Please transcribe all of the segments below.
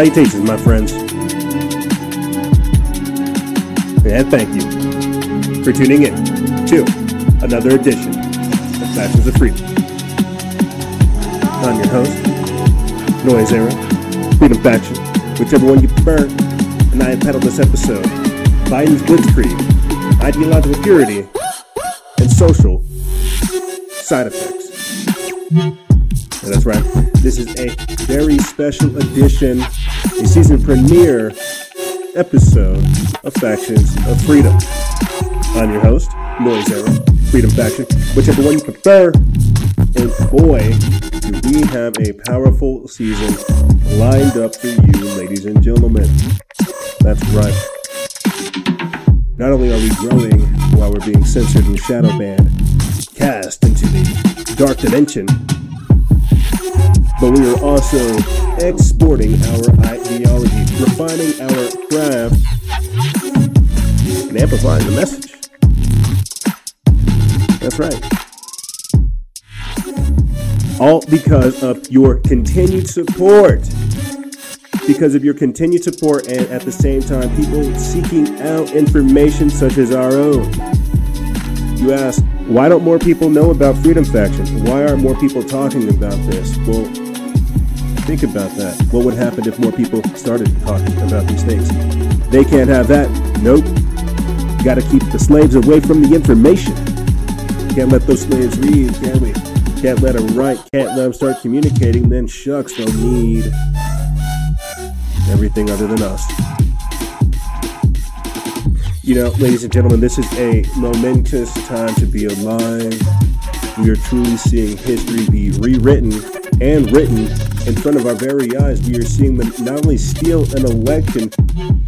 Salutations, my friends. And thank you for tuning in to another edition of Factions of Freedom. I'm your host, Noise Era, Freedom Faction, whichever one you prefer, and I entitled this episode Biden's Blitzkrieg, Ideological Purity, and Social Side Effects. And that's right, this is a very special edition, a season premiere episode of Factions of Freedom. I'm your host, Noise Era, Freedom Faction, whichever one you prefer. And boy, do we have a powerful season lined up for you, ladies and gentlemen. That's right. Not only are we growing while we're being censored and shadow banned, cast into the dark dimension, but we are also exporting our ideology, refining our craft, and amplifying the message. That's right. All because of your continued support. Because of your continued support, and at the same time, people seeking out information such as our own. You ask, why don't more people know about Freedom Faction? Why aren't more people talking about this? Well, think about that. What would happen if more people started talking about these things? They can't have that. Nope. Got to keep the slaves away from the information. Can't let those slaves read, can we? Can't let them write. Can't let them start communicating. Then shucks, they'll need everything other than us. You know, ladies and gentlemen, this is a momentous time to be alive. We are truly seeing history be rewritten and written in front of our very eyes. We are seeing them not only steal an election,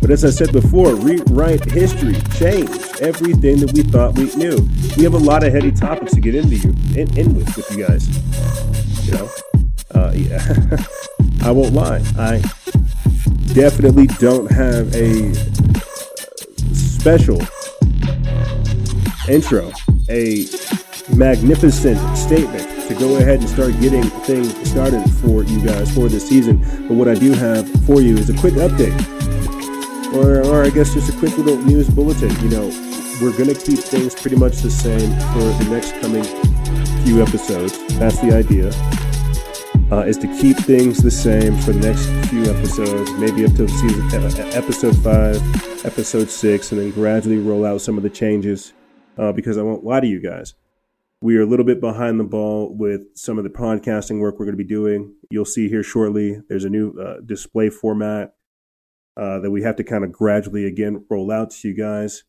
but as I said before, rewrite history, change everything that we thought we knew. We have a lot of heady topics to get into you in, in with with you guys. You know, uh, yeah. I won't lie. I definitely don't have a special intro, a magnificent statement to go ahead and start getting things started for you guys for this season. But what I do have for you is a quick update, or, or I guess just a quick little news bulletin. You know, we're going to keep things pretty much the same for the next coming few episodes. That's the idea. Uh, is to keep things the same for the next few episodes, maybe up to season uh, episode five, episode six, and then gradually roll out some of the changes. Uh, because I won't lie to you guys, we are a little bit behind the ball with some of the podcasting work we're going to be doing. You'll see here shortly. There's a new uh, display format uh, that we have to kind of gradually again roll out to you guys.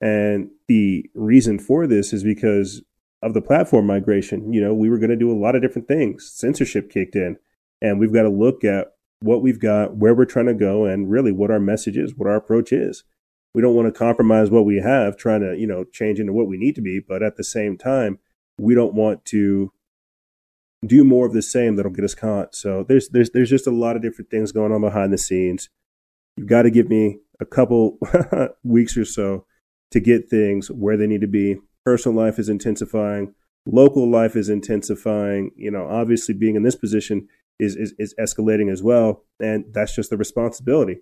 And the reason for this is because of the platform migration. You know, we were going to do a lot of different things. Censorship kicked in, and we've got to look at what we've got, where we're trying to go, and really what our message is, what our approach is. We don't want to compromise what we have, trying to, you know, change into what we need to be. But at the same time, we don't want to do more of the same that'll get us caught. So there's there's there's just a lot of different things going on behind the scenes. You've got to give me a couple weeks or so to get things where they need to be personal life is intensifying, local life is intensifying. You know, obviously being in this position is, is, is escalating as well. And that's just the responsibility.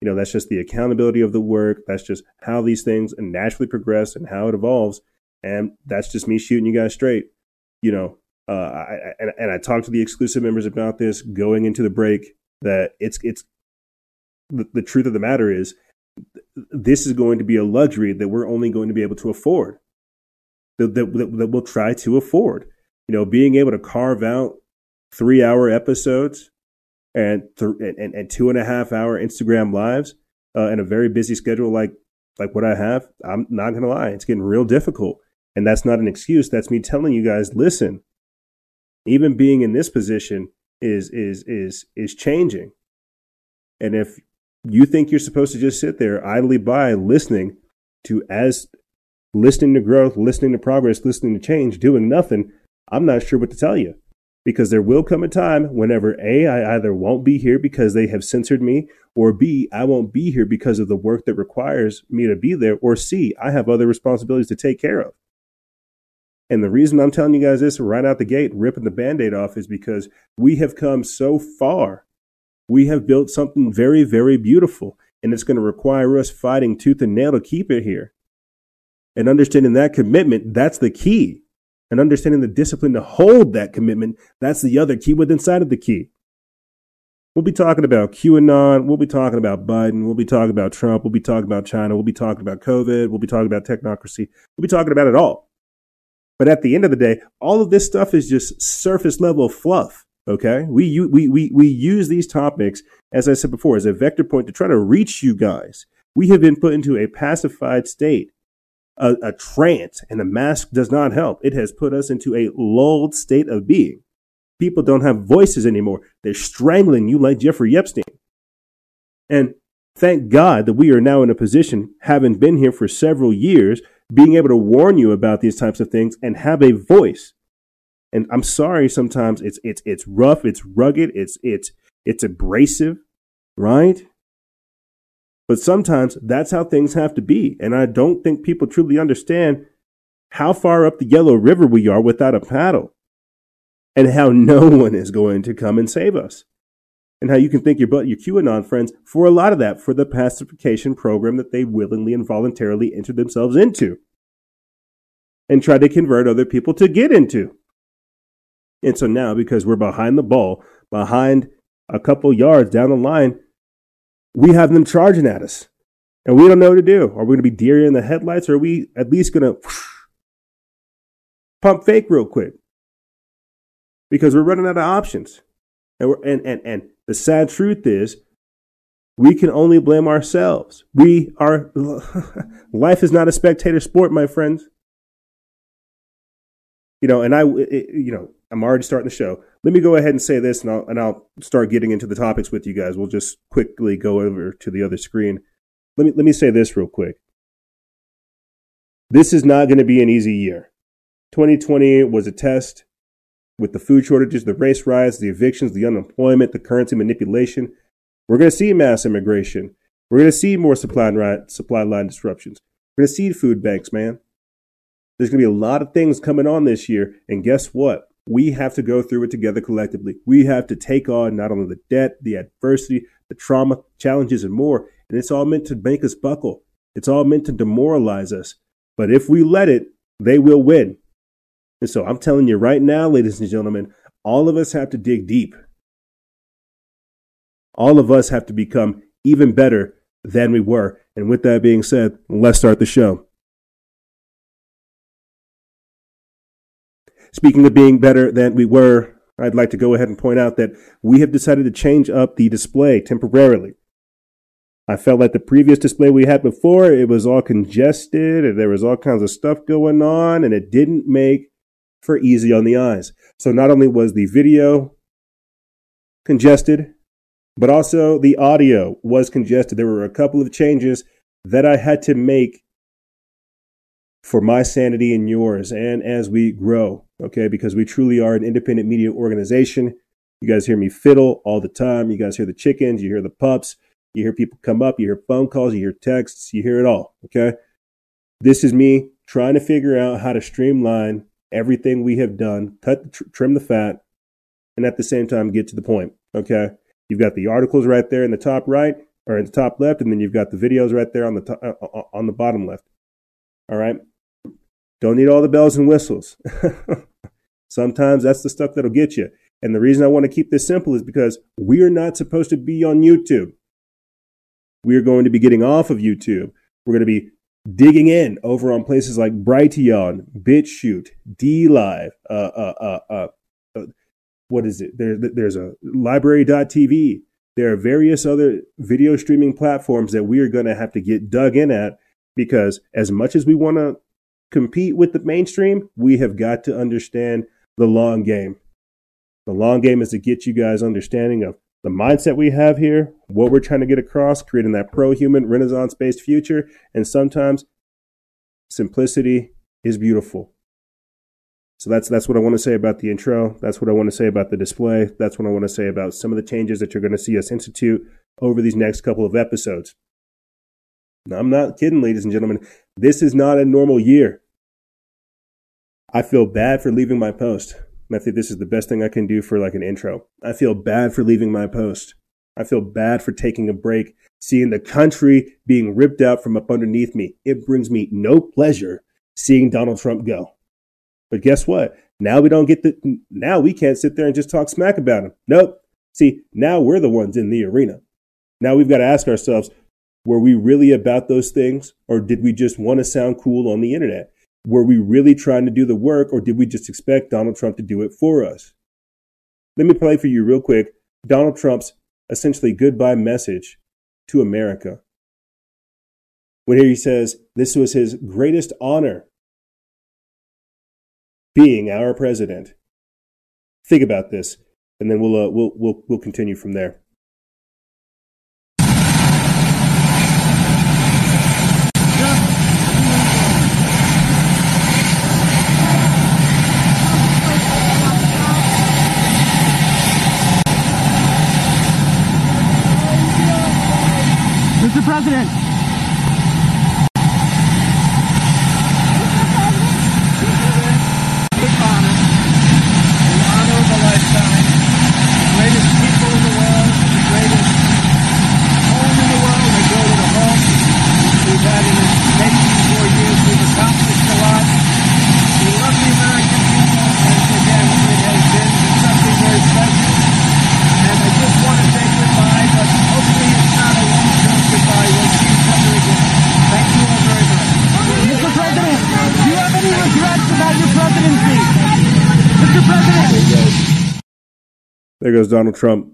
You know, that's just the accountability of the work. That's just how these things naturally progress and how it evolves. And that's just me shooting you guys straight. You know, uh, I, and, and I talked to the exclusive members about this going into the break that it's, it's, the, the truth of the matter is this is going to be a luxury that we're only going to be able to afford that, that, that we'll try to afford. You know, being able to carve out three hour episodes and, th- and, and two and a half hour Instagram lives uh, in a very busy schedule like like what I have, I'm not gonna lie, it's getting real difficult. And that's not an excuse. That's me telling you guys, listen, even being in this position is is is is changing. And if you think you're supposed to just sit there idly by listening to as listening to growth, listening to progress, listening to change, doing nothing, I'm not sure what to tell you. Because there will come a time whenever A, I either won't be here because they have censored me, or B, I won't be here because of the work that requires me to be there, or C, I have other responsibilities to take care of. And the reason I'm telling you guys this right out the gate, ripping the band aid off, is because we have come so far we have built something very, very beautiful. And it's going to require us fighting tooth and nail to keep it here. And understanding that commitment, that's the key. And understanding the discipline to hold that commitment, that's the other key within inside of the key. We'll be talking about QAnon. We'll be talking about Biden. We'll be talking about Trump. We'll be talking about China. We'll be talking about COVID. We'll be talking about technocracy. We'll be talking about it all. But at the end of the day, all of this stuff is just surface level fluff. Okay. We, we, we, we use these topics, as I said before, as a vector point to try to reach you guys. We have been put into a pacified state, a, a trance, and the mask does not help. It has put us into a lulled state of being. People don't have voices anymore. They're strangling you like Jeffrey Epstein. And thank God that we are now in a position, having been here for several years, being able to warn you about these types of things and have a voice. And I'm sorry, sometimes it's it's it's rough, it's rugged, it's it's it's abrasive, right? But sometimes that's how things have to be. And I don't think people truly understand how far up the Yellow River we are without a paddle and how no one is going to come and save us. And how you can thank your your QAnon friends for a lot of that for the pacification program that they willingly and voluntarily entered themselves into and tried to convert other people to get into. And so now, because we're behind the ball, behind a couple yards down the line, we have them charging at us. And we don't know what to do. Are we going to be deer in the headlights or are we at least going to pump fake real quick? because we're running out of options. And, we're, and, and, and the sad truth is, we can only blame ourselves. We are, life is not a spectator sport, my friends. You know, and I, it, you know, I'm already starting the show. Let me go ahead and say this, and I'll, and I'll start getting into the topics with you guys. We'll just quickly go over to the other screen. Let me, let me say this real quick. This is not going to be an easy year. 2020 was a test with the food shortages, the race riots, the evictions, the unemployment, the currency manipulation. We're going to see mass immigration. We're going to see more supply line, supply line disruptions. We're going to see food banks, man. There's going to be a lot of things coming on this year. And guess what? We have to go through it together collectively. We have to take on not only the debt, the adversity, the trauma, challenges, and more. And it's all meant to make us buckle. It's all meant to demoralize us. But if we let it, they will win. And so I'm telling you right now, ladies and gentlemen, all of us have to dig deep. All of us have to become even better than we were. And with that being said, let's start the show. Speaking of being better than we were, I'd like to go ahead and point out that we have decided to change up the display temporarily. I felt like the previous display we had before, it was all congested and there was all kinds of stuff going on and it didn't make for easy on the eyes. So not only was the video congested, but also the audio was congested. There were a couple of changes that I had to make for my sanity and yours and as we grow, okay? Because we truly are an independent media organization. You guys hear me fiddle all the time. You guys hear the chickens, you hear the pups, you hear people come up, you hear phone calls, you hear texts, you hear it all, okay? This is me trying to figure out how to streamline everything we have done, cut, tr- trim the fat, and at the same time get to the point. Okay, you've got the articles right there in the top right or in the top left, and then you've got the videos right there on the to- uh, uh on the bottom left. All right, don't need all the bells and whistles. Sometimes that's the stuff that'll get you. And the reason I want to keep this simple is because we are not supposed to be on YouTube. We are going to be getting off of YouTube. We're going to be digging in over on places like Brighteon, BitChute, DLive, uh, uh, uh, uh, what is it? There, there's a LBRY.tv. There are various other video streaming platforms that we are going to have to get dug in at because as much as we want to compete with the mainstream, we have got to understand the long game. The long game is to get you guys understanding of the mindset we have here, what we're trying to get across, creating that pro human, renaissance based future. And sometimes simplicity is beautiful. So that's that's what I want to say about the intro. That's what I want to say about the display. That's what I want to say about some of the changes that you're going to see us institute over these next couple of episodes. I'm not kidding, ladies and gentlemen. This is not a normal year. I feel bad for leaving my post. I think this is the best thing I can do for like an intro. I feel bad for leaving my post. I feel bad for taking a break, seeing the country being ripped out from up underneath me. It brings me no pleasure seeing Donald Trump go. But guess what? Now we don't get the, now we can't sit there and just talk smack about him. Nope. See, now we're the ones in the arena. Now we've got to ask ourselves, were we really about those things or did we just want to sound cool on the internet? Were we really trying to do the work or did we just expect Donald Trump to do it for us? Let me play for you real quick Donald Trump's essentially goodbye message to America. When he says this was his greatest honor being our president. Think about this, and then we'll uh, we'll we'll we'll continue from there. confident. There goes Donald Trump.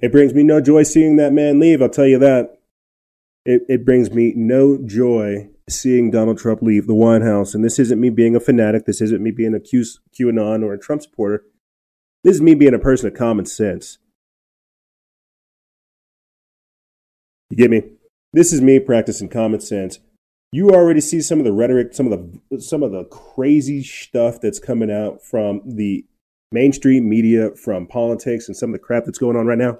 It brings me no joy seeing that man leave, I'll tell you that. It, it brings me no joy seeing Donald Trump leave the White House. And this isn't me being a fanatic. This isn't me being a Q, QAnon or a Trump supporter. This is me being a person of common sense. You get me? This is me practicing common sense. You already see some of the rhetoric, some of the some of the crazy stuff that's coming out from the mainstream media from politics and some of the crap that's going on right now.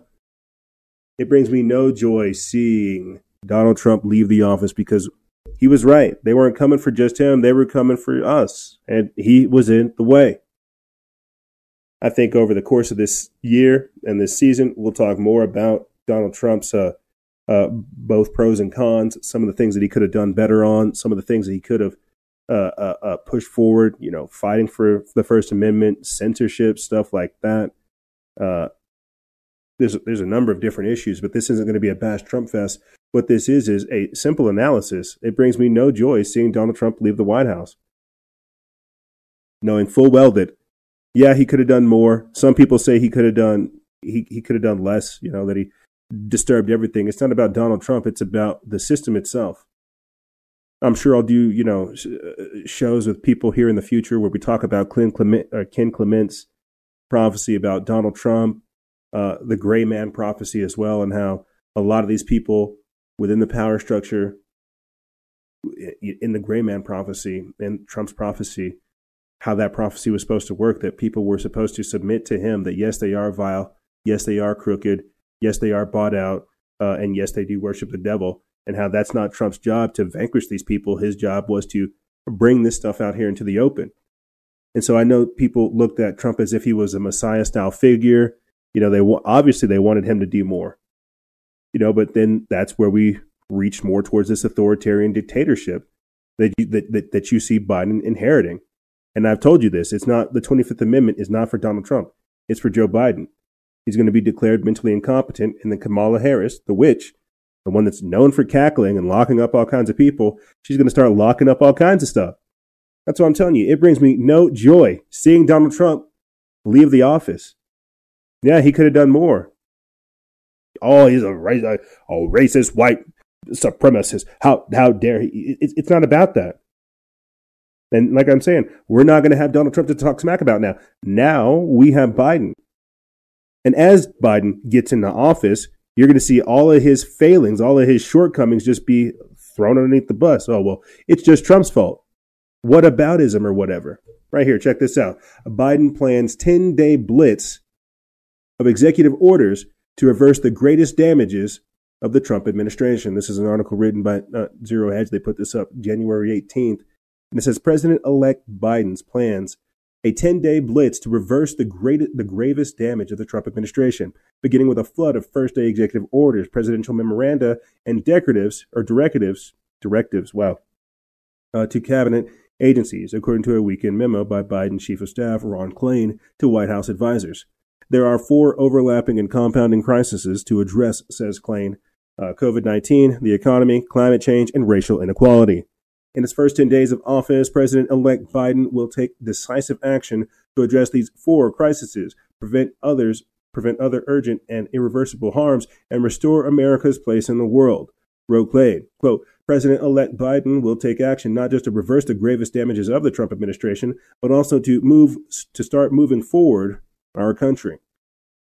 It brings me no joy seeing Donald Trump leave the office because he was right. They weren't coming for just him, they were coming for us, and he was in the way. I think over the course of this year and this season, we'll talk more about Donald Trump's uh, uh, both pros and cons, some of the things that he could have done better on, some of the things that he could have uh, uh, uh, push forward, you know, fighting for the First Amendment, censorship, stuff like that. Uh, there's there's a number of different issues, but this isn't going to be a bash Trump fest. What this is is a simple analysis. It brings me no joy seeing Donald Trump leave the White House, knowing full well that yeah, he could have done more. Some people say he could have done he he could have done less. You know that he disturbed everything. It's not about Donald Trump. It's about the system itself. I'm sure I'll do, you know, uh, shows with people here in the future where we talk about Kim, Clement, uh, Kim Clement's prophecy about Donald Trump, uh, the gray man prophecy as well, and how a lot of these people within the power structure, in the gray man prophecy and Trump's prophecy, how that prophecy was supposed to work, that people were supposed to submit to him, that yes, they are vile, yes, they are crooked, yes, they are bought out, uh, and yes, they do worship the devil and how that's not Trump's job to vanquish these people. His job was to bring this stuff out here into the open. And so I know people looked at Trump as if he was a Messiah style figure. You know, they obviously they wanted him to do more. You know, but then that's where we reached more towards this authoritarian dictatorship that you, that, that, that you see Biden inheriting. And I've told you this: it's not the Twenty Fifth Amendment is not for Donald Trump; it's for Joe Biden. He's going to be declared mentally incompetent, and then Kamala Harris, the witch, the one that's known for cackling and locking up all kinds of people, she's going to start locking up all kinds of stuff. That's what I'm telling you. It brings me no joy seeing Donald Trump leave the office. Yeah, he could have done more. Oh, he's a, a, racist white supremacist. How how dare he? It, it's not about that. And like I'm saying, we're not going to have Donald Trump to talk smack about now. Now we have Biden. And as Biden gets into office, you're going to see all of his failings, all of his shortcomings just be thrown underneath the bus. Oh, well, it's just Trump's fault. What aboutism or whatever? Right here, check this out. Biden plans 10 day blitz of executive orders to reverse the greatest damages of the Trump administration. This is an article written by uh, Zero Hedge. They put this up January 18th. And it says President elect Biden's plans a 10 day blitz to reverse the, great, the gravest damage of the Trump administration, beginning with a flood of first day executive orders, presidential memoranda, and decoratives or directives, directives, wow, uh, to cabinet agencies, according to a weekend memo by Biden Chief of Staff Ron Klain to White House advisors. There are four overlapping and compounding crises to address, says Klain uh, COVID 19, the economy, climate change, and racial inequality. In his first 10 days of office, President elect Biden will take decisive action to address these four crises, prevent others, prevent other urgent and irreversible harms, and restore America's place in the world. Klain, quote, President elect Biden will take action not just to reverse the gravest damages of the Trump administration, but also to move to start moving forward our country.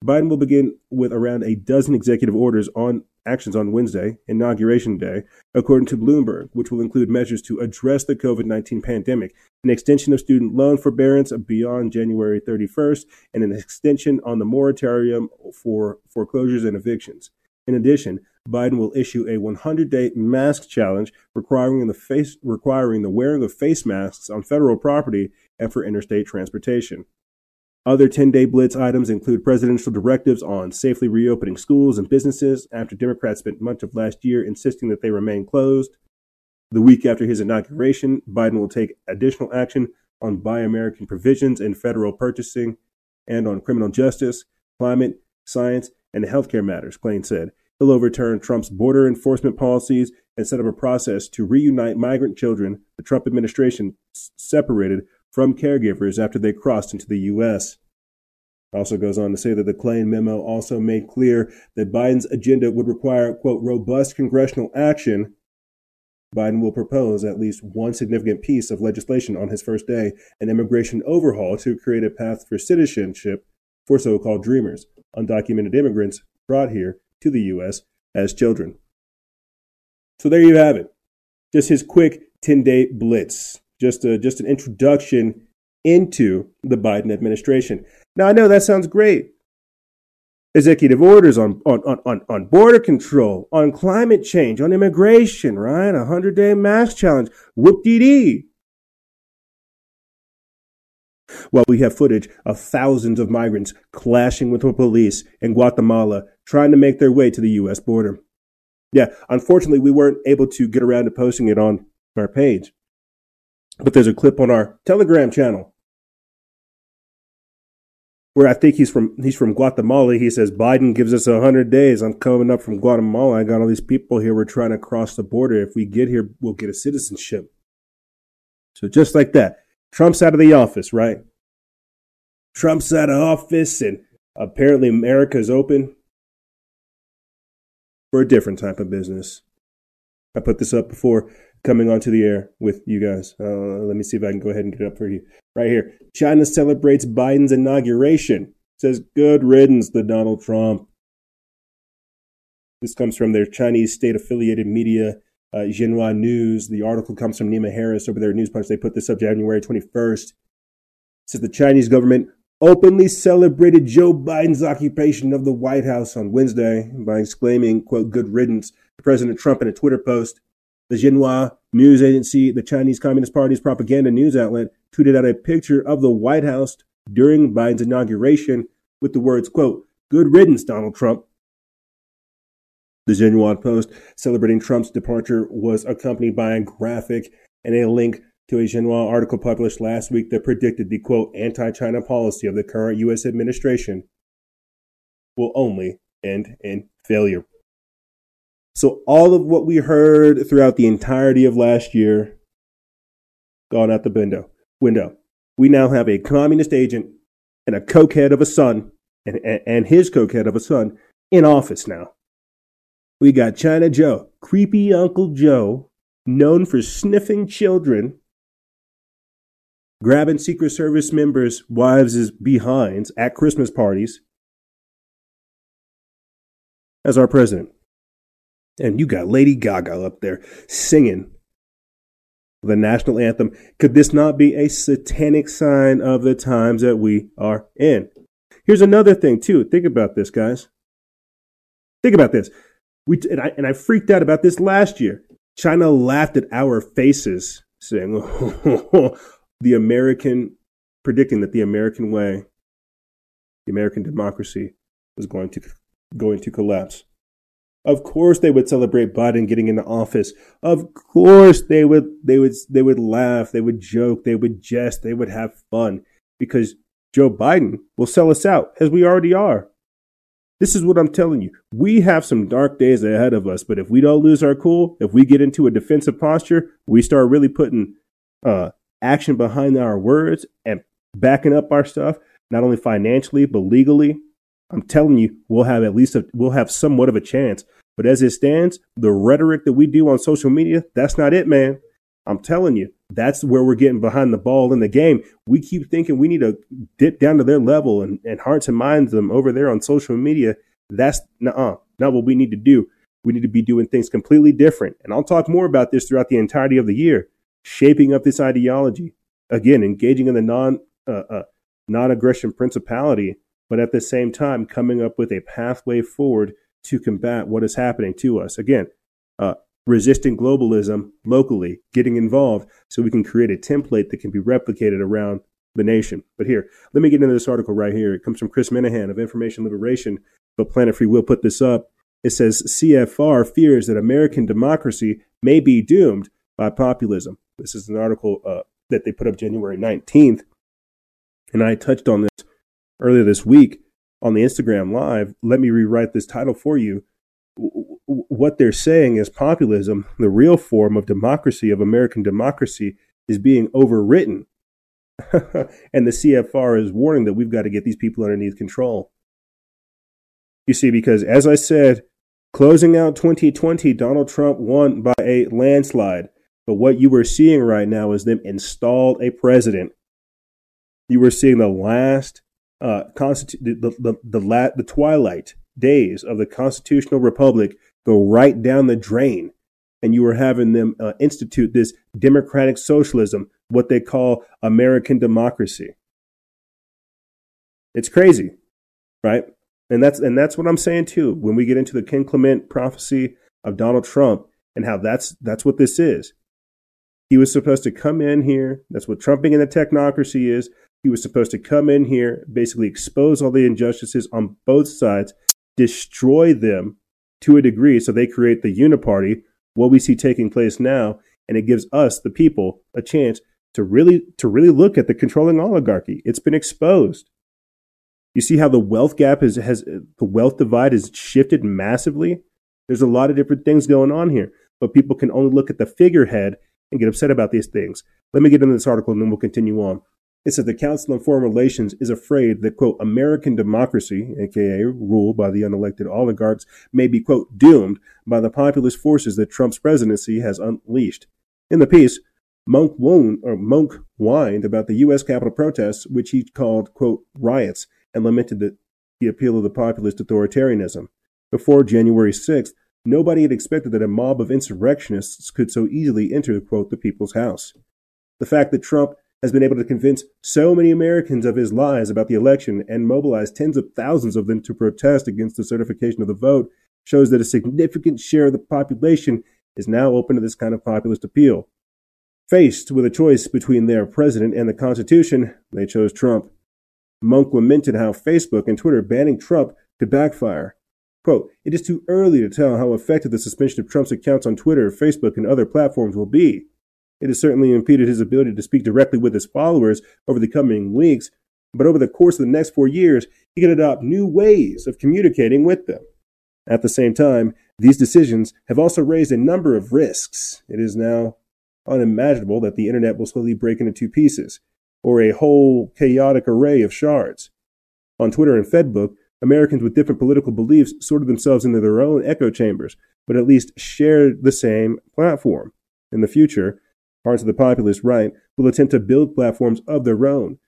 Biden will begin with around a dozen executive orders on actions on Wednesday, Inauguration Day, according to Bloomberg, which will include measures to address the COVID 19 pandemic, an extension of student loan forbearance beyond January 31st, and an extension on the moratorium for foreclosures and evictions. In addition, Biden will issue a 100-day mask challenge requiring the face requiring the wearing of face masks on federal property and for interstate transportation. Other 10 day blitz items include presidential directives on safely reopening schools and businesses after Democrats spent much of last year insisting that they remain closed. The week after his inauguration, Biden will take additional action on Buy American provisions in federal purchasing and on criminal justice, climate, science, and healthcare matters, Klain said. He'll overturn Trump's border enforcement policies and set up a process to reunite migrant children the Trump administration separated from caregivers after they crossed into the U.S. Also goes on to say that the Klain memo also made clear that Biden's agenda would require, quote, robust congressional action. Biden will propose at least one significant piece of legislation on his first day, an immigration overhaul to create a path for citizenship for so called dreamers, undocumented immigrants brought here to the U.S. as children. So there you have it. Just his quick 10 day blitz just a, just an introduction into the Biden administration. Now I know that sounds great. Executive orders on on, on, on border control, on climate change, on immigration, right? A hundred day mask challenge. Whoop dee dee. While we have footage of thousands of migrants clashing with the police in Guatemala trying to make their way to the U.S. border. Yeah, unfortunately, we weren't able to get around to posting it on our page. But there's a clip on our Telegram channel where I think he's from he's from Guatemala. He says Biden gives us hundred days. I'm coming up from Guatemala. I got all these people here. We're trying to cross the border. If we get here, we'll get a citizenship. So just like that, Trump's out of the office, right? Trump's out of office, and apparently America's open for a different type of business. I put this up before coming onto the air with you guys. Uh, let me see if I can go ahead and get it up for you. Right here. China celebrates Biden's inauguration. Says, good riddance to Donald Trump. This comes from their Chinese state affiliated media, uh, Xinhua News. The article comes from Nima Harris over there at News Punch. They put this up January 21st. It says the Chinese government openly celebrated Joe Biden's occupation of the White House on Wednesday by exclaiming, quote, good riddance to President Trump in a Twitter post. The Xinhua news agency, the Chinese Communist Party's propaganda news outlet, tweeted out a picture of the White House during Biden's inauguration with the words, quote, good riddance, Donald Trump. The Xinhua Post celebrating Trump's departure was accompanied by a graphic and a link to a Xinhua article published last week that predicted the quote anti-China policy of the current U.S. administration will only end in failure. So all of what we heard throughout the entirety of last year gone out the window. Window. We now have a communist agent and a cokehead of a son and, and, and his cokehead of a son in office now. We got China Joe, creepy Uncle Joe, known for sniffing children, grabbing Secret Service members' wives' behinds at Christmas parties, as our president. And you got Lady Gaga up there singing the national anthem. Could this not be a satanic sign of the times that we are in? Here's another thing, too. Think about this, guys. Think about this. We, and, I, and I freaked out about this last year. China laughed at our faces, saying, the American predicting that the American way, the American democracy, was going to going to collapse. Of course they would celebrate Biden getting into office. Of course they would they would they would laugh, they would joke, they would jest, they would have fun because Joe Biden will sell us out as we already are. This is what I'm telling you. We have some dark days ahead of us, but if we don't lose our cool, if we get into a defensive posture, we start really putting uh, action behind our words and backing up our stuff, not only financially but legally. I'm telling you, we'll have at least a, we'll have somewhat of a chance. But as it stands, the rhetoric that we do on social media, that's not it, man. I'm telling you, that's where we're getting behind the ball in the game. We keep thinking we need to dip down to their level and, and hearts and minds them over there on social media. That's uh not what we need to do. We need to be doing things completely different. And I'll talk more about this throughout the entirety of the year, shaping up this ideology. Again, engaging in the non uh, uh, non aggression principality, but at the same time coming up with a pathway forward to combat what is happening to us. Again, uh, resisting globalism locally, getting involved so we can create a template that can be replicated around the nation. But here, let me get into this article right here. It comes from Chris Menahan of Information Liberation, but Planet Free Will put this up. It says CFR fears that American democracy may be doomed by populism. This is an article uh, that they put up January 19th. And I touched on this earlier this week on the Instagram Live. Let me rewrite this title for you what they're saying is populism, the real form of democracy, of American democracy, is being overwritten. and the CFR is warning that we've got to get these people underneath control. You see, because as I said, closing out 2020, Donald Trump won by a landslide. But what you were seeing right now is them install a president. You were seeing the last uh, constitu- the, the, the, la- the twilight days of the constitutional republic go right down the drain. And you were having them uh, institute this democratic socialism, what they call American democracy. It's crazy, right? And that's and that's what I'm saying too. When we get into the Kim Clement prophecy of Donald Trump and how that's that's what this is. He was supposed to come in here. That's what trumping in the technocracy is. He was supposed to come in here, basically expose all the injustices on both sides, destroy them to a degree. So they create the uniparty, what we see taking place now, and it gives us, the people, a chance to really to really look at the controlling oligarchy. It's been exposed. You see how the wealth gap has has the wealth divide has shifted massively. There's a lot of different things going on here, but people can only look at the figurehead and get upset about these things. Let me get into this article and then we'll continue on. It says the Council on Foreign Relations is afraid that, quote, American democracy, aka rule by the unelected oligarchs, may be, quote, doomed by the populist forces that Trump's presidency has unleashed. In the piece, Mounk, won, or Mounk whined about the U.S. Capitol protests, which he called, quote, riots, and lamented the, the appeal of the populist authoritarianism. Before January 6th, nobody had expected that a mob of insurrectionists could so easily enter, quote, the people's house. The fact that Trump has been able to convince so many Americans of his lies about the election and mobilize tens of thousands of them to protest against the certification of the vote shows that a significant share of the population is now open to this kind of populist appeal. Faced with a choice between their president and the Constitution, they chose Trump. Mounk lamented how Facebook and Twitter banning Trump could backfire. Quote, it is too early to tell how effective the suspension of Trump's accounts on Twitter, Facebook, and other platforms will be. It has certainly impeded his ability to speak directly with his followers over the coming weeks, but over the course of the next four years, he can adopt new ways of communicating with them. At the same time, these decisions have also raised a number of risks. It is now unimaginable that the internet will slowly break into two pieces, or a whole chaotic array of shards. On Twitter and Fedbook, Americans with different political beliefs sorted themselves into their own echo chambers, but at least shared the same platform. In the future, Parts of the populist right will attempt to build platforms of their own.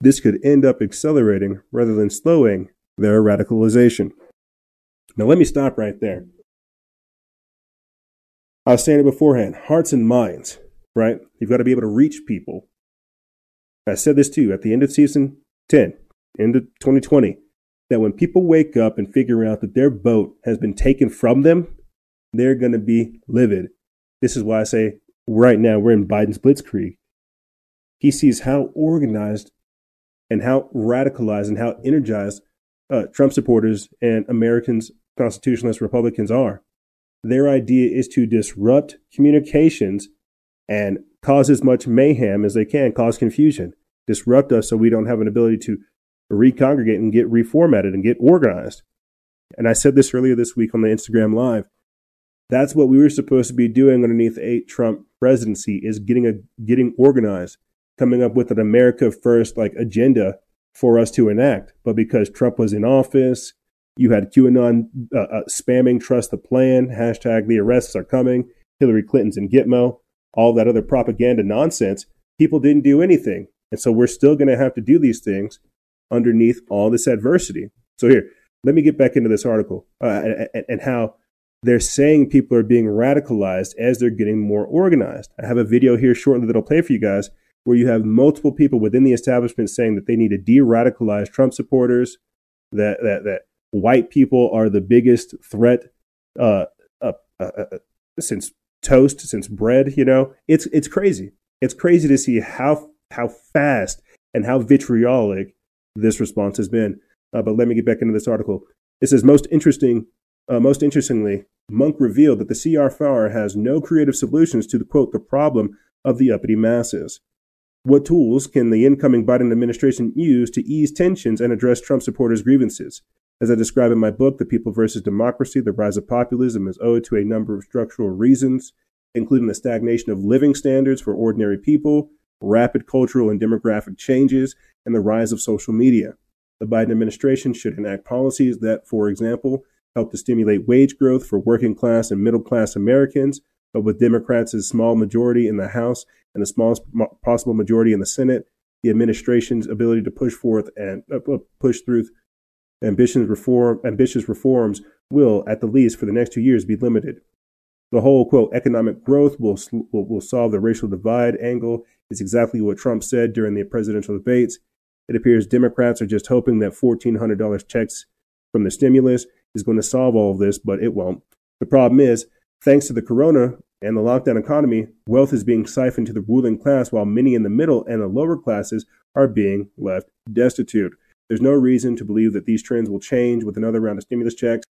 This could end up accelerating rather than slowing their radicalization. Now, let me stop right there. I was saying it beforehand hearts and minds, right? You've got to be able to reach people. I said this too at the end of season 10, end of 2020, that when people wake up and figure out that their vote has been taken from them, they're going to be livid. This is why I say right now we're in Biden's blitzkrieg. he sees how organized and how radicalized and how energized uh, Trump supporters and Americans, constitutionalist Republicans are. Their idea is to disrupt communications and cause as much mayhem as they can, cause confusion, disrupt us so we don't have an ability to recongregate and get reformatted and get organized. And I said this earlier this week on the Instagram Live. That's what we were supposed to be doing underneath a Trump presidency is getting a getting organized, coming up with an America first like agenda for us to enact. But because Trump was in office, you had QAnon uh, uh, spamming trust the plan, hashtag the arrests are coming, Hillary Clinton's in Gitmo, all that other propaganda nonsense. People didn't do anything. And so we're still going to have to do these things underneath all this adversity. So here, let me get back into this article uh, and, and how they're saying people are being radicalized as they're getting more organized. I have a video here shortly that I'll play for you guys where you have multiple people within the establishment saying that they need to de-radicalize Trump supporters, that that that white people are the biggest threat uh, uh, uh, uh since toast, since bread. You know, it's it's crazy. It's crazy to see how how fast and how vitriolic this response has been. Uh, but let me get back into this article. It says most interesting, uh, most interestingly, Mounk revealed that the CRFR has no creative solutions to the quote the problem of the uppity masses. What tools can the incoming Biden administration use to ease tensions and address Trump supporters' grievances? As I describe in my book, The People versus Democracy, the rise of populism is owed to a number of structural reasons, including the stagnation of living standards for ordinary people, rapid cultural and demographic changes, and the rise of social media. The Biden administration should enact policies that, for example, help to stimulate wage growth for working class and middle class Americans, but with Democrats' small majority in the House and the smallest possible majority in the Senate, the administration's ability to push forth and uh, push through ambitious reform, ambitious reforms will, at the least for the next two years, be limited. The whole quote economic growth will, will, will solve the racial divide angle is exactly what Trump said during the presidential debates. It appears Democrats are just hoping that $1,400 checks from the stimulus is going to solve all of this, but it won't. The problem is, thanks to the corona and the lockdown economy, wealth is being siphoned to the ruling class while many in the middle and the lower classes are being left destitute. There's no reason to believe that these trends will change with another round of stimulus checks.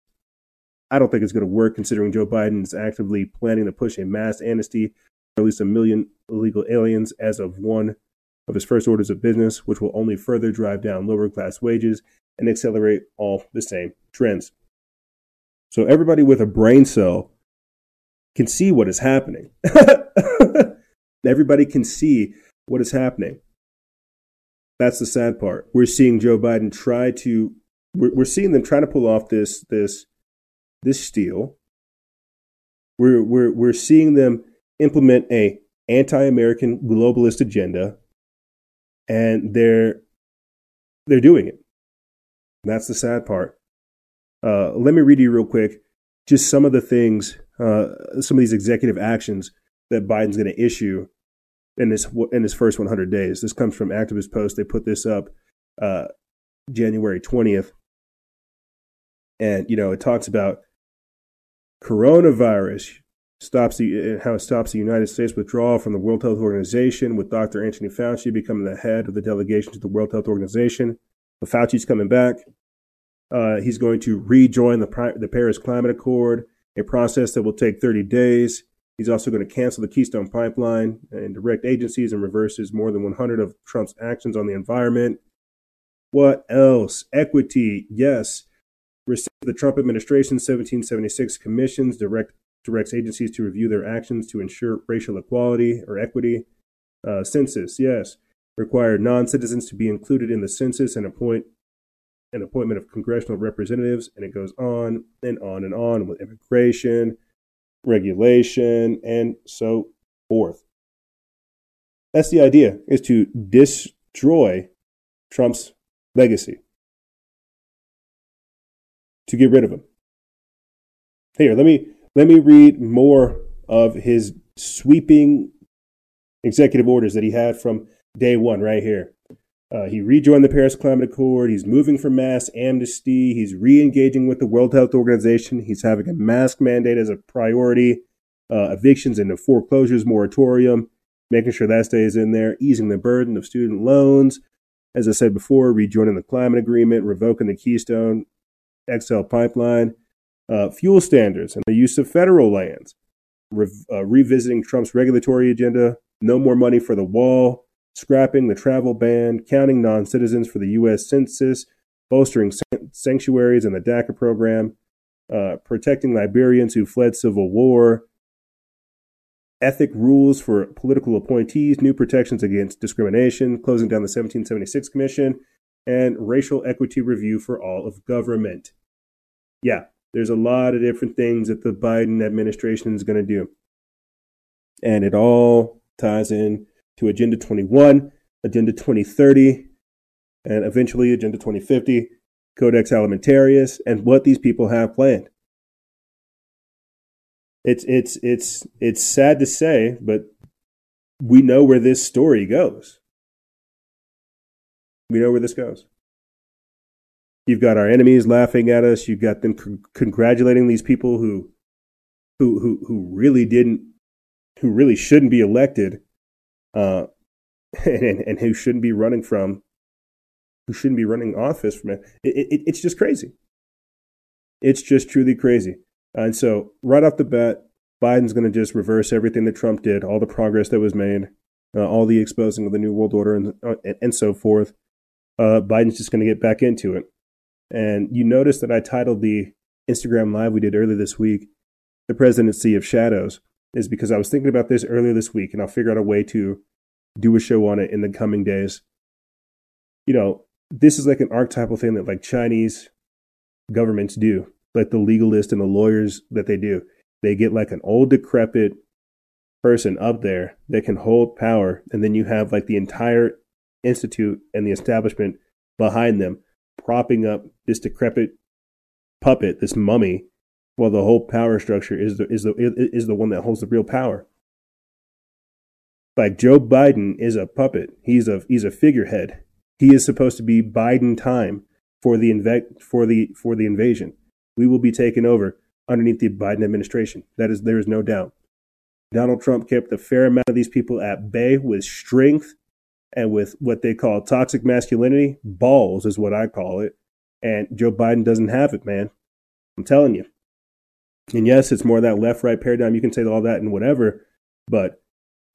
I don't think it's going to work considering Joe Biden is actively planning to push a mass amnesty for at least a million illegal aliens as of one of his first orders of business, which will only further drive down lower class wages and accelerate all the same trends. So everybody with a brain cell can see what is happening. everybody can see what is happening. That's the sad part. We're seeing Joe Biden try to we're, we're seeing them trying to pull off this this this steal. We're we're we're seeing them implement a anti-American globalist agenda and they're they're doing it. That's the sad part. Uh, let me read you real quick just some of the things, uh, some of these executive actions that Biden's going to issue in this in his first 100 days. This comes from Activist Post. They put this up uh, January 20th, and you know it talks about coronavirus stops the how it stops the United States withdrawal from the World Health Organization, with Dr. Anthony Fauci becoming the head of the delegation to the World Health Organization. But Fauci's coming back. Uh, he's going to rejoin the, the Paris Climate Accord, a process that will take 30 days. He's also going to cancel the Keystone Pipeline and direct agencies and reverses more than 100 of Trump's actions on the environment. What else? Equity, yes. The Trump administration 1776 commissions direct directs agencies to review their actions to ensure racial equality or equity. Uh, census, yes, require non-citizens to be included in the census and appoint an appointment of congressional representatives, and it goes on and on and on with immigration, regulation, and so forth. That's the idea: is to destroy Trump's legacy, to get rid of him. Here, let me let me read more of his sweeping executive orders that he had from day one right here. Uh, he rejoined the Paris Climate Accord. He's moving for mass amnesty. He's re engaging with the World Health Organization. He's having a mask mandate as a priority, uh, evictions and a foreclosures moratorium. making sure that stays in there, easing the burden of student loans. As I said before, rejoining the climate agreement, revoking the Keystone XL pipeline, uh, fuel standards, and the use of federal lands, Re- uh, revisiting Trump's regulatory agenda, no more money for the wall, scrapping the travel ban, counting non citizens for the U.S. Census, bolstering sanctuaries and the DACA program, uh, protecting Liberians who fled civil war, ethic rules for political appointees, new protections against discrimination, closing down the 1776 Commission, and racial equity review for all of government. Yeah, there's a lot of different things that the Biden administration is going to do. And it all ties in to Agenda 21, Agenda 2030, and eventually Agenda 2050, Codex Alimentarius, and what these people have planned. It's it's it's it's sad to say, but we know where this story goes. We know where this goes. You've got our enemies laughing at us. You've got them congratulating these people who, who, who, who really didn't, who really shouldn't be elected, uh, and, and who shouldn't be running from, who shouldn't be running office from it. it, it it's just crazy. It's just truly crazy. And so, right off the bat, Biden's going to just reverse everything that Trump did, all the progress that was made, uh, all the exposing of the New World Order, and, uh, and, and so forth. Uh, Biden's just going to get back into it. And you notice that I titled the Instagram Live we did earlier this week, The Presidency of Shadows, is because I was thinking about this earlier this week, and I'll figure out a way to do a show on it in the coming days. You know, this is like an archetypal thing that like Chinese governments do, like the legalist and the lawyers that they do. They get like an old, decrepit person up there that can hold power, and then you have like the entire institute and the establishment behind them propping up this decrepit puppet, this mummy, while the whole power structure is the is the is the one that holds the real power. Like Joe Biden is a puppet. He's a he's a figurehead. He is supposed to be Biden time for the inve- for the for the invasion. We will be taken over underneath the Biden administration. That is there is no doubt. Donald Trump kept a fair amount of these people at bay with strength and with what they call toxic masculinity, balls is what I call it. And Joe Biden doesn't have it, man. I'm telling you. And yes, it's more that left right paradigm. You can say all that and whatever, but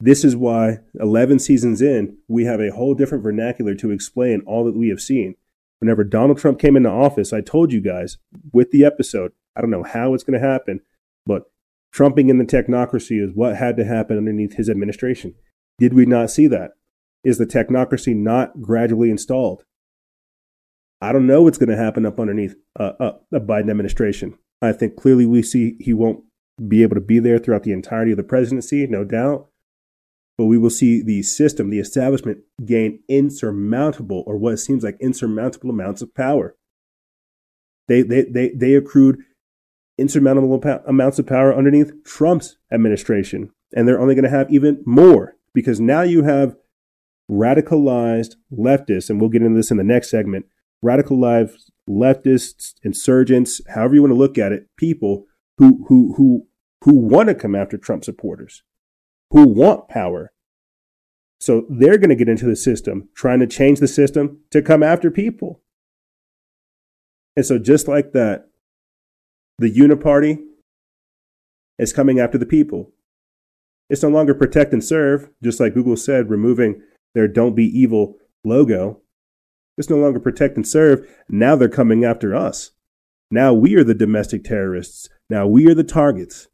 this is why 11 seasons in, we have a whole different vernacular to explain all that we have seen. Whenever Donald Trump came into office, I told you guys with the episode, I don't know how it's going to happen, but trumping in the technocracy is what had to happen underneath his administration. Did we not see that? Is the technocracy not gradually installed? I don't know what's going to happen up underneath uh, uh, a Biden administration. I think clearly we see he won't be able to be there throughout the entirety of the presidency, no doubt. But we will see the system, the establishment, gain insurmountable, or what seems like insurmountable amounts of power. They, they, they, they accrued insurmountable amounts of power underneath Trump's administration. And they're only going to have even more because now you have radicalized leftists, and we'll get into this in the next segment, radicalized leftists, insurgents, however you want to look at it, people who who who who want to come after Trump supporters, who want power. So they're going to get into the system, trying to change the system to come after people. And so just like that, the uniparty is coming after the people. It's no longer protect and serve, just like Google said, removing their Don't Be Evil logo. It's no longer protect and serve. Now they're coming after us. Now we are the domestic terrorists. Now we are the targets.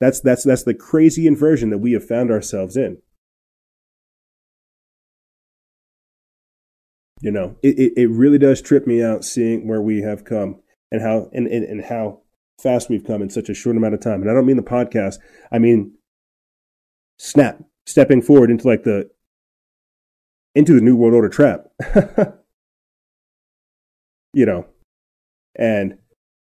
That's, that's, that's the crazy inversion that we have found ourselves in. You know, it, it, it really does trip me out seeing where we have come and how and, and, and how fast we've come in such a short amount of time. And I don't mean the podcast. I mean snap, stepping forward into like the into the New World Order trap. you know, and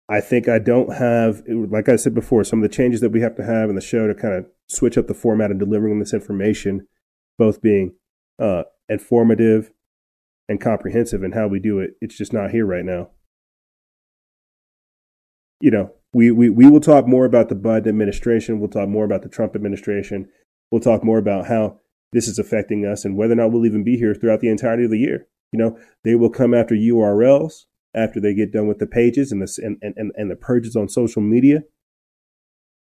I think I don't have, like I said before, some of the changes that we have to have in the show to kind of switch up the format of delivering this information, both being uh, informative and comprehensive in how we do it. It's just not here right now. You know, we, we, we will talk more about the Biden administration. We'll talk more about the Trump administration We'll talk more about how this is affecting us and whether or not we'll even be here throughout the entirety of the year. You know, they will come after URLs after they get done with the pages and the and, and, and the purges on social media.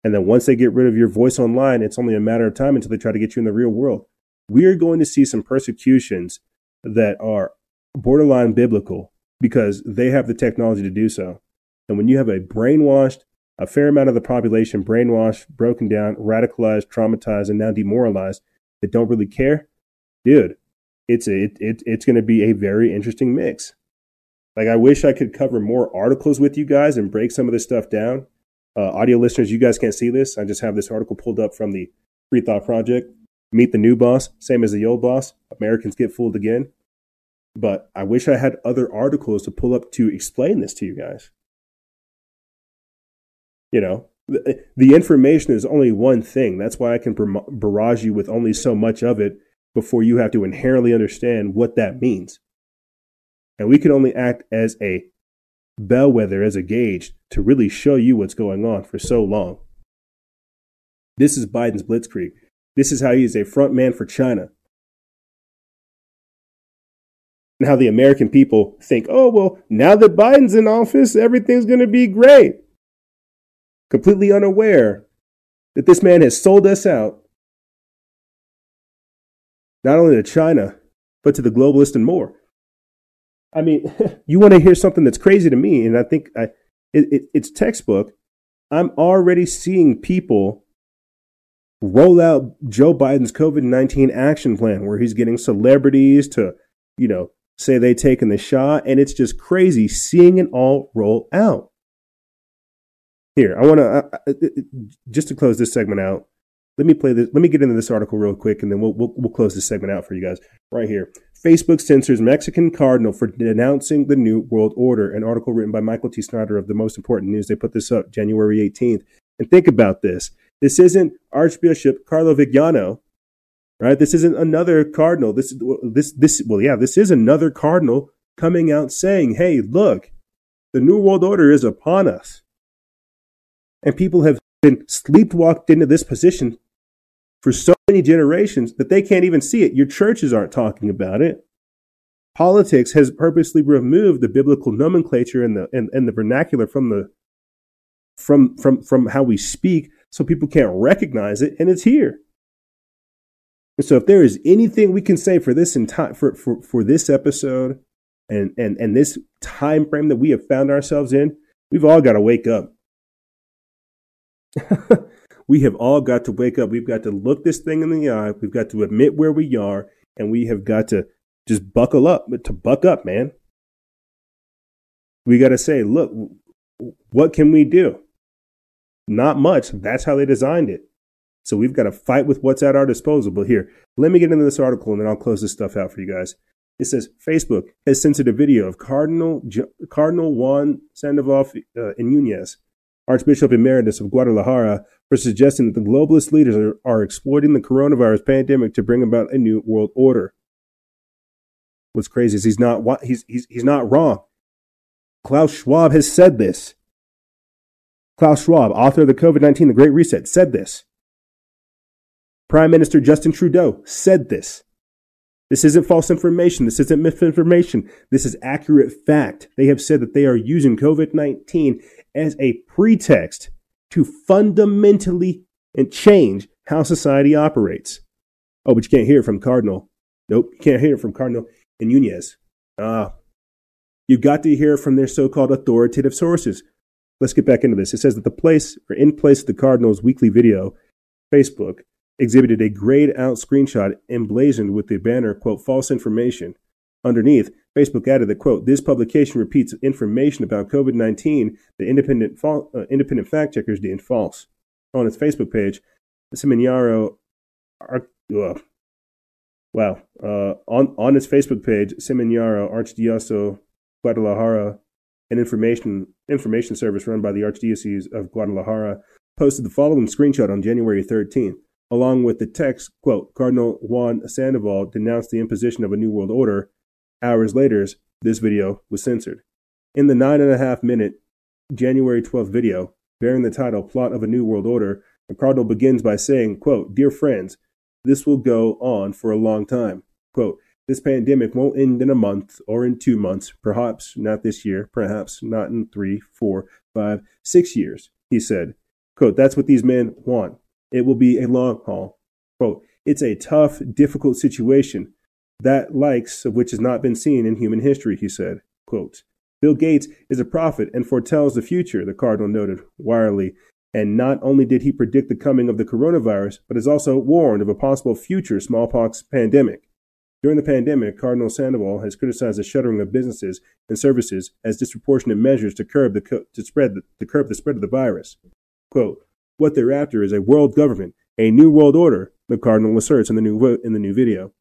And then once they get rid of your voice online, it's only a matter of time until they try to get you in the real world. We are going to see some persecutions that are borderline biblical because they have the technology to do so. And when you have a brainwashed, a fair amount of the population brainwashed, broken down, radicalized, traumatized, and now demoralized that don't really care, dude, it's a, it, it it's going to be a very interesting mix. Like I wish I could cover more articles with you guys and break some of this stuff down. Uh, audio listeners, you guys can't see this. I just have this article pulled up from the Free Thought Project. Meet the new boss, same as the old boss. Americans get fooled again. But I wish I had other articles to pull up to explain this to you guys. You know, the, information is only one thing. That's why I can barrage you with only so much of it before you have to inherently understand what that means. And we can only act as a bellwether, as a gauge to really show you what's going on for so long. This is Biden's blitzkrieg. This is how he is a front man for China. And how the American people think, oh, well, now that Biden's in office, everything's going to be great. Completely unaware that this man has sold us out, not only to China, but to the globalists and more. I mean, you want to hear something that's crazy to me, and I think I, it, it, it's textbook. I'm already seeing people roll out Joe Biden's COVID 19 action plan where he's getting celebrities to, you know, say they taken the shot. And it's just crazy seeing it all roll out. Here, I want to, uh, uh, uh, just to close this segment out, let me play this. Let me get into this article real quick, and then we'll, we'll, we'll close this segment out for you guys right here. Facebook censors Mexican cardinal for denouncing the New World Order. An article written by Michael T. Snyder of the Most Important News. They put this up January 18th. And think about this. This isn't Archbishop Carlo Viganò, right? This isn't another cardinal. This this this well, yeah, this is another cardinal coming out saying, "Hey, look, the New World Order is upon us," and people have been sleepwalked into this position for so many generations that they can't even see it. Your churches aren't talking about it. Politics has purposely removed the biblical nomenclature and the and, and the vernacular from the from from from how we speak so people can't recognize it and it's here. And so if there is anything we can say for this entire for, for, for this episode and, and and this time frame that we have found ourselves in, we've all got to wake up. we have all got to wake up. We've got to look this thing in the eye. We've got to admit where we are, and we have got to just buckle up. But to buck up, man. We got to say, look, what can we do? Not much. That's how they designed it. So we've got to fight with what's at our disposal. But here, let me get into this article and then I'll close this stuff out for you guys. It says Facebook has censored a video of Cardinal Cardinal Juan Sandoval uh, Nunez, Archbishop Emeritus of Guadalajara, for suggesting that the globalist leaders are, are exploiting the coronavirus pandemic to bring about a new world order. What's crazy is he's not he's he's he's not wrong. Klaus Schwab has said this. Klaus Schwab, author of the COVID 19 The Great Reset, said this. Prime Minister Justin Trudeau said this. This isn't false information. This isn't misinformation. This is accurate fact. They have said that they are using COVID 19 as a pretext to fundamentally and change how society operates. Oh, but you can't hear it from Cardinal. Nope, you can't hear it from Cardinal and Nunez. Ah, you've got to hear from their so called authoritative sources. Let's get back into this. It says that the place, or in place of the Cardinals' weekly video, Facebook exhibited a grayed out screenshot emblazoned with the banner, quote, false information. Underneath, Facebook added that, quote, this publication repeats information about COVID 19 that independent, fa- uh, independent fact checkers deemed false. On its Facebook page, Seminaro, uh, wow, uh, on, on its Facebook page, Seminaro Archdiocese Guadalajara an information information service run by the Archdiocese of Guadalajara, posted the following screenshot on January 13th, along with the text, quote, Cardinal Juan Sandoval denounced the imposition of a new world order. Hours later, this video was censored. In the nine and a half minute January 12th video, bearing the title Plot of a New World Order, The cardinal begins by saying, quote, Dear friends, this will go on for a long time. Quote, this pandemic won't end in a month or in two months, perhaps not this year, perhaps not in three, four, five, six years, he said. Quote, that's what these men want. It will be a long haul. Quote, it's a tough, difficult situation, that likes of which has not been seen in human history, he said. Quote, Bill Gates is a prophet and foretells the future, the cardinal noted wirily. And not only did he predict the coming of the coronavirus, but has also warned of a possible future smallpox pandemic. During the pandemic, Cardinal Sandoval has criticized the shuttering of businesses and services as disproportionate measures to curb the, to spread the, to curb the spread of the virus. Quote, what they're after is a world government, a new world order, the Cardinal asserts in the new, in the new video.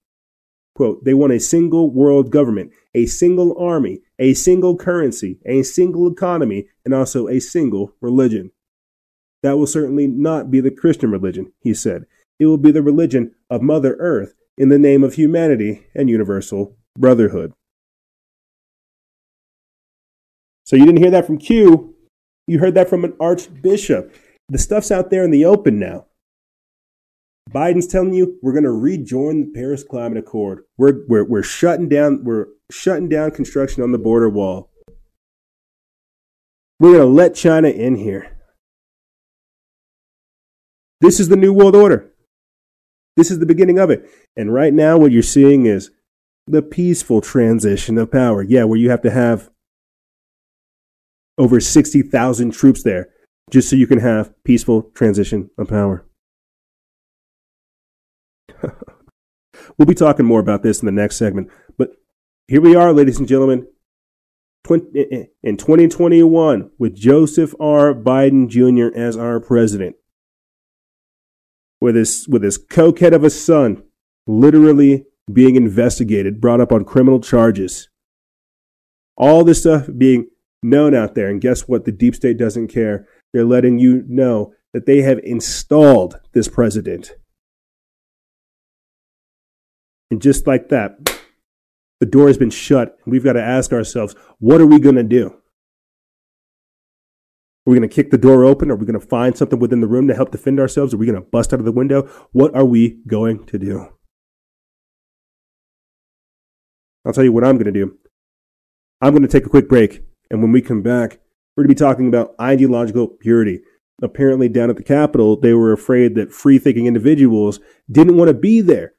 Quote, they want a single world government, a single army, a single currency, a single economy, and also a single religion. That will certainly not be the Christian religion, he said. It will be the religion of Mother Earth in the name of humanity and universal brotherhood. So you didn't hear that from Q. You heard that from an archbishop. The stuff's out there in the open now. Biden's telling you we're going to rejoin the Paris Climate Accord. We're, we're, we're shutting down we're shutting down construction on the border wall. We're going to let China in here. This is the new world order. This is the beginning of it. And right now, what you're seeing is the peaceful transition of power. Yeah, where you have to have over 60,000 troops there just so you can have peaceful transition of power. We'll be talking more about this in the next segment. But here we are, ladies and gentlemen, in 2021 with Joseph R. Biden Jr. as our president with his with his cokehead of a son literally being investigated, brought up on criminal charges. All this stuff being known out there, and guess what? The deep state doesn't care. They're letting you know that they have installed this president. And just like that, the door has been shut. We've got to ask ourselves, what are we going to do? Are we going to kick the door open? Are we going to find something within the room to help defend ourselves? Are we going to bust out of the window? What are we going to do? I'll tell you what I'm going to do. I'm going to take a quick break. And when we come back, we're going to be talking about ideological purity. Apparently, down at the Capitol, they were afraid that free thinking individuals didn't want to be there.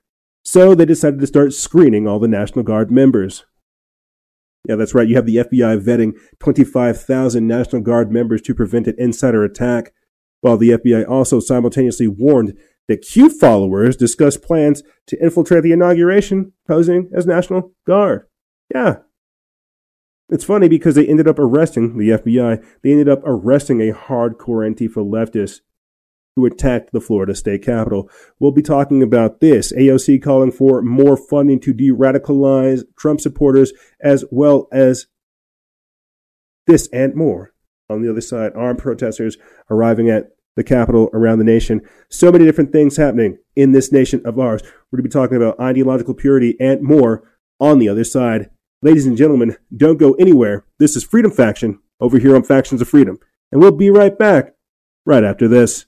So they decided to start screening all the National Guard members. Yeah, that's right. You have the FBI vetting 25,000 National Guard members to prevent an insider attack, while the FBI also simultaneously warned that Q followers discussed plans to infiltrate the inauguration, posing as National Guard. Yeah. It's funny because they ended up arresting the FBI. They ended up arresting a hardcore Antifa leftist who attacked the Florida state capitol. We'll be talking about this. AOC calling for more funding to de radicalize Trump supporters, as well as this and more. On the other side, armed protesters arriving at the capital around the nation. So many different things happening in this nation of ours. We're going to be talking about ideological purity and more on the other side. Ladies and gentlemen, don't go anywhere. This is Freedom Faction over here on Factions of Freedom. And we'll be right back right after this.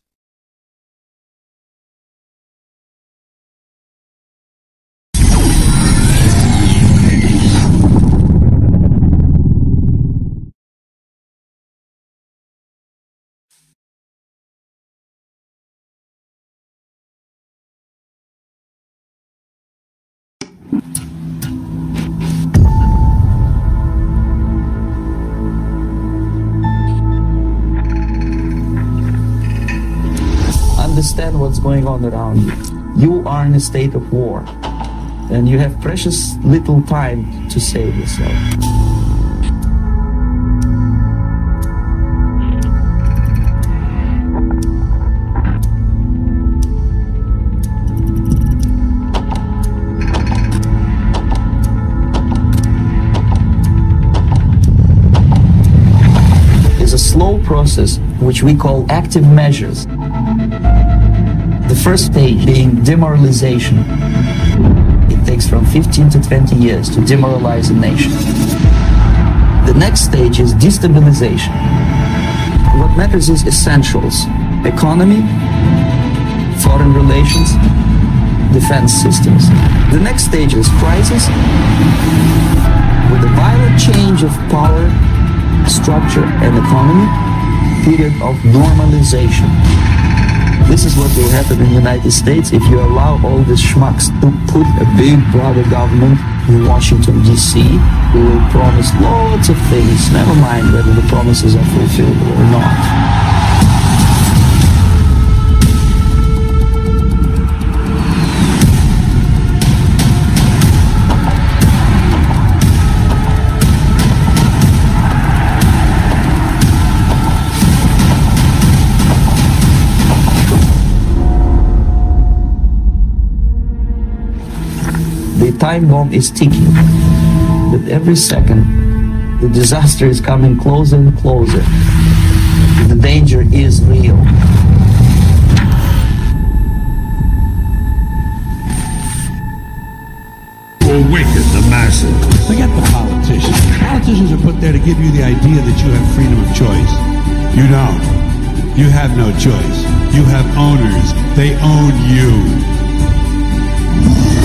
Going on around you. You are in a state of war, and you have precious little time to save yourself. It's a slow process which we call active measures. The first stage being demoralization. It takes from 15 to 20 years to demoralize a nation. The next stage is destabilization. What matters is essentials economy, foreign relations, defense systems. The next stage is crisis with a violent change of power, structure, and economy, period of normalization. This is what will happen in the United States if you allow all these schmucks to put a big brother government in Washington, D.C., who will promise lots of things, never mind whether the promises are fulfilled or not. Time bomb is ticking. But every second, the disaster is coming closer and closer. The danger is real. Awaken the masses. Forget the politicians. Politicians are put there to give you the idea that you have freedom of choice. You don't. You have no choice. You have owners. They own you.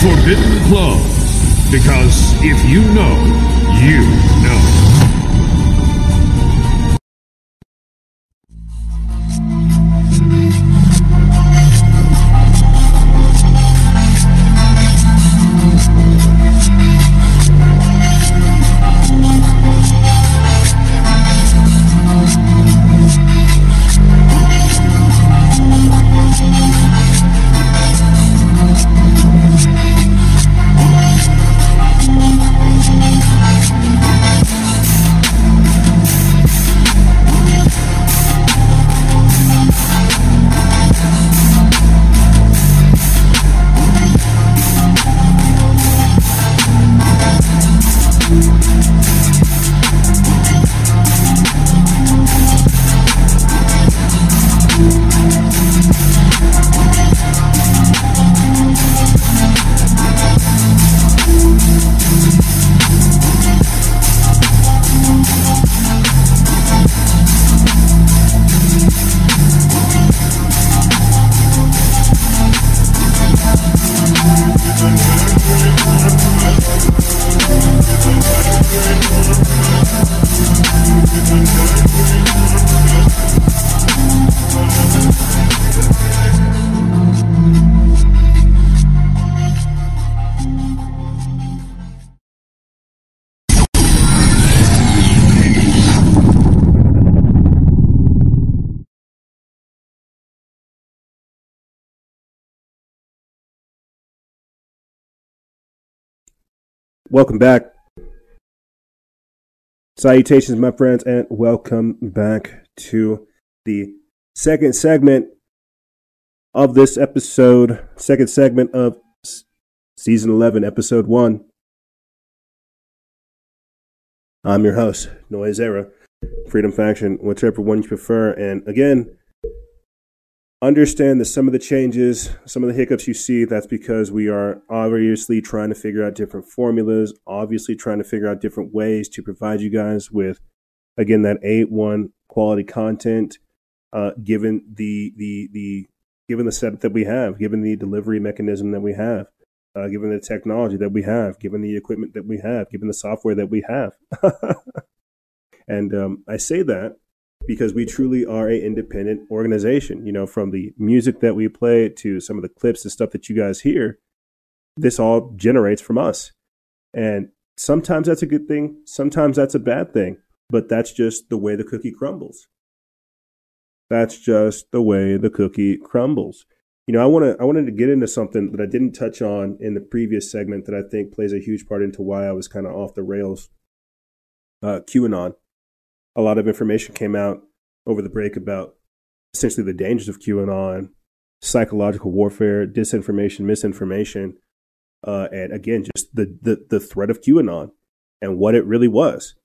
Forbidden Clause. Because if you know, you know. Welcome back. Salutations, my friends, and welcome back to the second segment of this episode, second segment of season 11, episode 1. I'm your host, Noise Era, Freedom Faction, whichever one you prefer. And again, understand that some of the changes, some of the hiccups you see, that's because we are obviously trying to figure out different formulas, obviously trying to figure out different ways to provide you guys with, again, that A1 quality content, uh, given the, the, the, given the setup that we have, given the delivery mechanism that we have, uh, given the technology that we have, given the equipment that we have, given the software that we have. and um, I say that because we truly are a independent organization. You know, from the music that we play to some of the clips and stuff that you guys hear, this all generates from us. And sometimes that's a good thing, sometimes that's a bad thing, but that's just the way the cookie crumbles. That's just the way the cookie crumbles. You know, I want to I wanted to get into something that I didn't touch on in the previous segment that I think plays a huge part into why I was kind of off the rails. Uh, QAnon a lot of information came out over the break about essentially the dangers of QAnon, psychological warfare, disinformation, misinformation, uh, and again, just the, the the threat of QAnon and what it really was,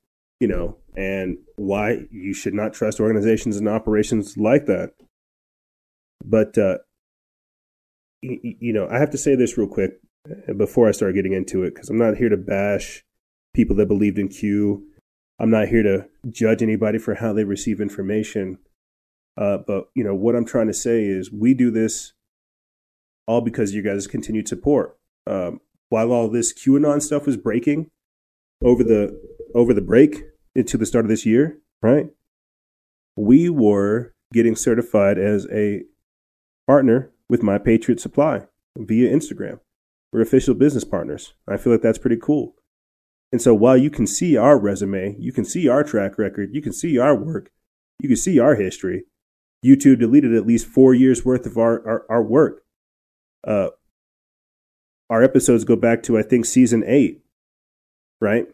you know, and why you should not trust organizations and operations like that. But uh, y- you know, I have to say this real quick before I start getting into it because I'm not here to bash people that believed in Q I'm not here to judge anybody for how they receive information. Uh, but you know what I'm trying to say is we do this all because you guys' continued support. Um, while all this QAnon stuff was breaking over the over the break into the start of this year, right? We were getting certified as a partner with My Patriot Supply via Instagram. We're official business partners. I feel like that's pretty cool. And so while you can see our resume, you can see our track record, you can see our work, you can see our history, YouTube deleted at least four years worth of our, our, our work. Uh, our episodes go back to, I think, season eight, right?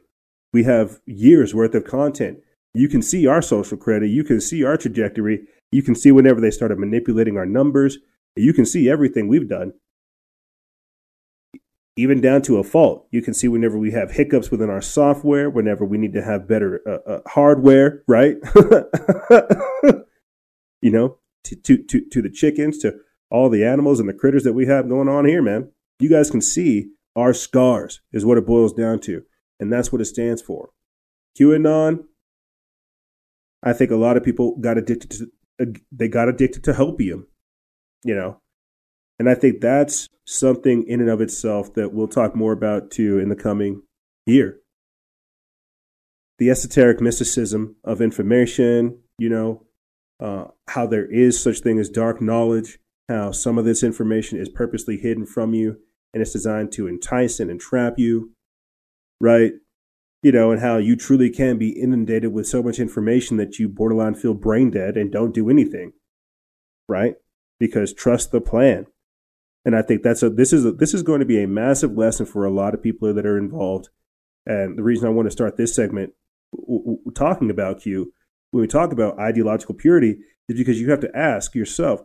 We have years worth of content. You can see our social credit. You can see our trajectory. You can see whenever they started manipulating our numbers. You can see everything we've done even down to a fault. You can see whenever we have hiccups within our software, whenever we need to have better uh, uh, hardware, right? you know, to, to, to, to the chickens, to all the animals and the critters that we have going on here, man. You guys can see our scars is what it boils down to. And that's what it stands for. QAnon, I think a lot of people got addicted to, they got addicted to hopium, you know, and I think that's something in and of itself that we'll talk more about too in the coming year. The esoteric mysticism of information, you know, uh, how there is such thing as dark knowledge, how some of this information is purposely hidden from you and it's designed to entice and entrap you, right? You know, and how you truly can be inundated with so much information that you borderline feel brain dead and don't do anything, right? Because trust the plan. And I think that's a this is a, this is going to be a massive lesson for a lot of people that are involved. And the reason I want to start this segment w- w- talking about Q when we talk about ideological purity is because you have to ask yourself,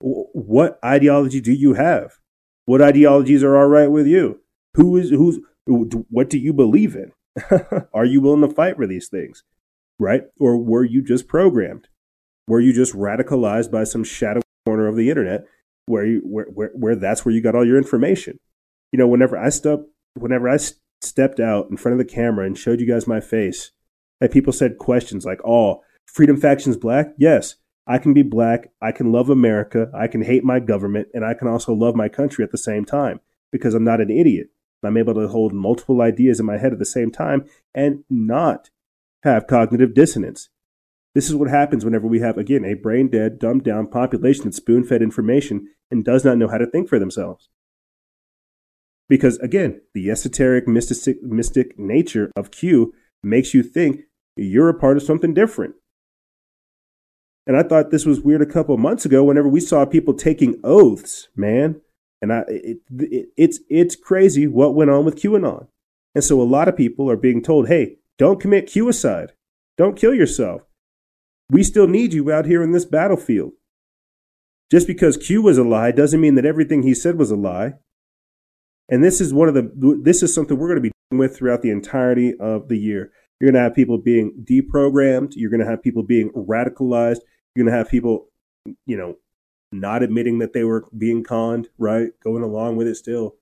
what ideology do you have? What ideologies are all right with you? Who is who's what do you believe in? are you willing to fight for these things? Right? Or were you just programmed? Were you just radicalized by some shadow corner of the internet where you where, where where that's where you got all your information. You know, whenever I step whenever I stepped out in front of the camera and showed you guys my face, and people said questions like, "Oh, Freedom Faction's black?" Yes, I can be black. I can love America. I can hate my government, and I can also love my country at the same time because I'm not an idiot. I'm able to hold multiple ideas in my head at the same time and not have cognitive dissonance. This is what happens whenever we have, again, a brain dead, dumbed down population that's spoon fed information and does not know how to think for themselves. Because, again, the esoteric, mystic, mystic nature of Q makes you think you're a part of something different. And I thought this was weird a couple months ago whenever we saw people taking oaths, man. And I, it, it, it's, it's crazy what went on with QAnon. And so a lot of people are being told, hey, don't commit QAcide. Don't kill yourself. We still need you out here in this battlefield. Just because Q was a lie doesn't mean that everything he said was a lie. And this is one of the this is something we're going to be dealing with throughout the entirety of the year. You're going to have people being deprogrammed, you're going to have people being radicalized, you're going to have people you know not admitting that they were being conned, right? Going along with it still.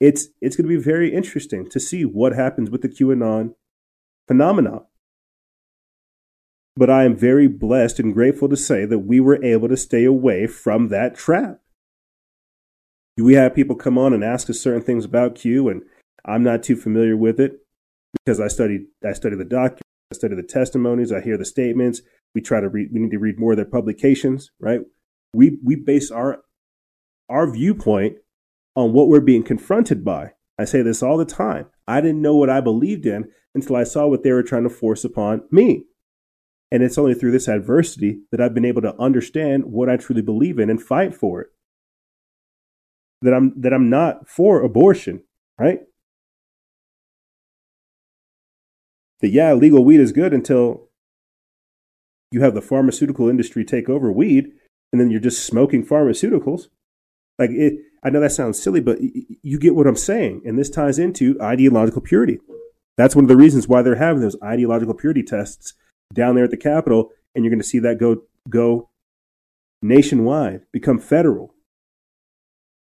It's it's going to be very interesting to see what happens with the QAnon phenomenon. But I am very blessed and grateful to say that we were able to stay away from that trap. We have people come on and ask us certain things about Q, and I'm not too familiar with it because I studied I study the documents, I study the testimonies, I hear the statements. We try to read. We need to read more of their publications, right? We we base our our viewpoint on what we're being confronted by. I say this all the time. I didn't know what I believed in until I saw what they were trying to force upon me. And it's only through this adversity that I've been able to understand what I truly believe in and fight for it. That I'm that I'm not for abortion, right? That yeah, legal weed is good until you have the pharmaceutical industry take over weed and then you're just smoking pharmaceuticals. Like it I know that sounds silly, but you get what I'm saying. And this ties into ideological purity. That's one of the reasons why they're having those ideological purity tests down there at the Capitol, and you're going to see that go go nationwide, become federal.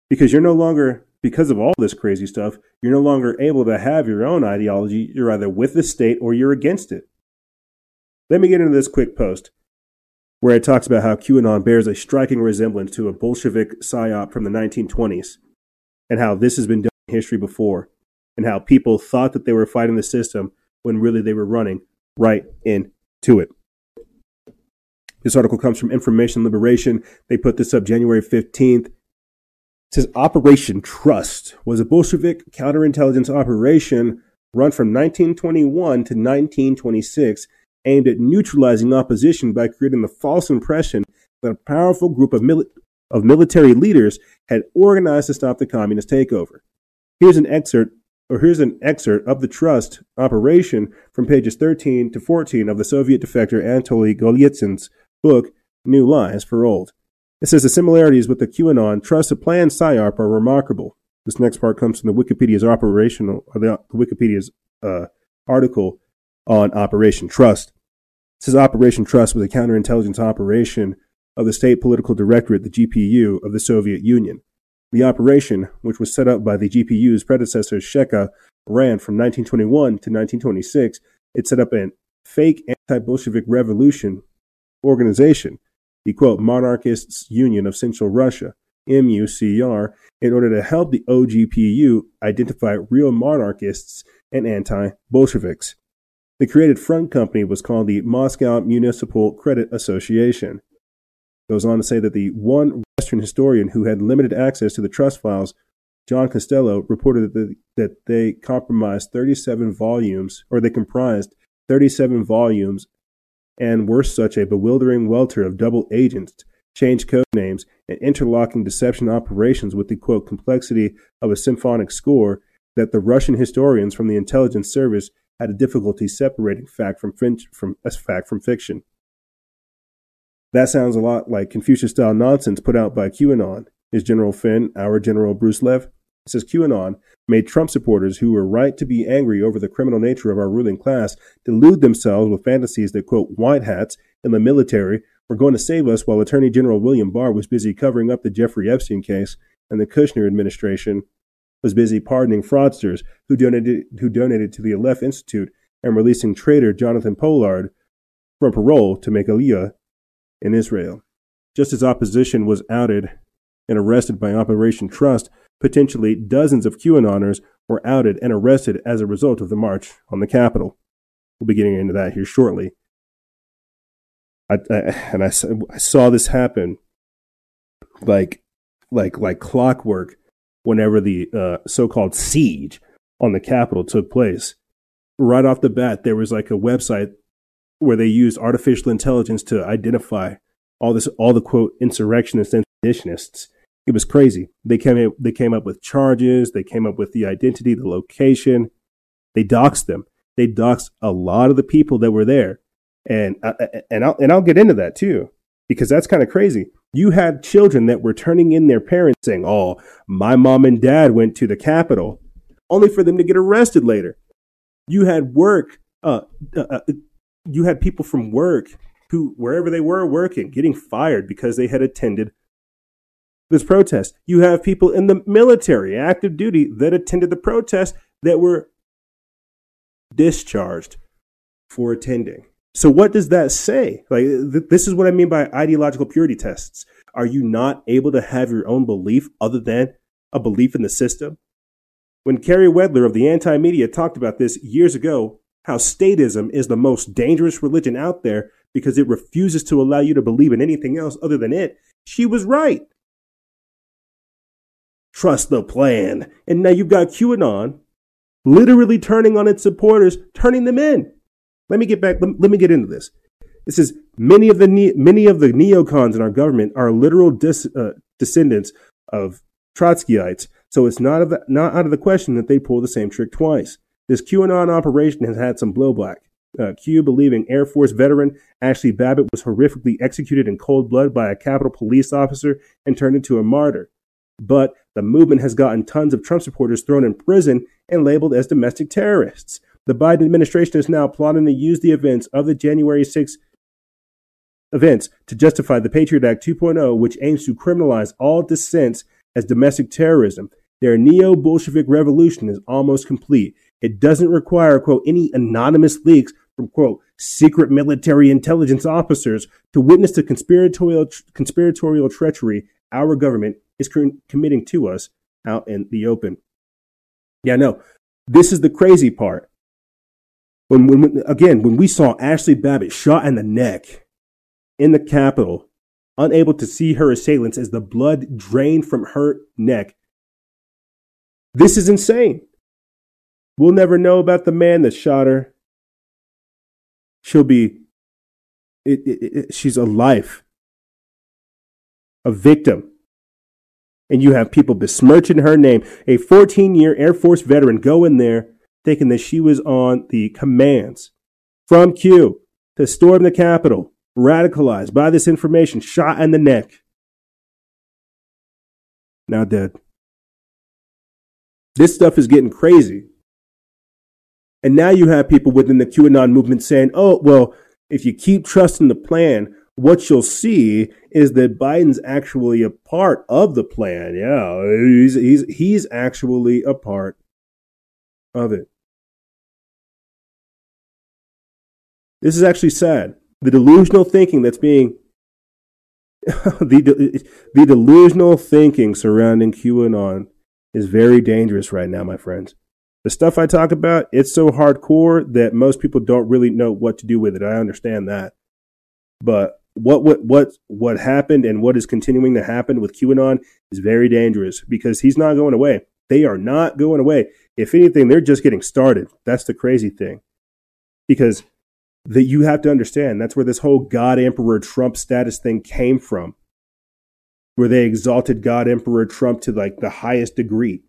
Because you're no longer, because of all this crazy stuff, you're no longer able to have your own ideology. You're either with the state or you're against it. Let me get into this quick post. where it talks about how QAnon bears a striking resemblance to a Bolshevik psyop from the 1920s, and how this has been done in history before, and how people thought that they were fighting the system when really they were running right into it. This article comes from Information Liberation. They put this up January 15th. It says Operation Trust was a Bolshevik counterintelligence operation run from 1921 to 1926 aimed at neutralizing opposition by creating the false impression that a powerful group of, mili- of military leaders had organized to stop the communist takeover. Here's an excerpt or here's an excerpt of the trust operation from pages 13 to 14 of the Soviet defector Anatoly Golitsyn's book, New Lies for Old. It says the similarities with the QAnon trust plan PSYOP are remarkable. This next part comes from the Wikipedia's operational, or the Wikipedia's uh, article on Operation Trust. It says Operation Trust was a counterintelligence operation of the State Political Directorate, the GPU, of the Soviet Union. The operation, which was set up by the GPU's predecessor Cheka, ran from 1921 to 1926. It set up a fake anti Bolshevik revolution organization, the quote, Monarchists Union of Central Russia, MUCR, in order to help the OGPU identify real monarchists and anti Bolsheviks. The created front company was called the Moscow Municipal Credit Association. Goes on to say that the one Western historian who had limited access to the trust files, John Costello, reported that, the, that they compromised 37 volumes, or they comprised 37 volumes, and were such a bewildering welter of double agents, changed code names, and interlocking deception operations with the quote complexity of a symphonic score that the Russian historians from the intelligence service had a difficulty separating fact from, from, fact from fiction. That sounds a lot like Confucius style nonsense put out by QAnon. Is General Finn, our General Bruce Lev? says QAnon made Trump supporters who were right to be angry over the criminal nature of our ruling class delude themselves with fantasies that, quote, white hats in the military were going to save us while Attorney General William Barr was busy covering up the Jeffrey Epstein case and the Kushner administration was busy pardoning fraudsters who donated, who donated to the Aleph Institute and releasing traitor Jonathan Pollard from parole to make aliyah in Israel. Just as opposition was outed and arrested by Operation Trust, potentially dozens of QAnoners were outed and arrested as a result of the march on the Capitol. We'll be getting into that here shortly. I, I, and I, I saw this happen like like like clockwork whenever the uh, so-called siege on the Capitol took place. Right off the bat, there was like a website where they used artificial intelligence to identify all this, all the quote insurrectionists and seditionists. It was crazy. They came, they came up with charges. They came up with the identity, the location. They doxed them. They doxed a lot of the people that were there, and uh, uh, and I'll and I'll get into that too because that's kind of crazy. You had children that were turning in their parents saying, "Oh, my mom and dad went to the Capitol," only for them to get arrested later. You had work uh, uh, uh you had people from work who, wherever they were working, getting fired because they had attended this protest. You have people in the military, active duty, that attended the protest that were discharged for attending. So, what does that say? Like, th- this is what I mean by ideological purity tests. Are you not able to have your own belief other than a belief in the system? When Carey Wedler of the anti media talked about this years ago, how statism is the most dangerous religion out there because it refuses to allow you to believe in anything else other than it. She was right. Trust the plan. And now you've got QAnon literally turning on its supporters, turning them in. Let me get back. Let, let me get into this. This is many of the many of the neocons in our government are literal dis, uh, descendants of Trotskyites. So it's not of the, not out of the question that they pull the same trick twice. This QAnon operation has had some blowback. Uh, Q believing Air Force veteran Ashli Babbitt was horrifically executed in cold blood by a Capitol police officer and turned into a martyr. But the movement has gotten tons of Trump supporters thrown in prison and labeled as domestic terrorists. The Biden administration is now plotting to use the events of the January 6 events to justify the Patriot Act 2.0, which aims to criminalize all dissents as domestic terrorism. Their neo Bolshevik revolution is almost complete. It doesn't require, quote, any anonymous leaks from, quote, secret military intelligence officers to witness the conspiratorial, conspiratorial treachery our government is committing to us out in the open. Yeah, no, this is the crazy part. When, when, again, when we saw Ashli Babbitt shot in the neck in the Capitol, unable to see her assailants as the blood drained from her neck, this is insane. We'll never know about the man that shot her. She'll be, it, it, it, she's a life, a victim. And you have people besmirching her name. A 14 year Air Force veteran go in there thinking that she was on the commands from Q to storm the Capitol, radicalized by this information, shot in the neck. Now dead. This stuff is getting crazy. And now you have people within the QAnon movement saying, oh, well, if you keep trusting the plan, what you'll see is that Biden's actually a part of the plan. Yeah, he's, he's, he's actually a part of it. This is actually sad. The delusional thinking that's being the, the delusional thinking surrounding QAnon is very dangerous right now, my friends. The stuff I talk about, it's so hardcore that most people don't really know what to do with it. I understand that. But what what what what happened and what is continuing to happen with QAnon is very dangerous because he's not going away. They are not going away. If anything, they're just getting started. That's the crazy thing. Because that you have to understand that's where this whole God Emperor Trump status thing came from. Where they exalted God Emperor Trump to like the highest degree.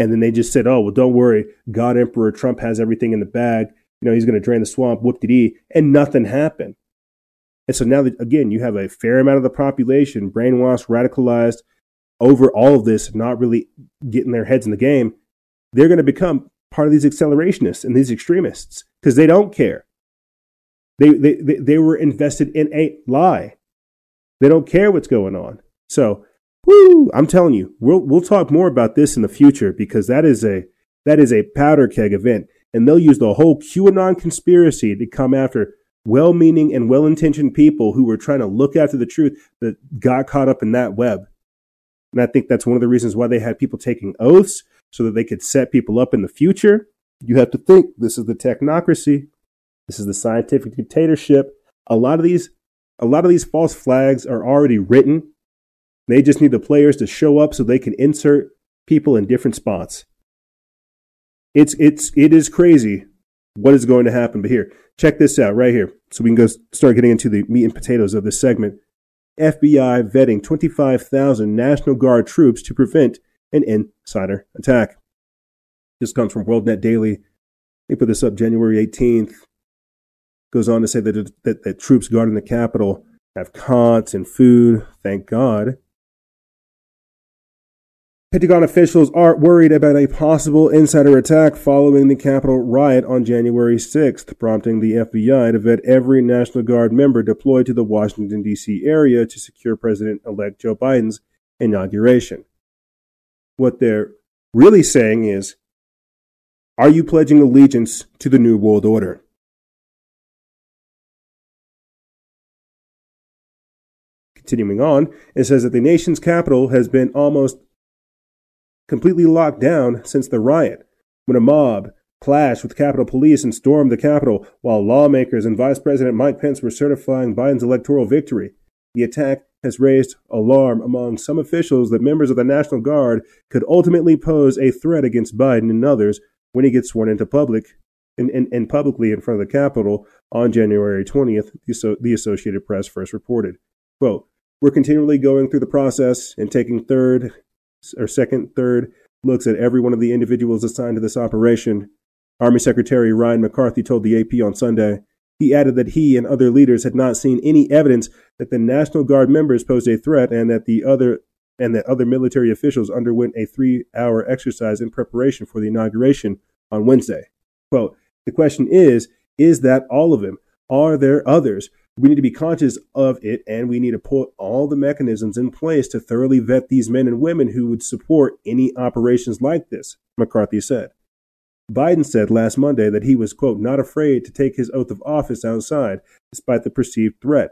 And then they just said, oh, well, don't worry. God Emperor Trump has everything in the bag. You know, he's going to drain the swamp, whoop de dee. And nothing happened. And so now that, again, you have a fair amount of the population brainwashed, radicalized over all of this, not really getting their heads in the game. They're going to become part of these accelerationists and these extremists because they don't care. They, they, they, they were invested in a lie. They don't care what's going on. So Woo! I'm telling you, we'll we'll talk more about this in the future because that is a that is a powder keg event, and they'll use the whole QAnon conspiracy to come after well-meaning and well-intentioned people who were trying to look after the truth that got caught up in that web. And I think that's one of the reasons why they had people taking oaths so that they could set people up in the future. You have to think this is the technocracy. This is the scientific dictatorship. A lot of these a lot of these false flags are already written they just need the players to show up so they can insert people in different spots. It's it's it is crazy what is going to happen. But here, check this out right here. So we can go start getting into the meat and potatoes of this segment. FBI vetting 25,000 National Guard troops to prevent an insider attack. This comes from WorldNet Daily. They put this up January 18th. Goes on to say that, that, that troops guarding the Capitol have cots and food, thank God. Pentagon officials are worried about a possible insider attack following the Capitol riot on January 6th, prompting the FBI to vet every National Guard member deployed to the Washington, D.C. area to secure President elect Joe Biden's inauguration. What they're really saying is Are you pledging allegiance to the New World Order? Continuing on, it says that the nation's capital has been almost completely locked down since the riot, when a mob clashed with Capitol Police and stormed the Capitol while lawmakers and Vice President Mike Pence were certifying Biden's electoral victory. The attack has raised alarm among some officials that members of the National Guard could ultimately pose a threat against Biden and others when he gets sworn into public and, and, and publicly in front of the Capitol on January 20th, the, the Associated Press first reported. Quote, we're continually going through the process and taking third or second, third looks at every one of the individuals assigned to this operation. Army Secretary Ryan McCarthy told the AP on Sunday. He added that he and other leaders had not seen any evidence that the National Guard members posed a threat and that the other and that other military officials underwent a three-hour exercise in preparation for the inauguration on Wednesday. Quote, the question is, is that all of them? Are there others? We need to be conscious of it, and we need to put all the mechanisms in place to thoroughly vet these men and women who would support any operations like this, McCarthy said. Biden said last Monday that he was, quote, not afraid to take his oath of office outside despite the perceived threat.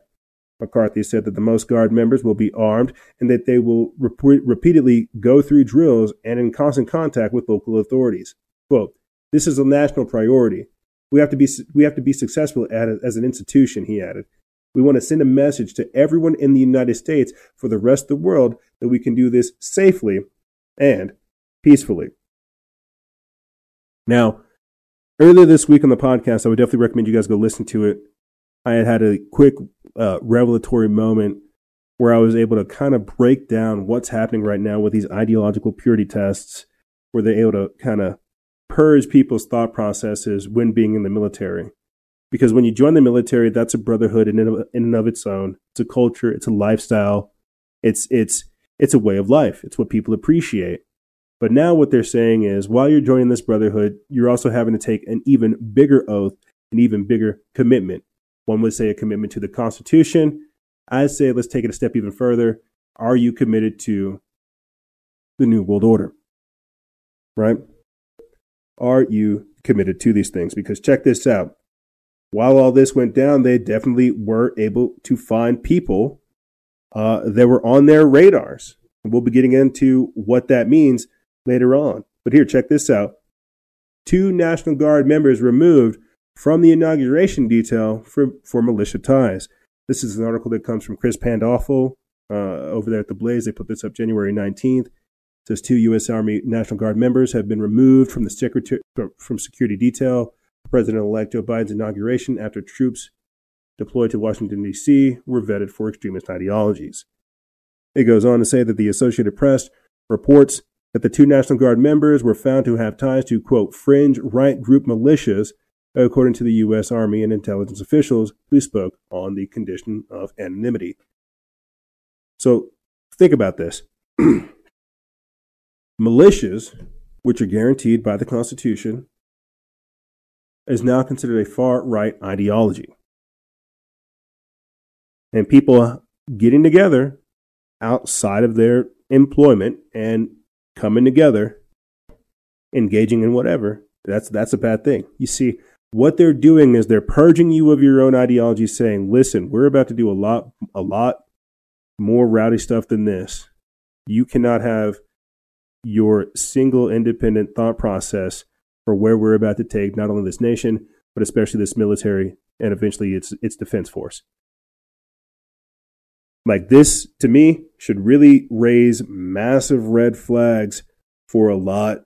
McCarthy said that the most Guard members will be armed and that they will rep- repeatedly go through drills and in constant contact with local authorities. Quote, this is a national priority. We have to be, we have to be successful at it as an institution, he added. We want to send a message to everyone in the United States for the rest of the world that we can do this safely and peacefully. Now, earlier this week on the podcast, I would definitely recommend you guys go listen to it. I had had a quick uh, revelatory moment where I was able to kind of break down what's happening right now with these ideological purity tests, where they're able to kind of purge people's thought processes when being in the military. Because when you join the military, that's a brotherhood in and of its own. It's a culture, it's a lifestyle, it's it's it's a way of life. It's what people appreciate. But now what they're saying is while you're joining this brotherhood, you're also having to take an even bigger oath, an even bigger commitment. One would say a commitment to the Constitution. I say let's take it a step even further. Are you committed to the New World Order? Right? Are you committed to these things? Because check this out. While all this went down, they definitely were able to find people uh, that were on their radars. We'll be getting into what that means later on. But here, check this out. Two National Guard members removed from the inauguration detail for, for militia ties. This is an article that comes from Chris Pandolfo uh, over there at the Blaze. They put this up January 19th. Says two U.S. Army National Guard members have been removed from the secretary, from security detail President-elect Joe Biden's inauguration after troops deployed to Washington, D.C. were vetted for extremist ideologies. It goes on to say that the Associated Press reports that the two National Guard members were found to have ties to, quote, fringe right group militias, according to the U.S. Army and intelligence officials who spoke on the condition of anonymity. So think about this. Militias, which are guaranteed by the Constitution, is now considered a far right ideology. And people getting together outside of their employment and coming together, engaging in whatever, that's that's a bad thing. You see, what they're doing is they're purging you of your own ideology, saying, listen, we're about to do a lot a lot more rowdy stuff than this. You cannot have your single independent thought process for where we're about to take not only this nation, but especially this military and eventually its its defense force. Like this, to me, should really raise massive red flags for a lot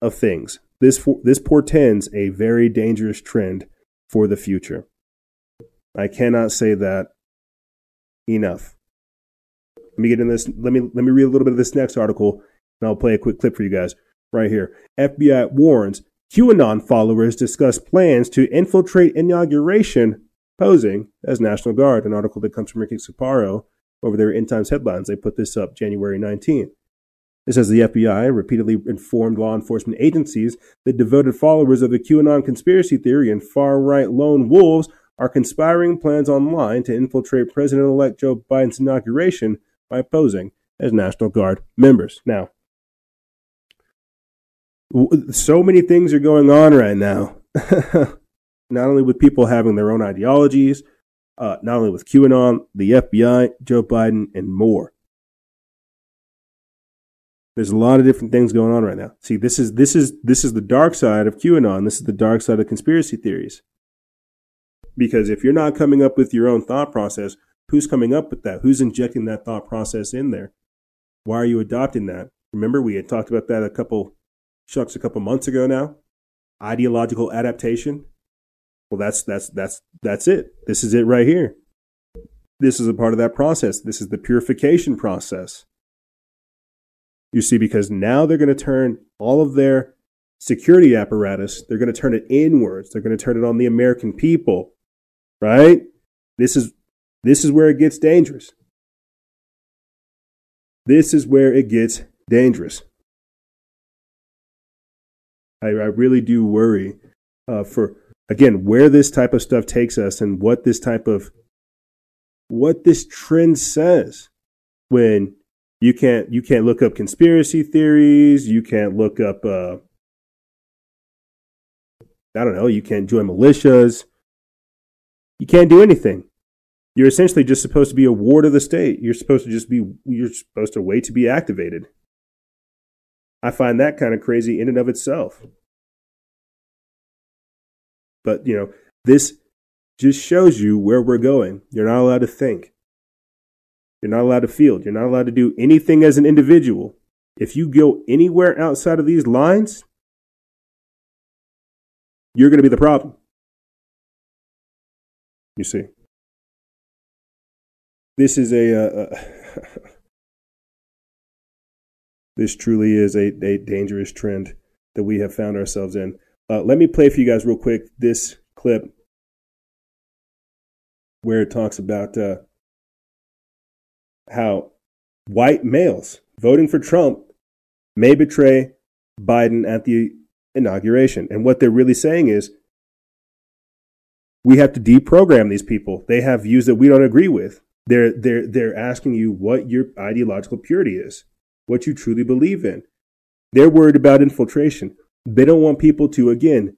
of things. This, this portends a very dangerous trend for the future. I cannot say that enough. Let me get in this. Let me let me read a little bit of this next article, and I'll play a quick clip for you guys right here. FBI warns QAnon followers discuss plans to infiltrate inauguration posing as National Guard. An article that comes from Ricky Sparrow over there in Times headlines. They put this up January 19th. It says the FBI repeatedly informed law enforcement agencies that devoted followers of the QAnon conspiracy theory and far right lone wolves are conspiring plans online to infiltrate President elect Joe Biden's inauguration by posing as National Guard members. Now, so many things are going on right now. not only with people having their own ideologies, uh, not only with QAnon, the FBI, Joe Biden, and more. There's a lot of different things going on right now. See, this is this is this is the dark side of QAnon. This is the dark side of conspiracy theories. Because if you're not coming up with your own thought process, who's coming up with that? Who's injecting that thought process in there? Why are you adopting that? Remember, we had talked about that a couple shucks a couple months ago now. Ideological adaptation. Well, that's that's that's that's it. This is it right here. This is a part of that process. This is the purification process. You see, because now they're going to turn all of their security apparatus, they're going to turn it inwards. They're going to turn it on the American people. Right? This is this is where it gets dangerous. This is where it gets dangerous. I, I really do worry uh, for again where this type of stuff takes us and what this type of what this trend says when you can't you can't look up conspiracy theories you can't look up uh, I don't know, you can't join militias. You can't do anything. You're essentially just supposed to be a ward of the state. You're supposed to just be, you're supposed to wait to be activated. I find that kind of crazy in and of itself. But, you know, this just shows you where we're going. You're not allowed to think. You're not allowed to feel. You're not allowed to do anything as an individual. If you go anywhere outside of these lines, you're going to be the problem. You see, this is a, uh, uh this truly is a, a dangerous trend that we have found ourselves in. Uh, let me play for you guys real quick this clip where it talks about uh, how white males voting for Trump may betray Biden at the inauguration. And what they're really saying is we have to deprogram these people. They have views that we don't agree with. They're, they're, they're asking you what your ideological purity is, what you truly believe in. They're worried about infiltration. They don't want people to, again,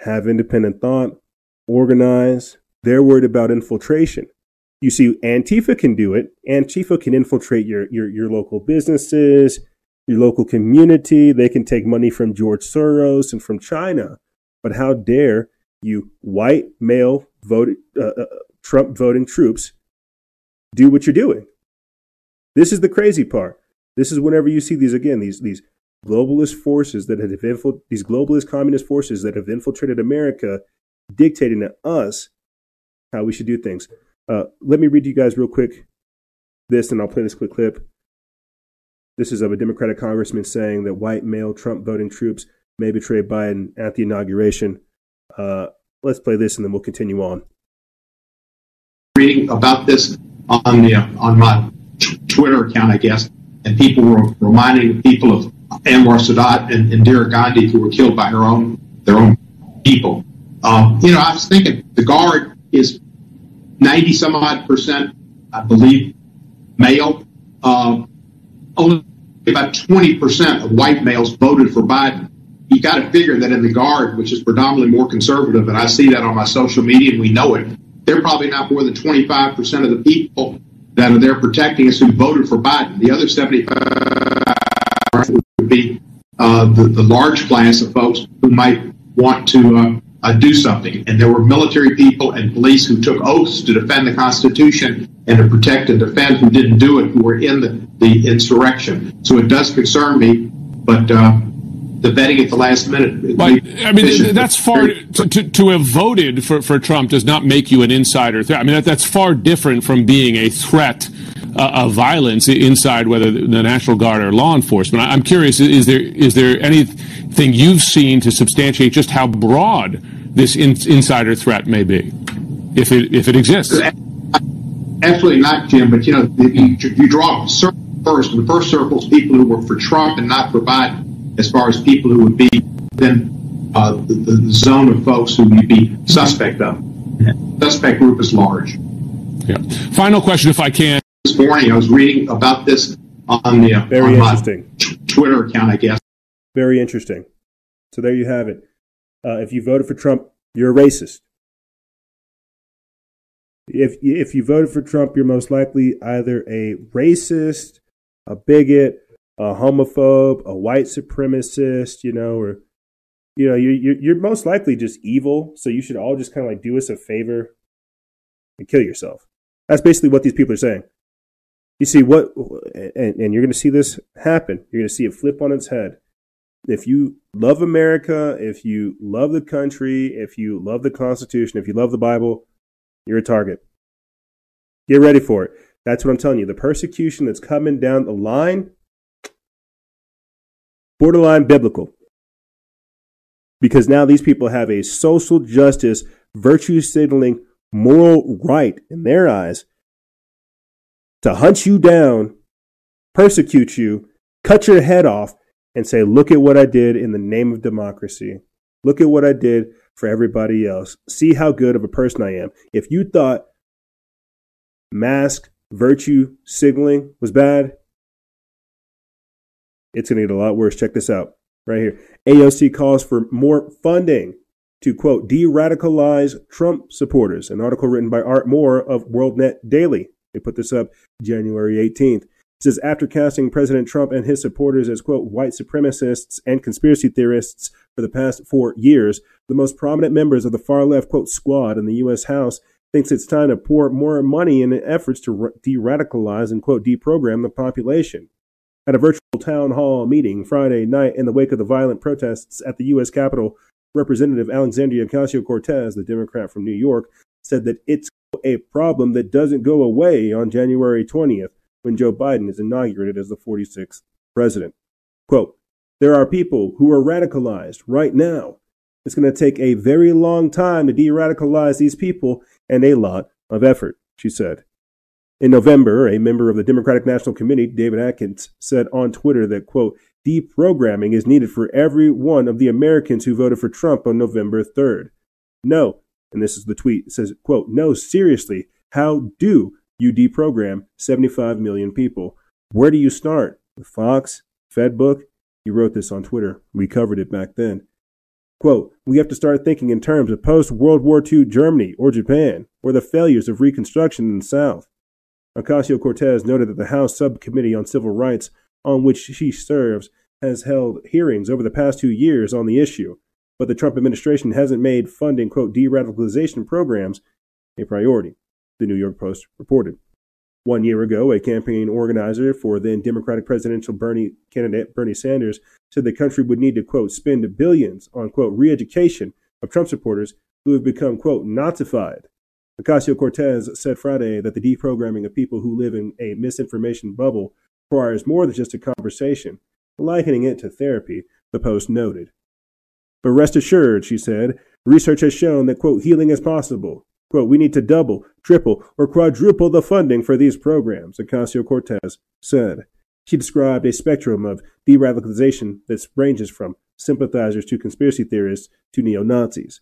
have independent thought, organize. They're worried about infiltration. You see, Antifa can do it. Antifa can infiltrate your, your, your local businesses, your local community. They can take money from George Soros and from China. But how dare you white male vote, uh, uh, Trump voting troops do what you're doing? This is the crazy part. This is whenever you see these again, these these globalist forces that have infil- these globalist communist forces that have infiltrated America, dictating to us how we should do things. Uh, let me read you guys real quick this, and I'll play this quick clip. This is of a Democratic congressman saying that white male Trump voting troops may betray Biden at the inauguration. Uh, let's play this and then we'll continue on. Reading about this on the on my Twitter account, I guess, and people were reminding people of Anwar Sadat and Indira Gandhi, who were killed by her own their own people. Um, you know, I was thinking the guard is ninety some odd percent, I believe, male. Um, only about 20% of white males voted for Biden. You got to figure that in the Guard, which is predominantly more conservative, and I see that on my social media and we know it, they're probably not more than 25% of the people that are there protecting us who voted for Biden. The other 75 would be uh, the, the large class of folks who might want to uh, uh, do something. And there were military people and police who took oaths to defend the Constitution and to protect and defend who didn't do it, who were in the, the insurrection. So it does concern me, but uh, the betting at the last minute. But, I mean, that's far to, to, to, have voted for, for Trump does not make you an insider threat. I mean, that, that's far different from being a threat uh, of violence inside whether the National Guard or law enforcement. I'm curious: is there is there anything you've seen to substantiate just how broad this in, insider threat may be, if it if it exists? Absolutely not, Jim. But you know, you, you draw first. The first circle is people who work for Trump and not for Biden, as far as people who would be then uh, the, the, zone of folks who would be suspect of. Suspect group is large. Yeah. Final question, if I can this morning. I was reading about this on the very on interesting Twitter account, I guess. Very interesting. So there you have it. Uh, if you voted for Trump, you're a racist. If if you voted for Trump, you're most likely either a racist, a bigot, a homophobe, a white supremacist, you know, or you know, you you're most likely just evil. So you should all just kind of like do us a favor and kill yourself. That's basically what these people are saying. You see what, and, and you're going to see this happen. You're going to see it flip on its head. If you love America, if you love the country, if you love the Constitution, if you love the Bible, you're a target. Get ready for it. That's what I'm telling you. The persecution that's coming down the line, borderline biblical. Because now these people have a social justice, virtue signaling, moral right in their eyes to hunt you down, persecute you, cut your head off, and say, Look at what I did in the name of democracy. Look at what I did for everybody else. See how good of a person I am. If you thought mask virtue signaling was bad, it's going to get a lot worse. Check this out right here. AOC calls for more funding to quote, de radicalize Trump supporters. An article written by Art Moore of WorldNet Daily. They put this up January 18th. It says after casting President Trump and his supporters as quote white supremacists and conspiracy theorists for the past four years, the most prominent members of the far left quote squad in the U.S. House thinks it's time to pour more money in efforts to de-radicalize and quote deprogram the population. At a virtual town hall meeting Friday night in the wake of the violent protests at the U.S. Capitol, Representative Alexandria Ocasio Cortez, the Democrat from New York, said that it's a problem that doesn't go away on January 20th when Joe Biden is inaugurated as the 46th president. Quote, there are people who are radicalized right now. It's going to take a very long time to de radicalize these people and a lot of effort, she said. In November, a member of the Democratic National Committee, David Atkins, said on Twitter that, quote, deprogramming is needed for every one of the Americans who voted for Trump on November 3rd. No, and this is the tweet, says, quote, no, seriously, how do you deprogram 75 million people? Where do you start? With Fox? Fedbook? He wrote this on Twitter. We covered it back then. Quote, we have to start thinking in terms of post World War II Germany or Japan, or the failures of Reconstruction in the South. Ocasio Cortez noted that the House Subcommittee on Civil Rights, on which she serves, has held hearings over the past two years on the issue, but the Trump administration hasn't made funding, quote, de radicalization programs a priority, the New York Post reported. One year ago, a campaign organizer for then Democratic presidential Bernie candidate Bernie Sanders said the country would need to, quote, spend billions on, quote, re education of Trump supporters who have become, quote, Nazified. Ocasio Cortez said Friday that the deprogramming of people who live in a misinformation bubble requires more than just a conversation, likening it to therapy, the Post noted. But rest assured, she said, research has shown that, quote, healing is possible. Quote, we need to double, triple, or quadruple the funding for these programs, Ocasio Cortez said. She described a spectrum of de radicalization that ranges from sympathizers to conspiracy theorists to neo Nazis.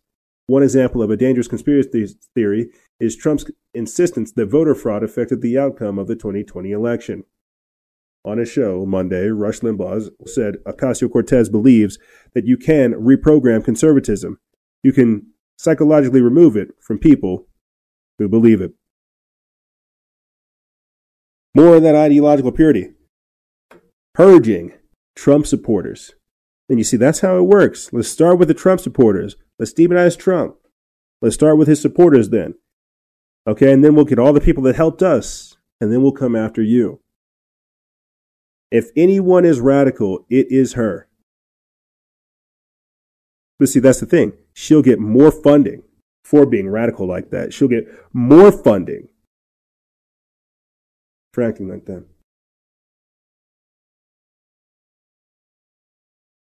One example of a dangerous conspiracy theory is Trump's insistence that voter fraud affected the outcome of the 2020 election. On a show Monday, Rush Limbaugh said Ocasio Cortez believes that you can reprogram conservatism. You can psychologically remove it from people who believe it. More of that ideological purity. Purging Trump supporters. And you see, that's how it works. Let's start with the Trump supporters. Let's demonize Trump. Let's start with his supporters then. Okay, and then we'll get all the people that helped us, and then we'll come after you. If anyone is radical, it is her. But see, that's the thing she'll get more funding for being radical like that. She'll get more funding for acting like that.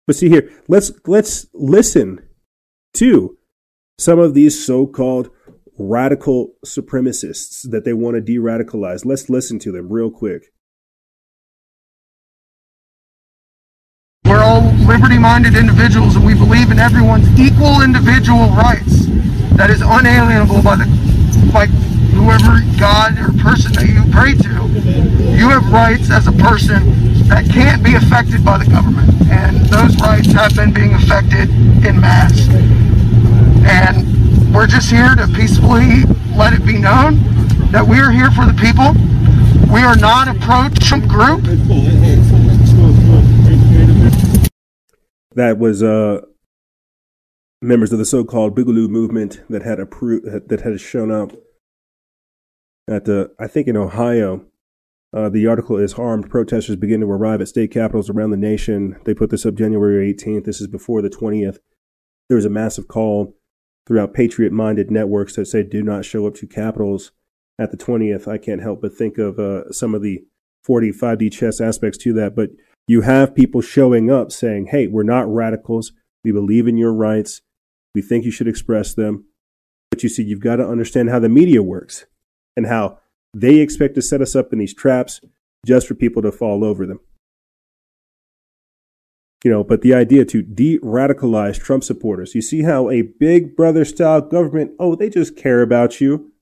But see here, let's let's listen to some of these so-called radical supremacists that they want to de-radicalize. Let's listen to them real quick. We're all liberty minded individuals and we believe in everyone's equal individual rights that is unalienable by the by whoever God or person that you pray to. You have rights as a person that can't be affected by the government. And those rights have been being affected in mass. And we're just here to peacefully let it be known that we are here for the people. We are not a pro-Trump group. That was uh, members of the so-called Boogaloo movement that had approved that had shown up at the I think in Ohio. Uh, the article is harmed. protesters begin to arrive at state capitals around the nation. They put this up January 18th. This is before the 20th. There was a massive call throughout patriot-minded networks that say do not show up to capitals at the 20th. I can't help but think of uh, some of the 45D chess aspects to that, but you have people showing up saying, hey, we're not radicals. We believe in your rights. We think you should express them. But you see, you've got to understand how the media works and how they expect to set us up in these traps just for people to fall over them. You know, but the idea to de radicalize Trump supporters, you see how a big brother style government, oh, they just care about you.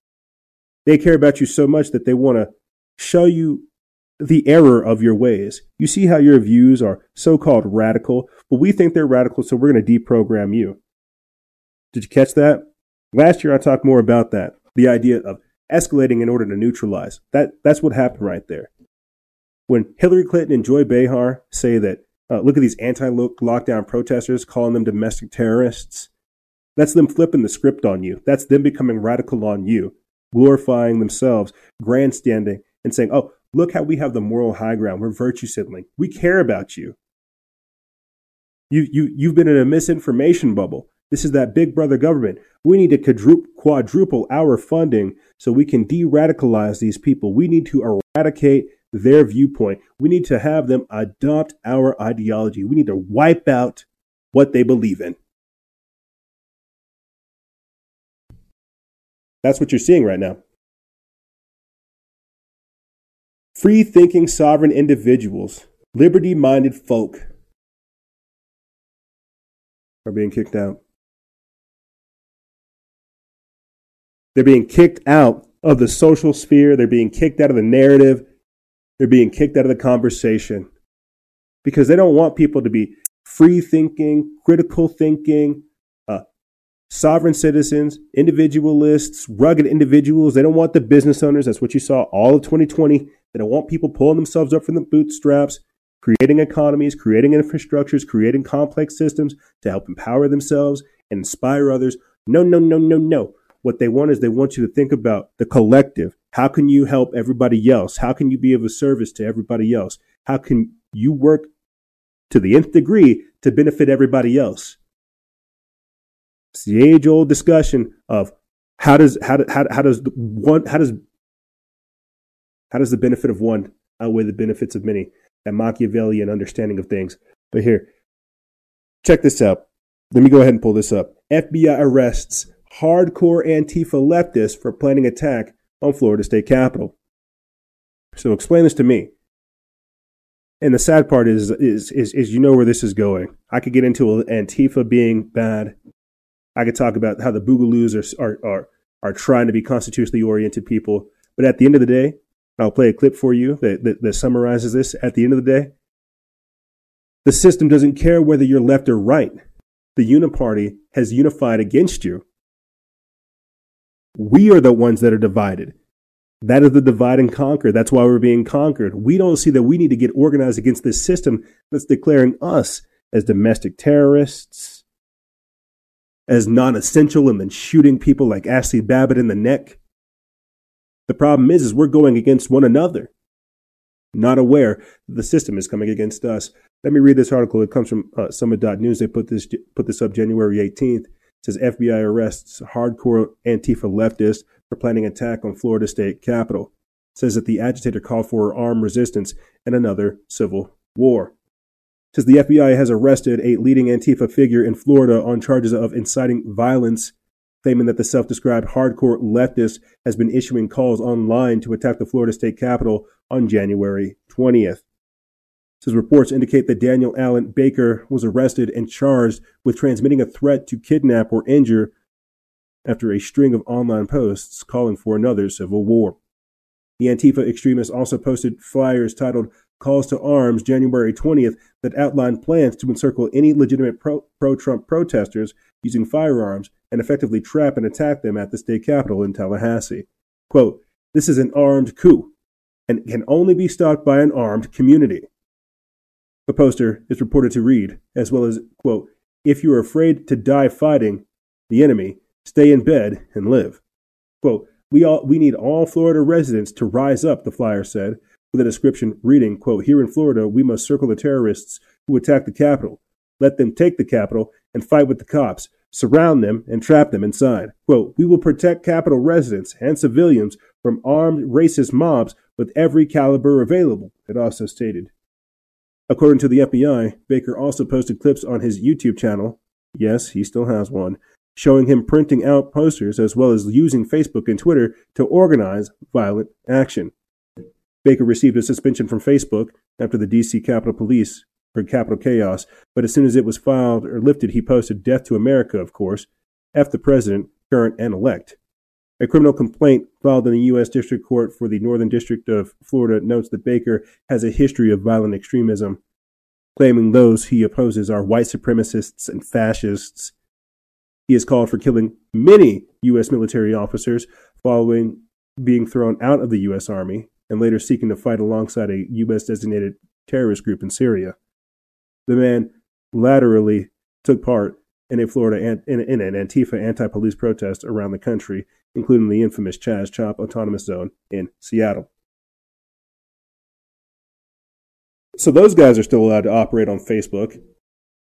They care about you so much that they want to show you the error of your ways. You see how your views are so called radical, but we think they're radical, so we're going to deprogram you. Did you catch that? Last year I talked more about that. The idea of escalating in order to neutralize. That that's what happened right there. When Hillary Clinton and Joy Behar say that, uh, look at these anti-lockdown protesters, calling them domestic terrorists. That's them flipping the script on you. That's them becoming radical on you, glorifying themselves, grandstanding, and saying, "Oh, look how we have the moral high ground. We're virtue signaling. We care about you. You you you've been in a misinformation bubble. This is that big brother government. We need to quadruple our funding so we can de radicalize these people. We need to eradicate their viewpoint. We need to have them adopt our ideology. We need to wipe out what they believe in. That's what you're seeing right now. Free thinking sovereign individuals, liberty minded folk are being kicked out. They're being kicked out of the social sphere. They're being kicked out of the narrative. They're being kicked out of the conversation because they don't want people to be free thinking, critical thinking, uh, sovereign citizens, individualists, rugged individuals. They don't want the business owners. That's what you saw all of 2020. They don't want people pulling themselves up from the bootstraps, creating economies, creating infrastructures, creating complex systems to help empower themselves and inspire others. No, no, no, no, no. What they want is they want you to think about the collective. How can you help everybody else? How can you be of a service to everybody else? How can you work to the nth degree to benefit everybody else? It's the age old discussion of how does how, how, how does one how does how does the benefit of one outweigh the benefits of many? That Machiavellian understanding of things. But here, check this out. Let me go ahead and pull this up. FBI arrests hardcore Antifa leftists for planning attack on Florida State Capitol. So explain this to me. And the sad part is, is, is, is you know where this is going. I could get into Antifa being bad. I could talk about how the Boogaloos are, are, are, are trying to be constitutionally oriented people. But at the end of the day, I'll play a clip for you that, that, that summarizes this. At the end of the day, the system doesn't care whether you're left or right. The uniparty has unified against you. We are the ones that are divided. That is the divide and conquer. That's why we're being conquered. We don't see that we need to get organized against this system that's declaring us as domestic terrorists, as non essential, and then shooting people like Ashli Babbitt in the neck. The problem is, is we're going against one another, not aware the system is coming against us. Let me read this article. It comes from uh, Summit.news. They put this put this up January 18th says FBI arrests hardcore Antifa leftist for planning attack on Florida state capitol. says that the agitator called for armed resistance and another civil war. says the FBI has arrested a leading Antifa figure in Florida on charges of inciting violence, claiming that the self-described hardcore leftist has been issuing calls online to attack the Florida state capitol on January 20th says reports indicate that Daniel Allen Baker was arrested and charged with transmitting a threat to kidnap or injure after a string of online posts calling for another civil war. The Antifa extremists also posted flyers titled Calls to Arms January 20th that outlined plans to encircle any legitimate pro Trump protesters using firearms and effectively trap and attack them at the state capitol in Tallahassee. Quote, This is an armed coup and can only be stopped by an armed community. The poster is reported to read, as well as, quote, if you are afraid to die fighting the enemy, stay in bed and live. Quote, we, all, we need all Florida residents to rise up, the flyer said, with a description reading, quote, here in Florida, we must circle the terrorists who attack the Capitol. Let them take the Capitol and fight with the cops, surround them and trap them inside. Quote, we will protect Capitol residents and civilians from armed racist mobs with every caliber available, it also stated. According to the FBI, Baker also posted clips on his YouTube channel. Yes, he still has one, showing him printing out posters as well as using Facebook and Twitter to organize violent action. Baker received a suspension from Facebook after the DC Capitol Police for Capitol Chaos, but as soon as it was filed or lifted, he posted Death to America, of course, F the President, current and elect. A criminal complaint filed in the U.S. District Court for the Northern District of Florida notes that Baker has a history of violent extremism, claiming those he opposes are white supremacists and fascists. He has called for killing many U.S. military officers following being thrown out of the U.S. Army and later seeking to fight alongside a U.S. designated terrorist group in Syria. The man laterally took part in a Florida in, in an Antifa anti-police protest around the country, including the infamous Chaz Chop Autonomous Zone in Seattle. So those guys are still allowed to operate on Facebook.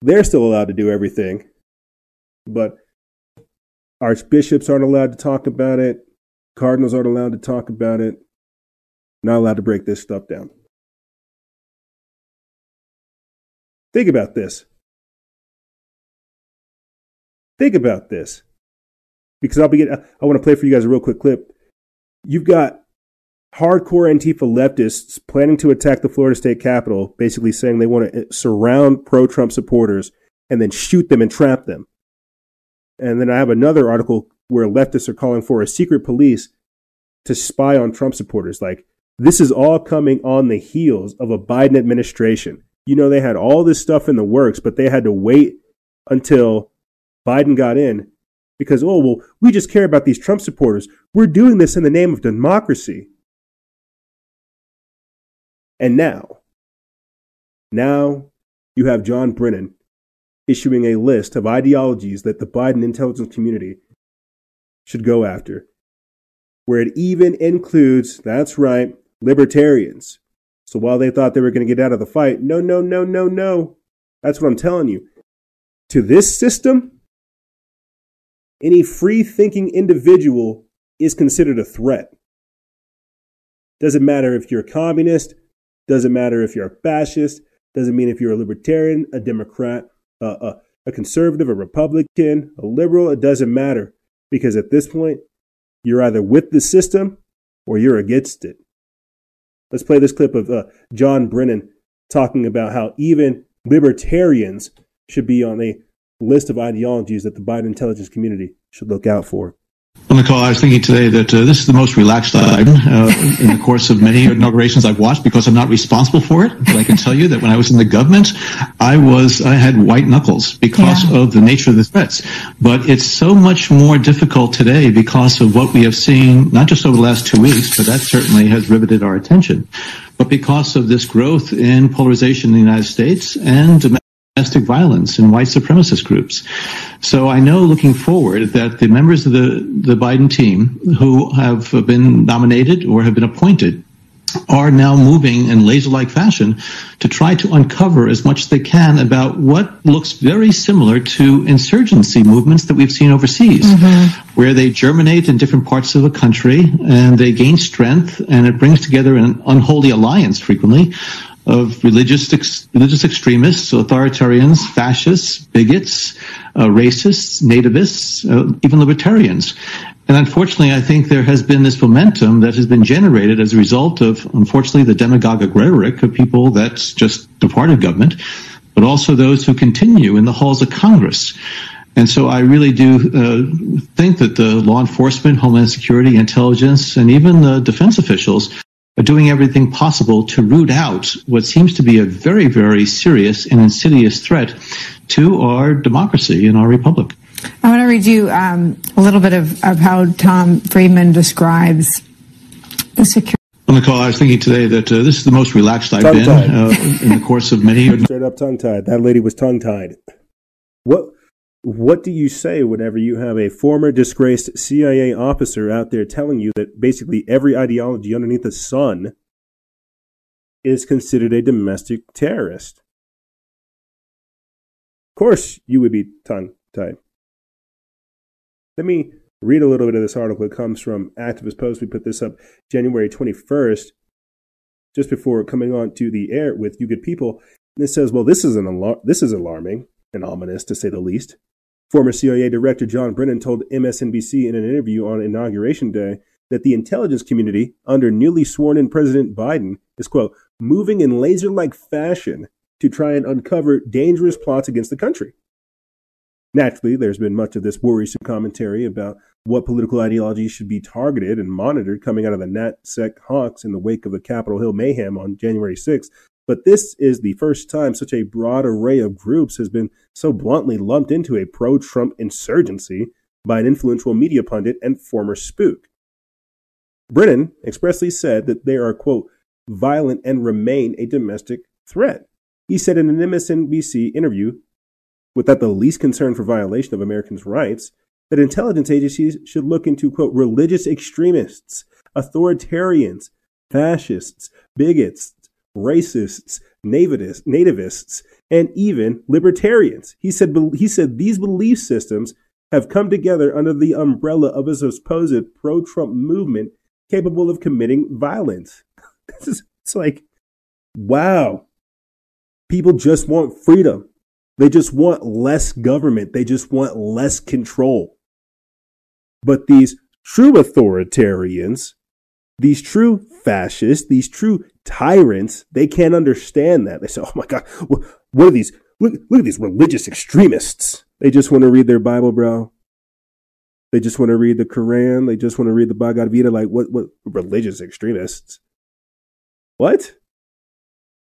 They're still allowed to do everything. But archbishops aren't allowed to talk about it. Cardinals aren't allowed to talk about it. Not allowed to break this stuff down. Think about this. Think about this. Because I'll begin I want to play for you guys a real quick clip. You've got hardcore Antifa leftists planning to attack the Florida state capitol, basically saying they want to eh, surround pro Trump supporters and then shoot them and trap them. And then I have another article where leftists are calling for a secret police to spy on Trump supporters. Like, this is all coming on the heels of a Biden administration. You know, they had all this stuff in the works, but they had to wait until Biden got in because, oh, well, we just care about these Trump supporters. We're doing this in the name of democracy. And now, now you have John Brennan issuing a list of ideologies that the Biden intelligence community should go after, where it even includes, that's right, libertarians. So while they thought they were going to get out of the fight, no, no, no, no, no. That's what I'm telling you. To this system, any free thinking individual is considered a threat. Doesn't matter if you're a communist, doesn't matter if you're a fascist, doesn't mean if you're a libertarian, a Democrat, a, a conservative, a Republican, a liberal, it doesn't matter. Because at this point, you're either with the system or you're against it. Let's play this clip of uh, John Brennan talking about how even libertarians should be on a list of ideologies that the Biden intelligence community should look out for. On the call, I was thinking today that uh, this is the most relaxed I've been uh, in the course of many inaugurations I've watched because I'm not responsible for it. But I can tell you that when I was in the government, I was I had white knuckles because yeah. of the nature of the threats. But it's so much more difficult today because of what we have seen, not just over the last two weeks, but that certainly has riveted our attention. But because of this growth in polarization in the United States and domestic violence and white supremacist groups. So I know looking forward that the members of the, the Biden team who have been nominated or have been appointed are now moving in laser-like fashion to try to uncover as much as they can about what looks very similar to insurgency movements that we've seen overseas, mm-hmm. where they germinate in different parts of the country and they gain strength and it brings together an unholy alliance frequently of religious ex- religious extremists, authoritarians, fascists, bigots, uh, racists, nativists, uh, even libertarians. And unfortunately, I think there has been this momentum that has been generated as a result of, unfortunately, the demagogic rhetoric of people that just departed government, but also those who continue in the halls of Congress. And so I really do uh, think that the law enforcement, homeland security, intelligence, and even the defense officials doing everything possible to root out what seems to be a very, very serious and insidious threat to our democracy and our republic. I want to read you um, a little bit of, of how Tom Friedman describes the security. On the call, I was thinking today that uh, this is the most relaxed I've been uh, in the course of many. Years. Straight up tongue tied. That lady was tongue tied. What what do you say whenever you have a former disgraced CIA officer out there telling you that basically every ideology underneath the sun is considered a domestic terrorist? Of course, you would be tongue tied. Let me read a little bit of this article. It comes from Activist Post. We put this up January 21st, just before coming on to the air with You Good People. And it says, well, this is, an alar- this is alarming and ominous, to say the least. Former CIA Director John Brennan told MSNBC in an interview on Inauguration Day that the intelligence community, under newly sworn in President Biden, is, quote, moving in laser like fashion to try and uncover dangerous plots against the country. Naturally, there's been much of this worrisome commentary about what political ideologies should be targeted and monitored coming out of the NatSec hawks in the wake of the Capitol Hill mayhem on January 6th. But this is the first time such a broad array of groups has been so bluntly lumped into a pro Trump insurgency by an influential media pundit and former spook. Brennan expressly said that they are, quote, violent and remain a domestic threat. He said in an MSNBC interview, without the least concern for violation of Americans' rights, that intelligence agencies should look into, quote, religious extremists, authoritarians, fascists, bigots, racists, nativists, nativists, and even libertarians. He said, he said these belief systems have come together under the umbrella of a supposed pro Trump movement capable of committing violence. Is, it's like, wow. People just want freedom. They just want less government. They just want less control. But these true authoritarians, these true fascists, these true tyrants, they can't understand that. They say, oh my God, what are these? Look, look at these religious extremists. They just want to read their Bible, bro. They just want to read the Quran. They just want to read the Bhagavad Gita. Like, what, what religious extremists? What?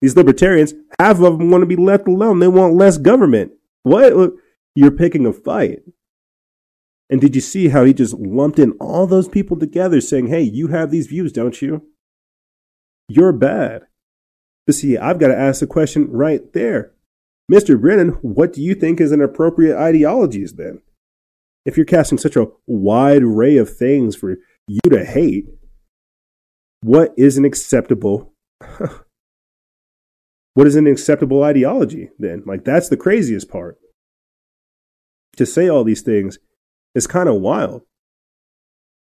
These libertarians, half of them want to be left alone. They want less government. What? You're picking a fight. And did you see how he just lumped in all those people together saying, hey, you have these views, don't you? You're bad. But see, I've got to ask the question right there. Mr. Brennan, what do you think is an appropriate ideologies then? If you're casting such a wide array of things for you to hate, what is an acceptable what is an acceptable ideology then? Like that's the craziest part. To say all these things is kind of wild.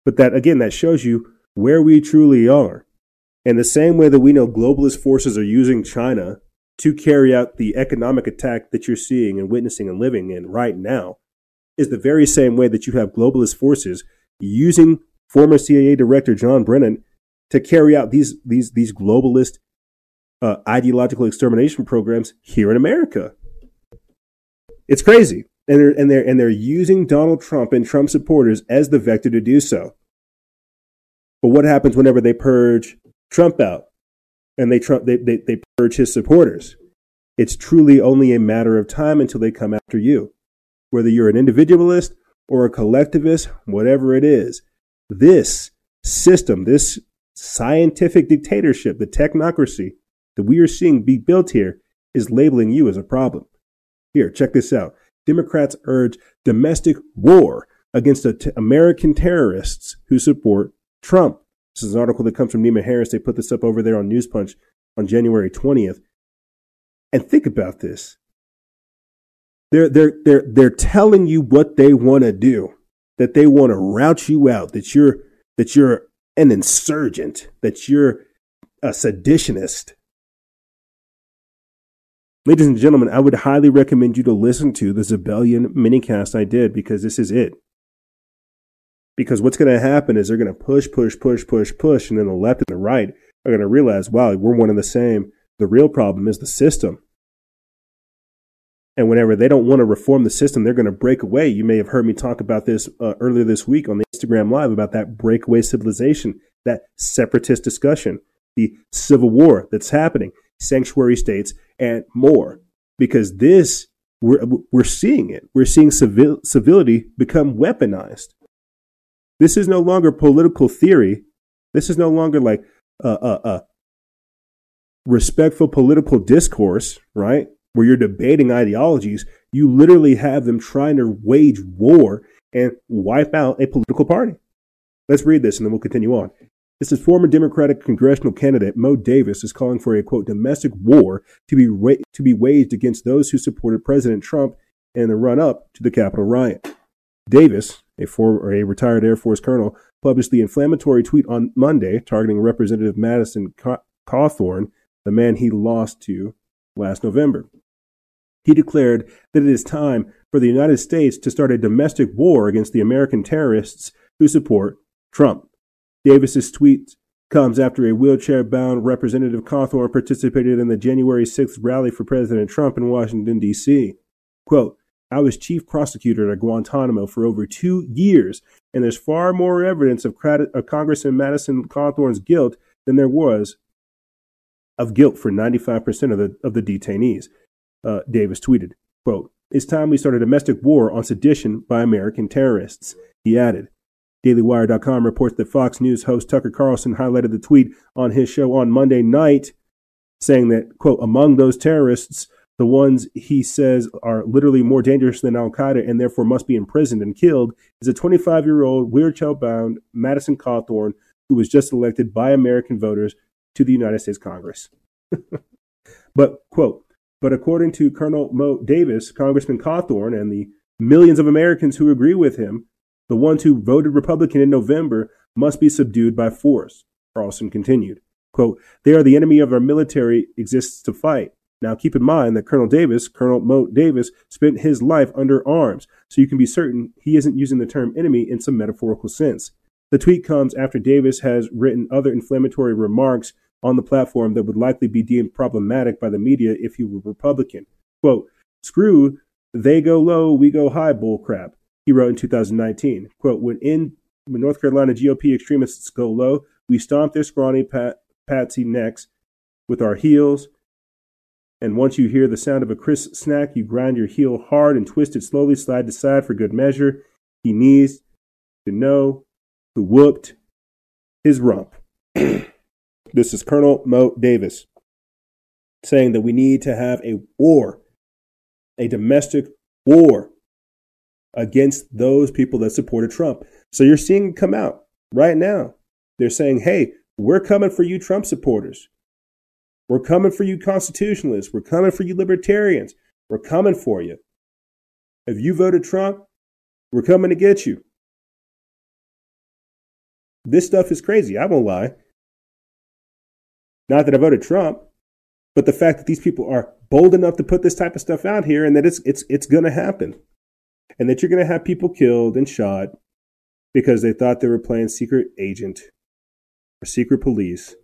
But that again that shows you where we truly are. In the same way that we know globalist forces are using China to carry out the economic attack that you're seeing and witnessing and living in right now is the very same way that you have globalist forces using former CIA director John Brennan to carry out these these these globalist uh, ideological extermination programs here in America. It's crazy, and they're and they're and they're using Donald Trump and Trump supporters as the vector to do so. But what happens whenever they purge Trump out and they Trump they, they, they purge his supporters? It's truly only a matter of time until they come after you. Whether you're an individualist or a collectivist, whatever it is, this system, this scientific dictatorship, the technocracy that we are seeing be built here is labeling you as a problem. Here, check this out. Democrats urge domestic war against American terrorists who support Trump. This is an article that comes from Nima Harris. They put this up over there on News Punch on January 20th. And think about this. They're, they're, they're, they're telling you what they want to do, that they want to rout you out, that you're, that you're an insurgent, that you're a seditionist. Ladies and gentlemen, I would highly recommend you to listen to the Zebellion minicast I did because this is it. Because what's going to happen is they're going to push, push, push, push, push, and then the left and the right are going to realize, wow, we're one and the same. The real problem is the system. And whenever they don't want to reform the system, they're going to break away. You may have heard me talk about this uh, earlier this week on the Instagram Live about that breakaway civilization, that separatist discussion, the civil war that's happening, sanctuary states, and more. Because this, we're, we're seeing it. We're seeing civil, civility become weaponized. This is no longer political theory. This is no longer like a, a, a respectful political discourse, right? where you're debating ideologies, you literally have them trying to wage war and wipe out a political party. Let's read this and then we'll continue on. This is former Democratic congressional candidate Mo Davis is calling for a quote domestic war to be to be waged against those who supported President Trump in the run up to the Capitol riot. Davis, a former a retired Air Force colonel, published the inflammatory tweet on Monday targeting Representative Madison Cawthorn, the man he lost to last November. He declared that it is time for the United States to start a domestic war against the American terrorists who support Trump. Davis's tweet comes after a wheelchair-bound Representative Cawthorn participated in the January 6th rally for President Trump in Washington, D.C. Quote, I was chief prosecutor at Guantanamo for over two years, and there's far more evidence of, of Congressman Madison Cawthorn's guilt than there was of guilt for 95% of the, of the detainees. Uh, Davis tweeted, quote, It's time we start a domestic war on sedition by American terrorists. He added, DailyWire.com reports that Fox News host Tucker Carlson highlighted the tweet on his show on Monday night, saying that, quote, among those terrorists, the ones he says are literally more dangerous than Al Qaeda and therefore must be imprisoned and killed is a 25 year old wheelchair bound Madison Cawthorn who was just elected by American voters to the United States Congress. but, quote, but according to Colonel Mo Davis, Congressman Cawthorn, and the millions of Americans who agree with him, the ones who voted Republican in November must be subdued by force. Carlson continued, quote, they are the enemy of our military exists to fight. Now keep in mind that Colonel Davis, Colonel Mo Davis, spent his life under arms, so you can be certain he isn't using the term enemy in some metaphorical sense. The tweet comes after Davis has written other inflammatory remarks on the platform that would likely be deemed problematic by the media if he were Republican. Quote, screw, they go low, we go high bullcrap, he wrote in 2019. Quote, when in when North Carolina GOP extremists go low, we stomp their scrawny pat, patsy necks with our heels. And once you hear the sound of a crisp snack, you grind your heel hard and twist it slowly side to side for good measure. He needs to know who whooped his rump. this is Colonel Mo Davis saying that we need to have a war, a domestic war against those people that supported Trump. So you're seeing it come out right now. They're saying, hey, we're coming for you, Trump supporters. We're coming for you, constitutionalists. We're coming for you, libertarians. We're coming for you. If you voted Trump, we're coming to get you. This stuff is crazy. I won't lie. Not that I voted Trump, but the fact that these people are bold enough to put this type of stuff out here and that it's it's it's going to happen. And that you're going to have people killed and shot because they thought they were playing secret agent or secret police.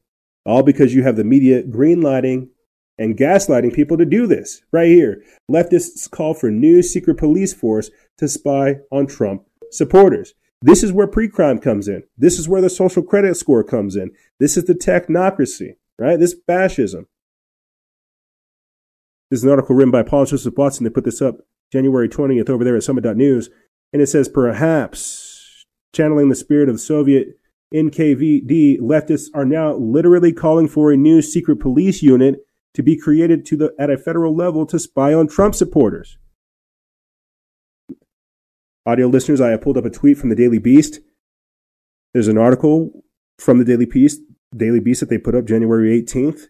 All because you have the media greenlighting and gaslighting people to do this. Right here. Leftists call for new secret police force to spy on Trump supporters. This is where pre crime comes in. This is where the social credit score comes in. This is the technocracy, right? This fascism. This is an article written by Paul Joseph Watson. They put this up January 20th over there at summit.news. And it says, perhaps channeling the spirit of the Soviet NKVD, leftists are now literally calling for a new secret police unit to be created to the, at a federal level to spy on Trump supporters. Audio listeners, I have pulled up a tweet from the Daily Beast. There's an article from the Daily Beast, Daily Beast that they put up January 18th,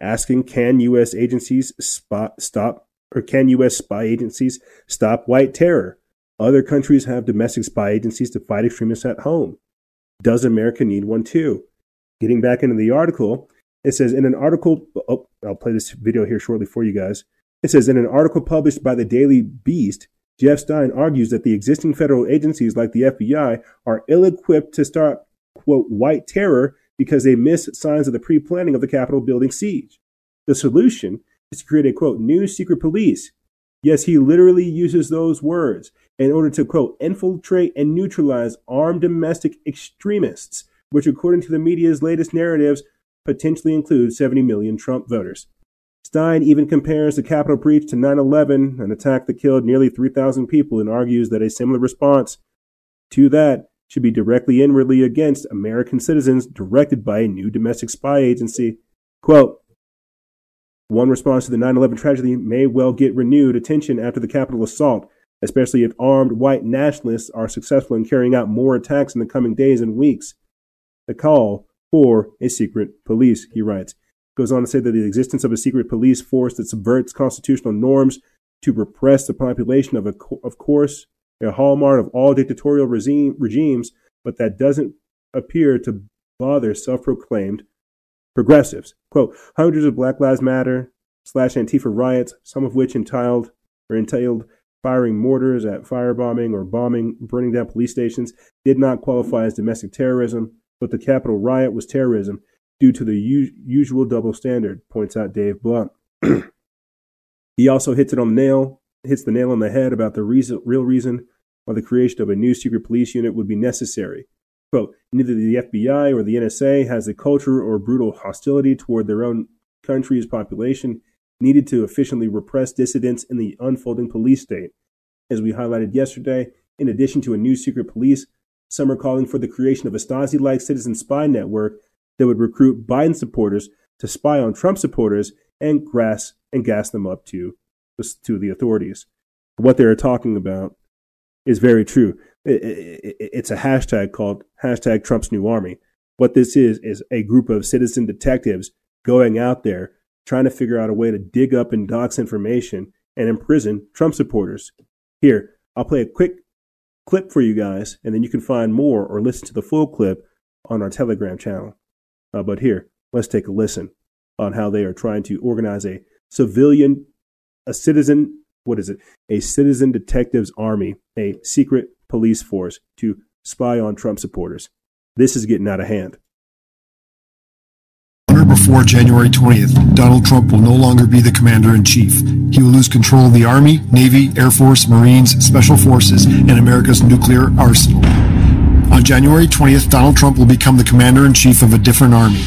asking can U.S. agencies spot, stop or can U.S. spy agencies stop white terror? Other countries have domestic spy agencies to fight extremists at home. Does America need one too? Getting back into the article, it says in an article, oh, I'll play this video here shortly for you guys. It says in an article published by the Daily Beast, Jeff Stein argues that the existing federal agencies like the FBI are ill equipped to start, quote, white terror because they miss signs of the pre planning of the Capitol building siege. The solution to create a, quote, new secret police. Yes, he literally uses those words in order to, quote, infiltrate and neutralize armed domestic extremists, which, according to the media's latest narratives, potentially include 70 million Trump voters. Stein even compares the Capitol breach to 9 11, an attack that killed nearly 3,000 people, and argues that a similar response to that should be directly inwardly against American citizens directed by a new domestic spy agency. Quote, one response to the 9 11 tragedy may well get renewed attention after the Capitol assault, especially if armed white nationalists are successful in carrying out more attacks in the coming days and weeks. The call for a secret police, he writes goes on to say that the existence of a secret police force that subverts constitutional norms to repress the population of, a, of course, a hallmark of all dictatorial regime, regimes, but that doesn't appear to bother self-proclaimed progressives. Quote, hundreds of Black Lives Matter slash Antifa riots, some of which entailed or entailed firing mortars at firebombing or bombing, burning down police stations, did not qualify as domestic terrorism, but the Capitol riot was terrorism due to the u- usual double standard, points out Dave Blount. he also hits it on the nail, hits the nail on the head about the reason, real reason why the creation of a new secret police unit would be necessary. Quote, neither the FBI or the NSA has a culture or brutal hostility toward their own country's population needed to efficiently repress dissidents in the unfolding police state. As we highlighted yesterday, in addition to a new secret police, some are calling for the creation of a Stasi like citizen spy network that would recruit Biden supporters to spy on Trump supporters and gas, and gas them up to, to the authorities. What they're talking about is very true. It's a hashtag called hashtag Trump's New Army. What this is, is a group of citizen detectives going out there trying to figure out a way to dig up and dox information and imprison Trump supporters. Here, I'll play a quick clip for you guys, and then you can find more or listen to the full clip on our Telegram channel. Uh, but here, let's take a listen on how they are trying to organize a civilian, a citizen, what is it? A citizen detectives army, a secret police force to spy on Trump supporters. This is getting out of hand. Before January 20th, Donald Trump will no longer be the commander in chief. He will lose control of the Army, Navy, Air Force, Marines, Special Forces, and America's nuclear arsenal. On January 20th, Donald Trump will become the commander in chief of a different army.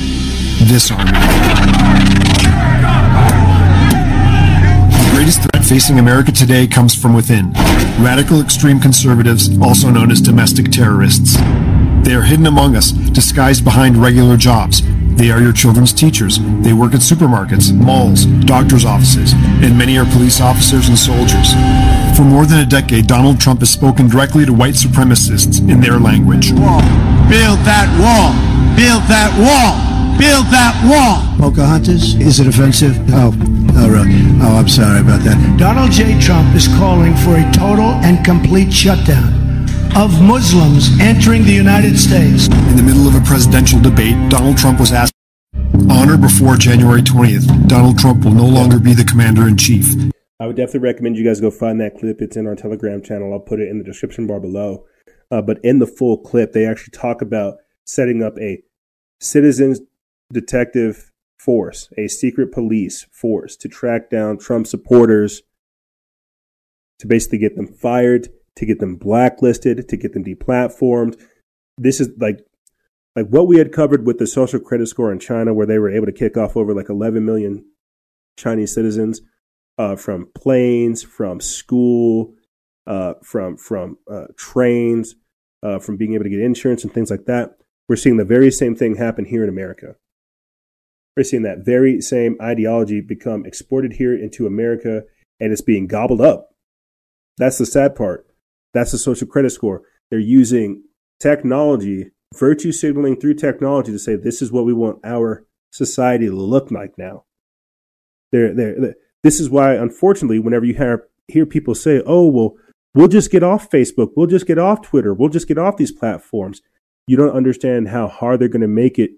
This army. The greatest threat facing America today comes from within radical extreme conservatives, also known as domestic terrorists. They are hidden among us, disguised behind regular jobs. They are your children's teachers. They work at supermarkets, malls, doctors' offices, and many are police officers and soldiers. For more than a decade, Donald Trump has spoken directly to white supremacists in their language. Wall. Build that wall! Build that wall! Build that wall! Pocahontas? Is it offensive? Oh, oh, right. oh, I'm sorry about that. Donald J. Trump is calling for a total and complete shutdown of Muslims entering the United States. In the middle of a presidential debate, Donald Trump was asked on or before January 20th, Donald Trump will no longer be the commander in chief. I would definitely recommend you guys go find that clip. It's in our Telegram channel. I'll put it in the description bar below. Uh, but in the full clip, they actually talk about setting up a citizens detective force, a secret police force to track down Trump supporters, to basically get them fired, to get them blacklisted, to get them deplatformed. This is like like what we had covered with the social credit score in China, where they were able to kick off over like 11 million Chinese citizens uh, from planes, from school, uh, from from uh, trains, uh, from being able to get insurance and things like that. We're seeing the very same thing happen here in America. We're seeing that very same ideology become exported here into America, and it's being gobbled up. That's the sad part. That's the social credit score. They're using technology, virtue signaling through technology to say this is what we want our society to look like now. They're, they're, they're, this is why, unfortunately, whenever you hear, hear people say, oh, well, we'll just get off Facebook, we'll just get off Twitter, we'll just get off these platforms, you don't understand how hard they're going to make it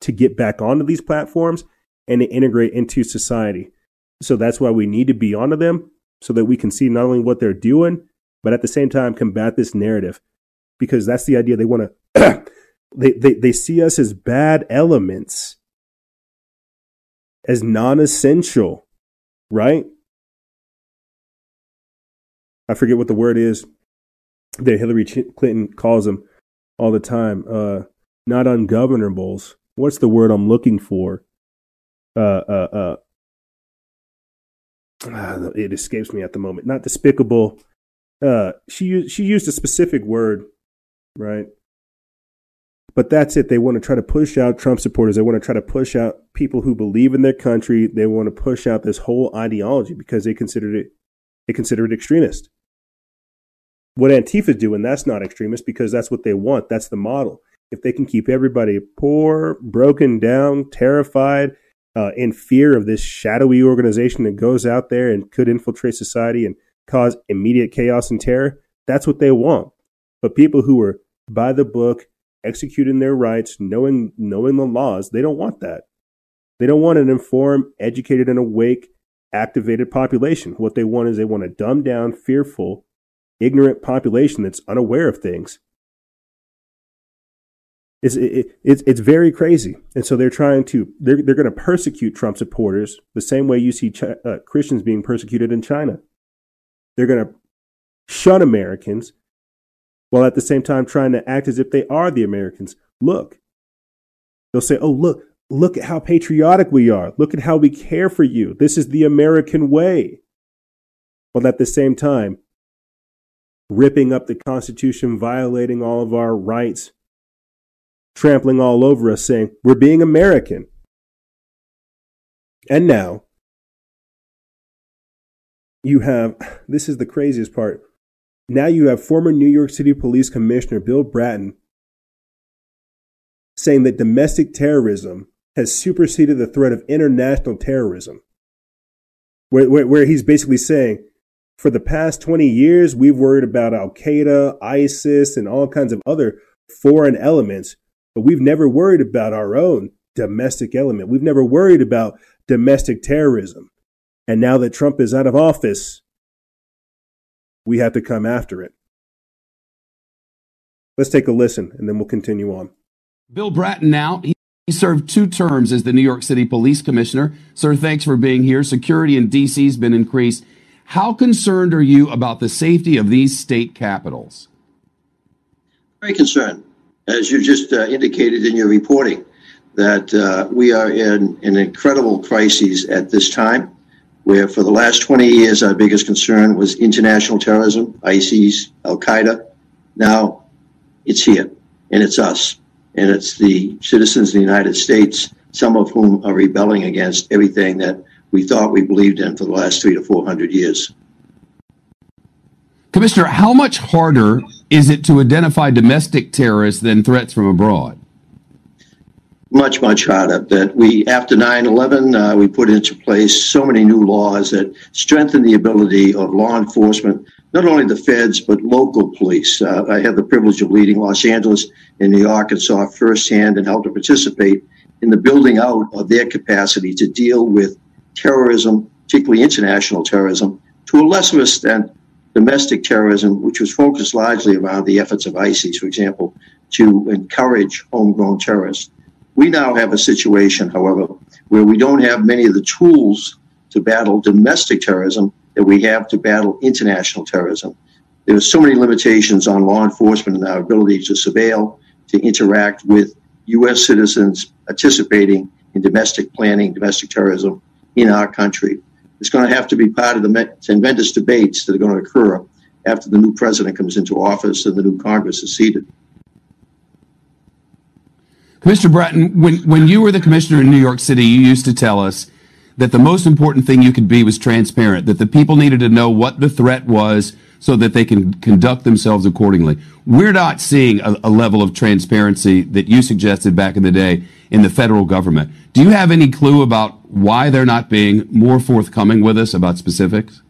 to get back onto these platforms and to integrate into society. So that's why we need to be onto them so that we can see not only what they're doing, but at the same time combat this narrative. Because that's the idea. They want to they, they they see us as bad elements as non-essential right? I forget what the word is that hillary clinton calls them all the time. Uh not ungovernables what's the word i'm looking for uh uh uh uh, it escapes me at the moment. Not despicable. Uh, she she used a specific word, right? But that's it. They want to try to push out Trump supporters. They want to try to push out people who believe in their country. They want to push out this whole ideology because they consider it they consider it extremist. What Antifa Antifa's doing, that's not extremist because that's what they want. That's the model. If they can keep everybody poor, broken down, terrified, uh, in fear of this shadowy organization that goes out there and could infiltrate society and cause immediate chaos and terror. That's what they want. But people who are by the book, executing their rights, knowing knowing the laws, they don't want that. They don't want an informed, educated, and awake, activated population. What they want is they want a dumbed down, fearful, ignorant population that's unaware of things it's, it, it's, it's very crazy. And so they're trying to, they're, they're going to persecute Trump supporters the same way you see Ch- uh, Christians being persecuted in China. They're going to shun Americans while at the same time trying to act as if they are the Americans. Look, they'll say, oh, look, look at how patriotic we are. Look at how we care for you. This is the American way. While at the same time, ripping up the Constitution, violating all of our rights, trampling all over us, saying, We're being American. And now, you have this is the craziest part. Now you have former New York City Police Commissioner Bill Bratton saying that domestic terrorism has superseded the threat of international terrorism. Where, where, where, he's basically saying, for the past 20 years, we've worried about Al Qaeda, ISIS, and all kinds of other foreign elements, but we've never worried about our own domestic element. We've never worried about domestic terrorism. And now that Trump is out of office, we have to come after it. Let's take a listen and then we'll continue on. Bill Bratton now. He served two terms as the New York City Police Commissioner. Sir, thanks for being here. Security in D.C. has been increased. How concerned are you about the safety of these state capitals? Very concerned, as you just uh, indicated in your reporting, that uh, we are in an incredible crisis at this time, where for the last 20 years our biggest concern was international terrorism, ISIS, Al Qaeda. Now it's here, and it's us and it's the citizens of the United States, some of whom are rebelling against everything that we thought we believed in for the last three to four hundred years. Commissioner, how much harder is it to identify domestic terrorists than threats from abroad? Much, much harder. That we, after 9 11, uh, we put into place so many new laws that strengthen the ability of law enforcement not only the feds, but local police. Uh, I had the privilege of leading Los Angeles and New York and saw firsthand and helped to participate in the building out of their capacity to deal with terrorism, particularly international terrorism, to a lesser extent, domestic terrorism, which was focused largely around the efforts of ISIS, for example, to encourage homegrown terrorists. We now have a situation, however, where we don't have many of the tools to battle domestic terrorism that we have to battle international terrorism. There are so many limitations on law enforcement and our ability to surveil, to interact with U.S. citizens participating in domestic planning, domestic terrorism in our country. It's going to have to be part of the tremendous debates that are going to occur after the new president comes into office and the new Congress is seated. Mr. Bratton, when, when you were the commissioner in New York City, you used to tell us that the most important thing you could be was transparent, that the people needed to know what the threat was so that they can conduct themselves accordingly. We're not seeing a, a, level of transparency that you suggested back in the day in the federal government. Do you have any clue about why they're not being more forthcoming with us about specifics?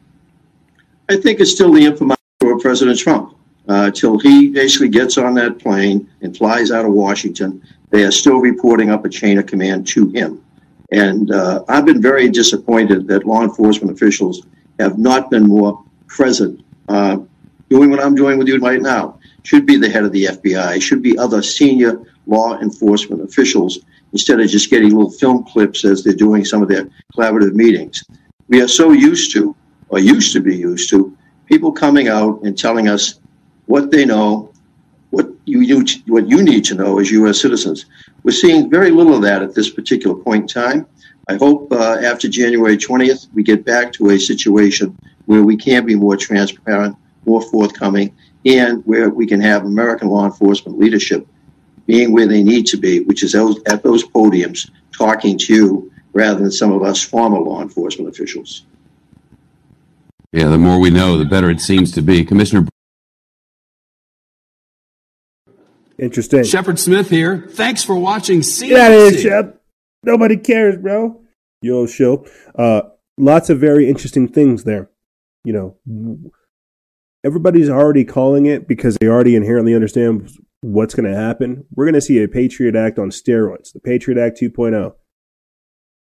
I think it's still the information of President Trump. Uh, till he basically gets on that plane and flies out of Washington, they are still reporting up a chain of command to him. And uh, I've been very disappointed that law enforcement officials have not been more present. Uh, doing what I'm doing with you right now should be the head of the FBI, should be other senior law enforcement officials instead of just getting little film clips as they're doing some of their collaborative meetings. We are so used to, or used to be used to, people coming out and telling us what they know, what you what you need to know as U.S. citizens. We're seeing very little of that at this particular point in time. I hope uh, after January 20th, we get back to a situation where we can be more transparent, more forthcoming, and where we can have American law enforcement leadership being where they need to be, which is at those podiums talking to you rather than some of us former law enforcement officials. Yeah, the more we know, the better it seems to be. Commissioner Interesting. Shepard Smith here. Thanks for watching CNBC. Get out of here, Shep. Nobody cares, bro. Yo, show. Uh, lots of very interesting things there. You know, everybody's already calling it because they already inherently understand what's going to happen. We're going to see a Patriot Act on steroids, the Patriot Act 2.0.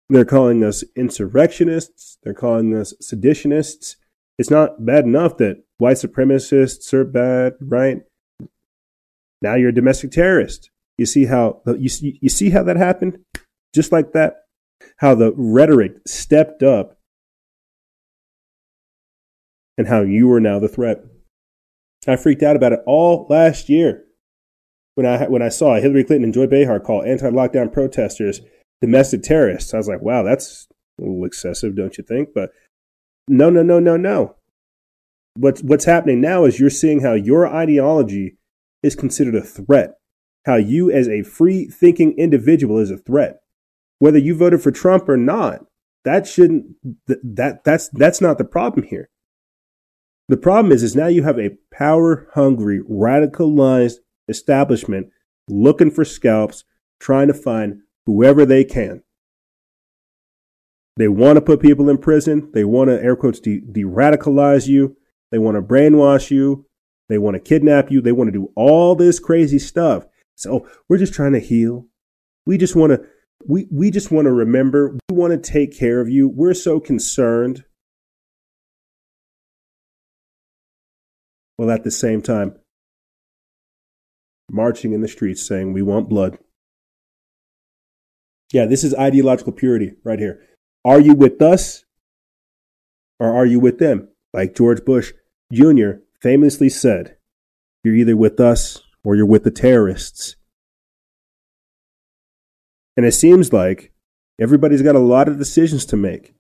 They're calling us insurrectionists. They're calling us seditionists. It's not bad enough that white supremacists are bad, right? Now you're a domestic terrorist. You see how you see, you see how that happened? Just like that, how the rhetoric stepped up and how you are now the threat. I freaked out about it all last year when I when I saw Hillary Clinton and Joy Behar call anti-lockdown protesters domestic terrorists. I was like, wow, that's a little excessive, don't you think? But no, no, no, no, no. What's what's happening now is you're seeing how your ideology is considered a threat. How you, as a free thinking individual, is a threat. Whether you voted for Trump or not, that shouldn't that that's that's not the problem here. The problem is is now you have a power hungry, radicalized establishment looking for scalps, trying to find whoever they can. They want to put people in prison. They want to air quotes de radicalize you. They want to brainwash you. They want to kidnap you. They want to do all this crazy stuff. So we're just trying to heal. We just want to we we just want to remember. We want to take care of you. We're so concerned. Well, at the same time, marching in the streets saying we want blood. Yeah, this is ideological purity right here. Are you with us or are you with them? Like George Bush Jr. famously said, You're either with us or you're with the terrorists. And it seems like everybody's got a lot of decisions to make.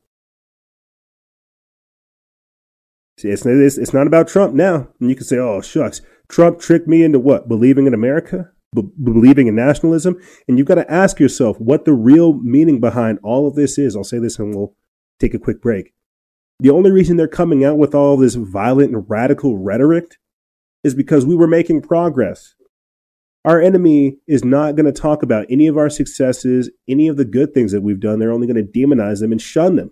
See, it's, it's, it's not about Trump now. And you can say, oh, shucks, Trump tricked me into what? Believing in America? B- believing in nationalism? And you've got to ask yourself what the real meaning behind all of this is. I'll say this and we'll take a quick break. The only reason they're coming out with all this violent and radical rhetoric is because we were making progress. Our enemy is not going to talk about any of our successes, any of the good things that we've done. They're only going to demonize them and shun them.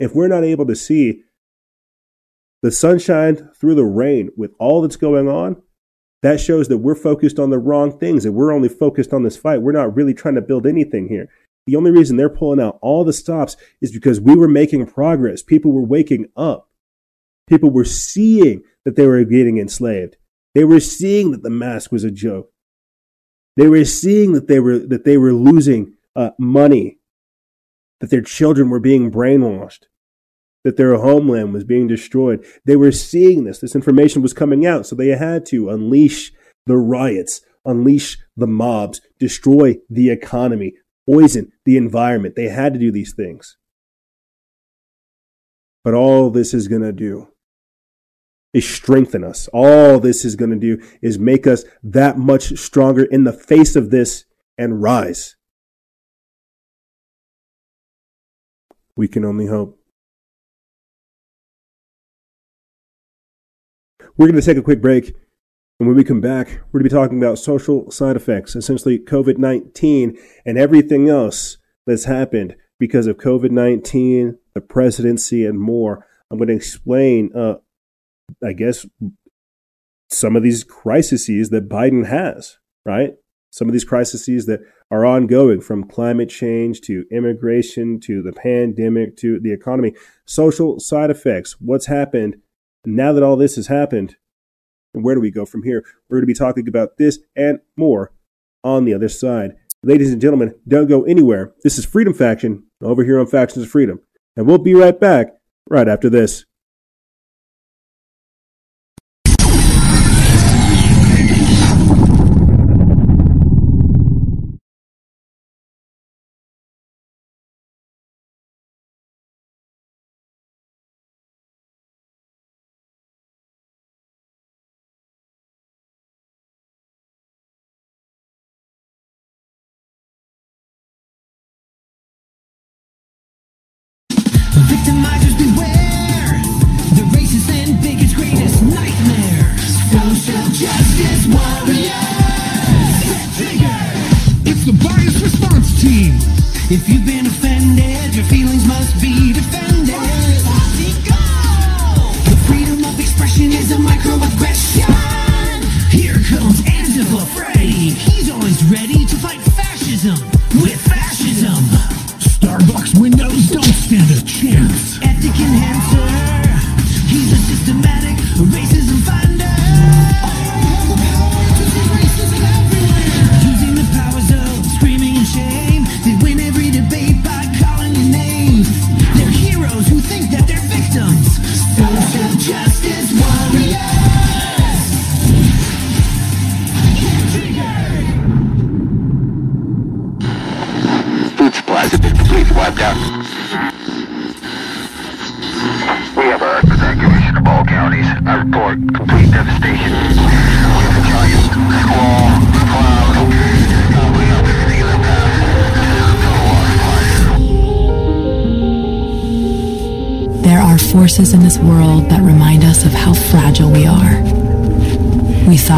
If we're not able to see the sunshine through the rain with all that's going on, that shows that we're focused on the wrong things, that we're only focused on this fight. We're not really trying to build anything here. The only reason they're pulling out all the stops is because we were making progress. People were waking up. People were seeing that they were getting enslaved. They were seeing that the mask was a joke. They were seeing that they were that they were losing uh, money, that their children were being brainwashed, that their homeland was being destroyed. They were seeing this. This information was coming out, so they had to unleash the riots, unleash the mobs, destroy the economy, poison the environment. They had to do these things. But all this is going to do is strengthen us. All this is going to do is make us that much stronger in the face of this and rise. We can only hope. We're going to take a quick break. And when we come back, we're going to be talking about social side effects, essentially COVID 19 and everything else that's happened because of COVID 19, the presidency, and more. I'm going to explain uh, I guess, some of these crises that Biden has, right? Some of these crises that are ongoing from climate change to immigration to the pandemic to the economy, social side effects, what's happened now that all this has happened, where do we go from here? We're going to be talking about this and more on the other side. Ladies and gentlemen, don't go anywhere. This is Freedom Faction over here on Factions of Freedom. And we'll be right back right after this.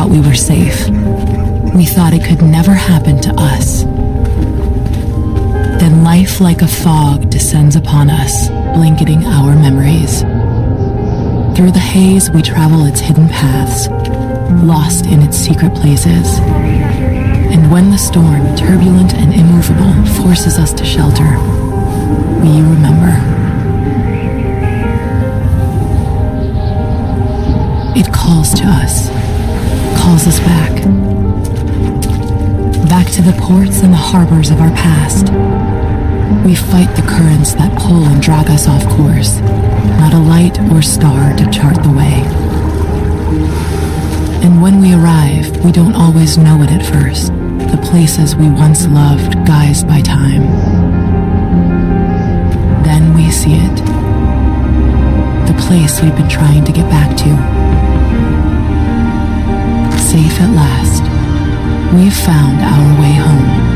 Thought we were safe. We thought it could never happen to us. Then life like a fog descends upon us, blanketing our memories. Through the haze, we travel its hidden paths, lost in its secret places. And when the storm, turbulent and immovable, forces us to shelter, we remember. It calls to us, calls us back. Back to the ports and the harbors of our past. We fight the currents that pull and drag us off course, not a light or star to chart the way. And when we arrive, we don't always know it at first, the places we once loved guised by time. Then we see it, the place we've been trying to get back to safe at last. We've found our way home.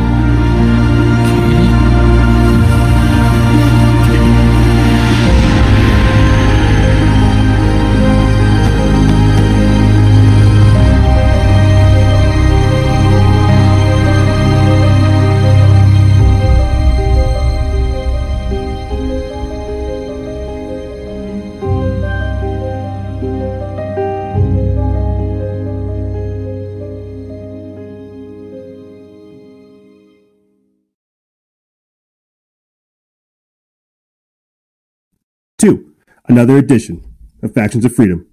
Another edition of Factions of Freedom.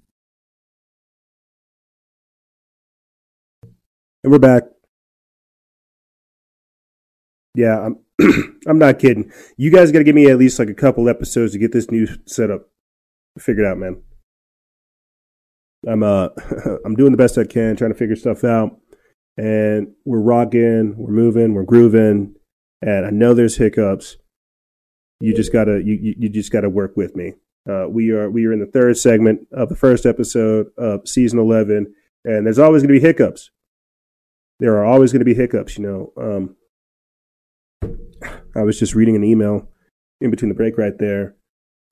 And we're back. Yeah, I'm I'm not kidding. You guys got to give me at least like a couple episodes to get this new setup figured out, man. I'm uh I'm doing the best I can, trying to figure stuff out, and we're rocking, we're moving, we're grooving, and I know there's hiccups. You just gotta you you, you just gotta work with me. Uh, we are we are in the third segment of the first episode of season eleven, and there's always going to be hiccups. There are always going to be hiccups. You know, um, I was just reading an email in between the break right there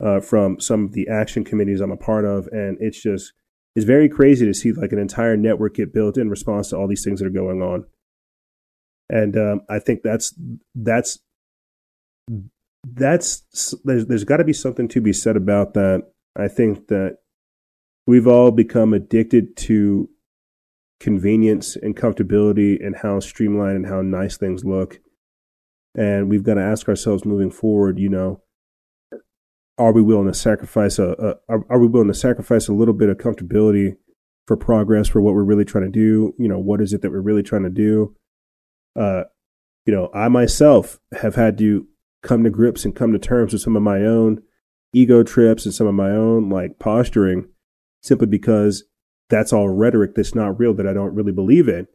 uh, from some of the action committees I'm a part of, and it's just it's very crazy to see like an entire network get built in response to all these things that are going on. And um, I think that's that's that's there's there's got to be something to be said about that. I think that we've all become addicted to convenience and comfortability and how streamlined and how nice things look. And we've got to ask ourselves moving forward, you know, are we willing to sacrifice a, a are, we willing to sacrifice a little bit of comfortability for progress for what we're really trying to do? You know, what is it that we're really trying to do? Uh, you know, I myself have had to come to grips and come to terms with some of my own ego trips and some of my own like posturing simply because that's all rhetoric that's not real that I don't really believe in.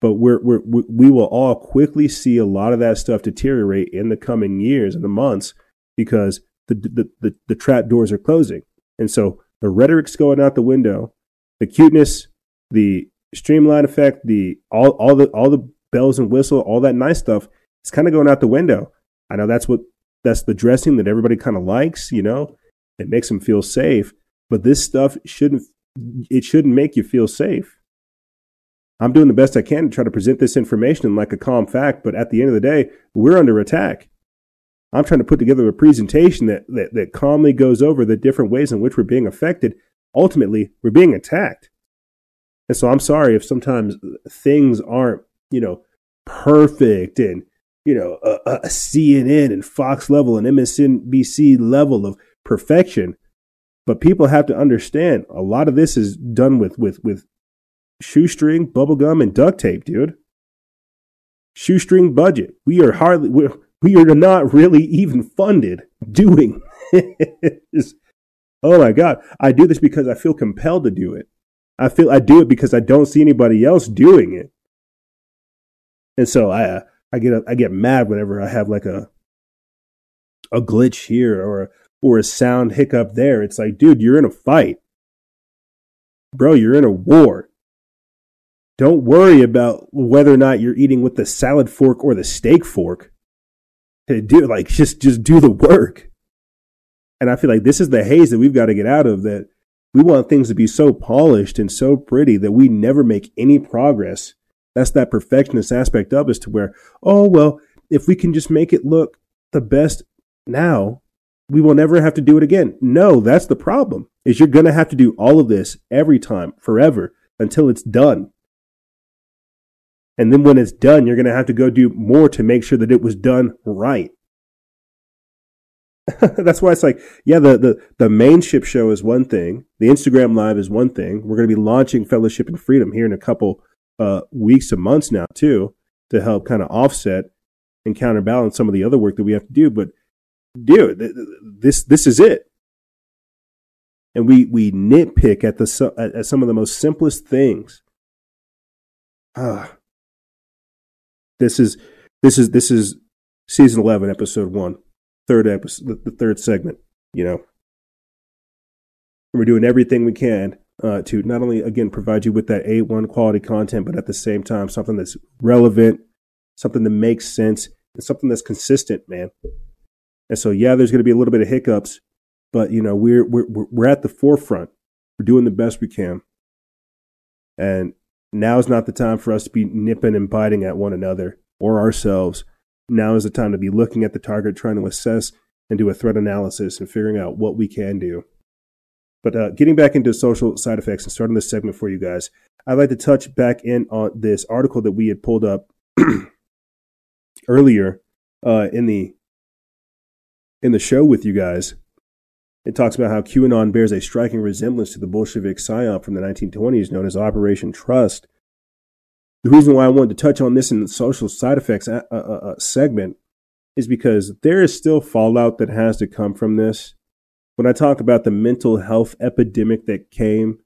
But we're, we're, we will all quickly see a lot of that stuff deteriorate in the coming years and the months because the, the, the, the trap doors are closing. And so the rhetoric's going out the window, the cuteness, the streamline effect, the all, all the all the bells and whistle, all that nice stuff it's kind of going out the window. I know that's what that's the dressing that everybody kind of likes, you know. It makes them feel safe, but this stuff shouldn't it shouldn't make you feel safe. I'm doing the best I can to try to present this information in like a calm fact, but at the end of the day, we're under attack. I'm trying to put together a presentation that, that, that calmly goes over the different ways in which we're being affected. Ultimately, we're being attacked. And so I'm sorry if sometimes things aren't, you know, perfect and you know, a, a CNN and Fox level and MSNBC level of perfection. But people have to understand a lot of this is done with with with shoestring, bubblegum, and duct tape, dude. Shoestring budget. We are hardly we're, we are not really even funded doing this. Oh my God. I do this because I feel compelled to do it. I feel I do it because I don't see anybody else doing it. And so I, uh, I get I get mad whenever I have like a a glitch here or or a sound hiccup there. It's like, dude, you're in a fight. Bro, you're in a war. Don't worry about whether or not you're eating with the salad fork or the steak fork. Do like just just do the work. And I feel like this is the haze that we've got to get out of that we want things to be so polished and so pretty that we never make any progress. That's that perfectionist aspect of us to where, oh, well, if we can just make it look the best now, we will never have to do it again. No, that's the problem. Is you're going to have to do all of this every time, forever, until it's done. And then when it's done, you're going to have to go do more to make sure that it was done right. That's why it's like, yeah, the, the, the main ship show is one thing. The Instagram live is one thing. We're going to be launching Fellowship and Freedom here in a couple uh, weeks to months now too, to help kind of offset and counterbalance some of the other work that we have to do. But dude, this this is it. And we we nitpick at the at some of the most simplest things. Ah, this is this is this is season eleven, episode one third episode, the, the third segment. You know, we're doing everything we can uh, to not only again provide you with that A1 quality content, but at the same time something that's relevant, something that makes sense, and something that's consistent, man. And so, yeah, there's going to be a little bit of hiccups, but you know, we're we're we're at the forefront. We're doing the best we can, and now is not the time for us to be nipping and biting at one another or ourselves now is the time to be looking at the target, trying to assess and do a threat analysis and figuring out what we can do. But uh, getting back into social side effects and starting this segment for you guys, I'd like to touch back in on this article that we had pulled up earlier uh, in the in the show with you guys. It talks about how QAnon bears a striking resemblance to the Bolshevik psyop from the 1920s known as Operation Trust, the reason why I wanted to touch on this in the social side effects uh, uh, uh, segment is because there is still fallout that has to come from this. When I talk about the mental health epidemic that came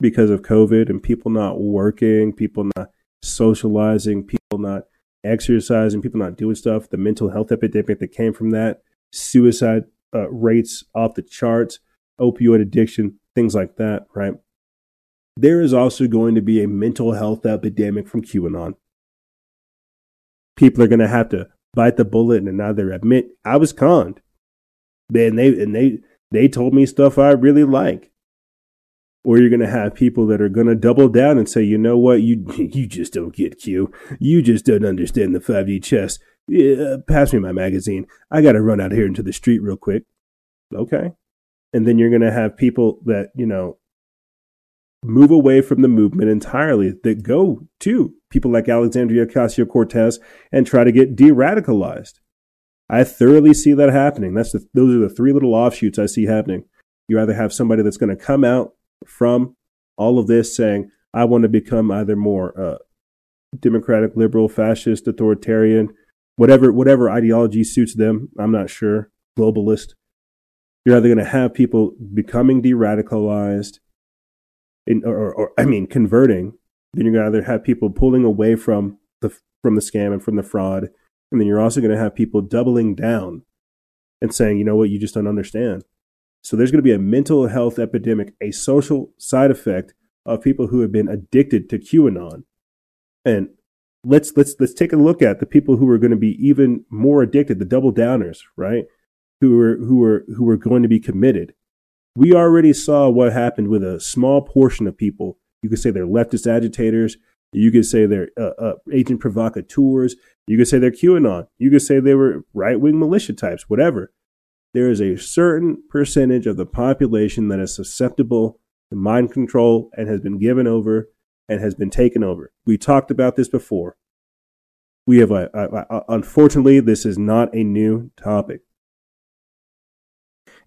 because of COVID and people not working, people not socializing, people not exercising, people not doing stuff, the mental health epidemic that came from that, suicide uh, rates off the charts, opioid addiction, things like that, right? there is also going to be a mental health epidemic from QAnon. People are going to have to bite the bullet and either admit I was conned. Then they and they they told me stuff I really like. Or you're going to have people that are going to double down and say, you know what, you you just don't get Q. You just don't understand the 5D chess. Yeah, pass me my magazine. I got to run out here into the street real quick. Okay. And then you're going to have people that, you know, move away from the movement entirely that go to people like Alexandria Ocasio Cortez and try to get de radicalized. I thoroughly see that happening. That's the, those are the three little offshoots I see happening. You either have somebody that's going to come out from all of this saying, I want to become either more uh, democratic, liberal, fascist, authoritarian, whatever whatever ideology suits them. I'm not sure. Globalist. You're either going to have people becoming de radicalized in, or, or, I mean, converting, then you're going to either have people pulling away from the from the scam and from the fraud, and then you're also going to have people doubling down and saying, you know what, you just don't understand. So there's going to be a mental health epidemic, a social side effect of people who have been addicted to QAnon. And let's let's let's take a look at the people who are going to be even more addicted, the double downers, right? Who are who are who are going to be committed we already saw what happened with a small portion of people. You could say they're leftist agitators. You could say they're uh, uh, agent provocateurs. You could say they're QAnon. You could say they were right wing militia types, whatever. There is a certain percentage of the population that is susceptible to mind control and has been given over and has been taken over. We talked about this before. We have a, a, a unfortunately, this is not a new topic.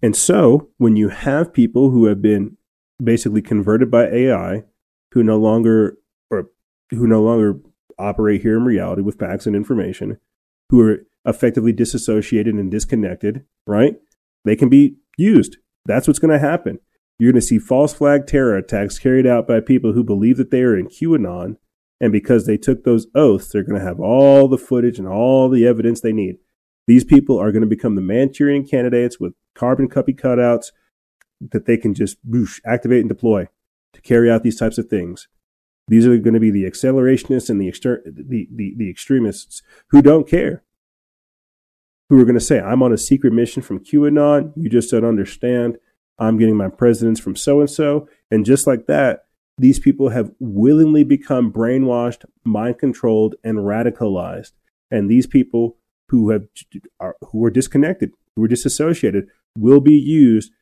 And so when you have people who have been basically converted by AI, who no longer who no longer operate here in reality with facts and information, who are effectively disassociated and disconnected, right? They can be used. That's what's going to happen. You're going to see false flag terror attacks carried out by people who believe that they are in QAnon And because they took those oaths, they're going to have all the footage and all the evidence they need. These people are going to become the Manchurian candidates with carbon copy cutouts that they can just whoosh, activate and deploy to carry out these types of things. These are going to be the accelerationists and the, exter- the, the, the extremists who don't care. Who are going to say, I'm on a secret mission from QAnon. You just don't understand. I'm getting my presidents from so and so. And just like that, these people have willingly become brainwashed, mind controlled, and radicalized. And these people who have are, who are disconnected, who are disassociated, will be used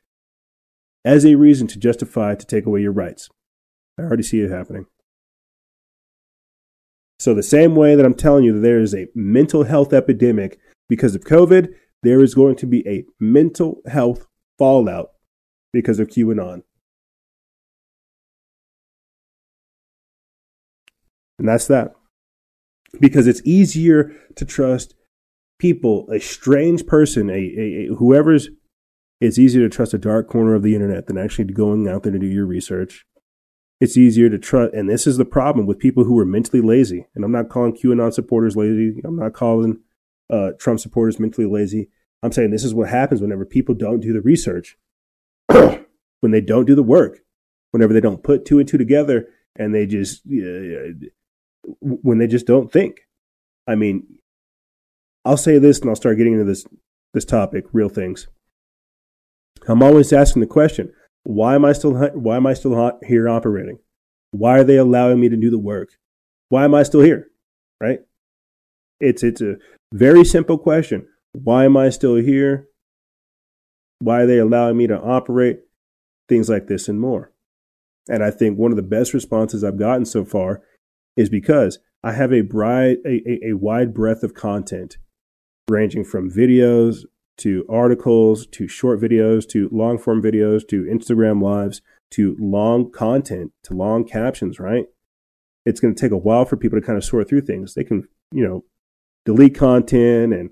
as a reason to justify to take away your rights. I already see it happening. So, the same way that I'm telling you that there is a mental health epidemic because of COVID, there is going to be a mental health fallout because of QAnon. And that's that. Because it's easier to trust people, a strange person, a, a, a whoever's, it's easier to trust a dark corner of the internet than actually going out there to do your research it's easier to trust. And this is the problem with people who are mentally lazy. And I'm not calling QAnon supporters lazy. I'm not calling uh, Trump supporters mentally lazy. I'm saying this is what happens whenever people don't do the research, when they don't do the work, whenever they don't put two and two together, and they just uh, when they just don't think. I mean, I'll say this, and I'll start getting into this this topic, real things. I'm always asking the question: why am I still why am I still here operating? Why are they allowing me to do the work? Why am I still here? Right? It's it's a very simple question. Why am I still here? Why are they allowing me to operate? Things like this and more. And I think one of the best responses I've gotten so far is because I have a, bright, a, a, a wide breadth of content ranging from videos, to articles to short videos to long form videos to Instagram lives to long content to long captions, right? It's going to take a while for people to kind of sort through things. They can, you know, delete content and,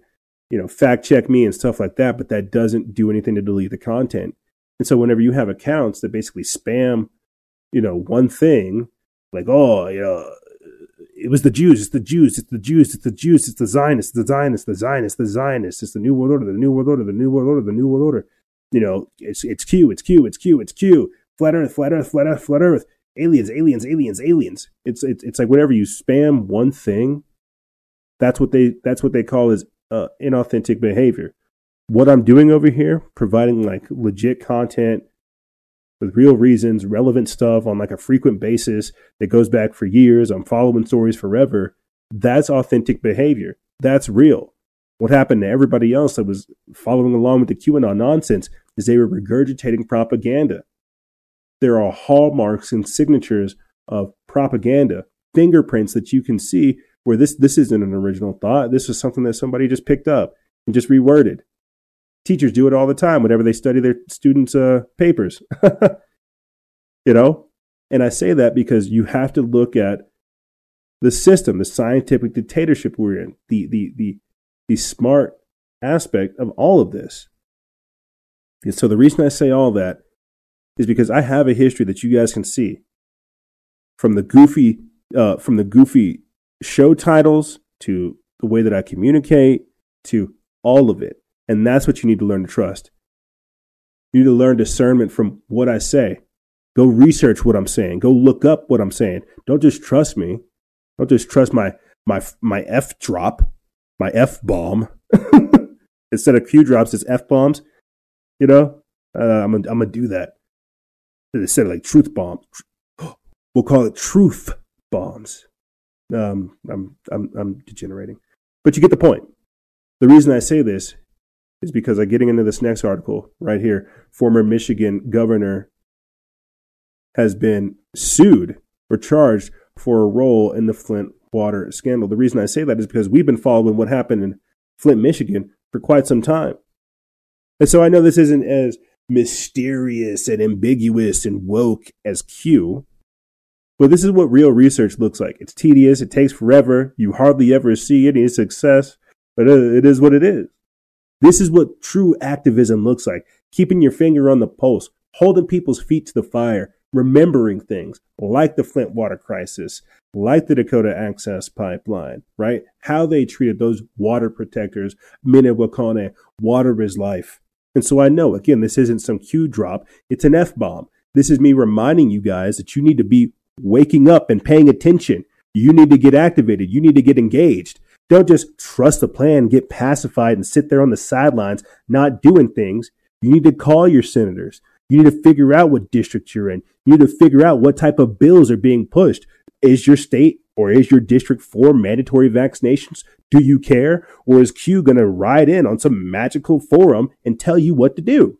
you know, fact check me and stuff like that, but that doesn't do anything to delete the content. And so whenever you have accounts that basically spam, you know, one thing, like, oh, you know, it was the Jews, it's the Jews, it's the Jews, it's the Jews, it's the Zionists, the Zionists, the Zionists, the Zionists, it's the New World Order, the New World Order, the New World Order, the New World Order. You know, it's it's Q, it's Q, it's Q, it's Q. Flat Earth, flat Earth, flat Earth, flat Earth. Aliens, aliens, aliens, aliens. It's it's it's like whenever you spam one thing, that's what they that's what they call is uh, inauthentic behavior. What I'm doing over here, providing like legit content, with real reasons, relevant stuff on like a frequent basis that goes back for years. I'm following stories forever. That's authentic behavior. That's real. What happened to everybody else that was following along with the QAnon nonsense is they were regurgitating propaganda. There are hallmarks and signatures of propaganda, fingerprints that you can see where this this isn't an original thought. This is something that somebody just picked up and just reworded. Teachers do it all the time whenever they study their students' uh, papers. you know? And I say that because you have to look at the system, the scientific dictatorship we're in, the, the, the, the smart aspect of all of this. And so the reason I say all that is because I have a history that you guys can see from the goofy, uh, from the goofy show titles to the way that I communicate to all of it. And that's what you need to learn to trust. You need to learn discernment from what I say. Go research what I'm saying. Go look up what I'm saying. Don't just trust me. Don't just trust my my my F drop, my F bomb. Instead of Q drops, it's F bombs. You know, uh, I'm gonna, I'm gonna do that. Instead of like truth bomb, we'll call it truth bombs. Um, I'm I'm I'm degenerating, but you get the point. The reason I say this is because I'm getting into this next article right here. Former Michigan governor has been sued or charged for a role in the Flint water scandal. The reason I say that is because we've been following what happened in Flint, Michigan for quite some time. And so I know this isn't as mysterious and ambiguous and woke as Q, but this is what real research looks like. It's tedious, it takes forever, you hardly ever see any success, but it is what it is. This is what true activism looks like keeping your finger on the pulse, holding people's feet to the fire, remembering things like the Flint water crisis, like the Dakota Access Pipeline, right? How they treated those water protectors, Mni Wiconi, water is life. And so I know, again, this isn't some Q drop, it's an F bomb. This is me reminding you guys that you need to be waking up and paying attention. You need to get activated. You need to get engaged. Don't just trust the plan, get pacified, and sit there on the sidelines not doing things. You need to call your senators. You need to figure out what district you're in. You need to figure out what type of bills are being pushed. Is your state or is your district for mandatory vaccinations? Do you care? Or is Q going to ride in on some magical forum and tell you what to do?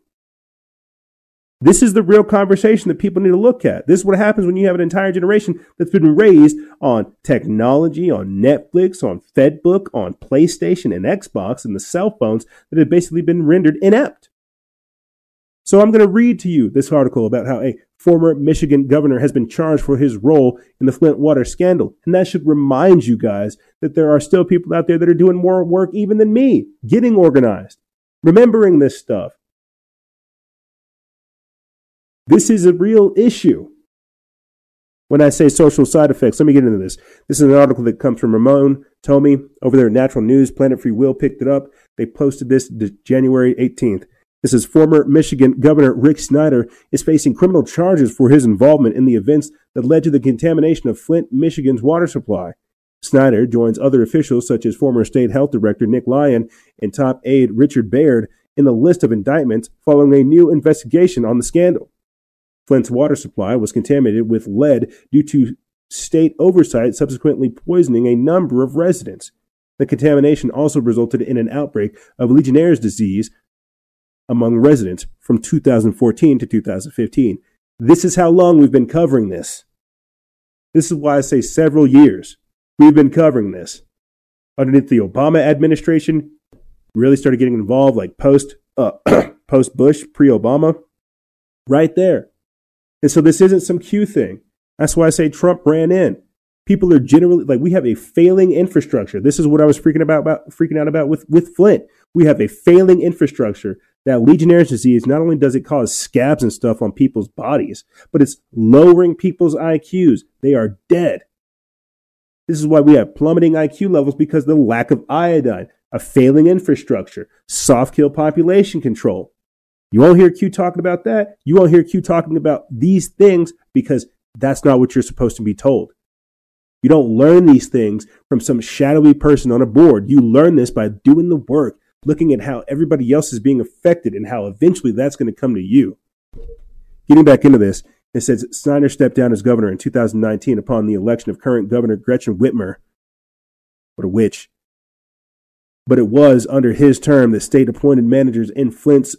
This is the real conversation that people need to look at. This is what happens when you have an entire generation that's been raised on technology, on Netflix, on Fedbook, on PlayStation and Xbox and the cell phones that have basically been rendered inept. So I'm going to read to you this article about how a former Michigan governor has been charged for his role in the Flint water scandal. And that should remind you guys that there are still people out there that are doing more work even than me, getting organized, remembering this stuff. This is a real issue. When I say social side effects, let me get into this. This is an article that comes from Ramon Tomey over there at Natural News. Planet Free Will picked it up. They posted this January 18th. This is former Michigan Governor Rick Snyder is facing criminal charges for his involvement in the events that led to the contamination of Flint, Michigan's water supply. Snyder joins other officials such as former State Health Director Nick Lyon and top aide Richard Baird in the list of indictments following a new investigation on the scandal. Flint's water supply was contaminated with lead due to state oversight, subsequently poisoning a number of residents. The contamination also resulted in an outbreak of Legionnaire's disease among residents from 2014 to 2015. This is how long we've been covering this. This is why I say several years. We've been covering this. Underneath the Obama administration, really started getting involved like post uh, post Bush, pre Obama, right there. And so this isn't some Q thing. That's why I say Trump ran in. People are generally like we have a failing infrastructure. This is what I was freaking about, about freaking out about with, with Flint. We have a failing infrastructure that Legionnaire's disease not only does it cause scabs and stuff on people's bodies, but it's lowering people's IQs. They are dead. This is why we have plummeting IQ levels because the lack of iodine, a failing infrastructure, soft kill population control. You won't hear Q talking about that. You won't hear Q talking about these things because that's not what you're supposed to be told. You don't learn these things from some shadowy person on a board. You learn this by doing the work, looking at how everybody else is being affected and how eventually that's going to come to you. Getting back into this, it says Snyder stepped down as governor in 2019 upon the election of current Governor Gretchen Whitmer. What a witch. But it was under his term that state appointed managers in Flint's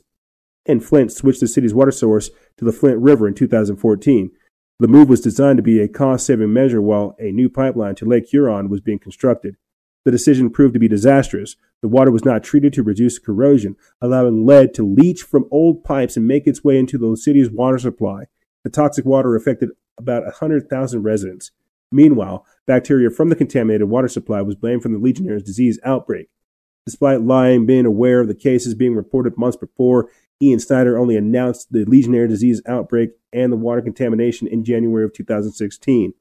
and Flint switched the city's water source to the Flint River in 2014. The move was designed to be a cost saving measure while a new pipeline to Lake Huron was being constructed. The decision proved to be disastrous. The water was not treated to reduce corrosion, allowing lead to leach from old pipes and make its way into the city's water supply. The toxic water affected about 100,000 residents. Meanwhile, bacteria from the contaminated water supply was blamed for the Legionnaire's disease outbreak. Despite Lyon, being aware of the cases being reported months before, Ian Snyder only announced the Legionnaire disease outbreak and the water contamination in January of 2016.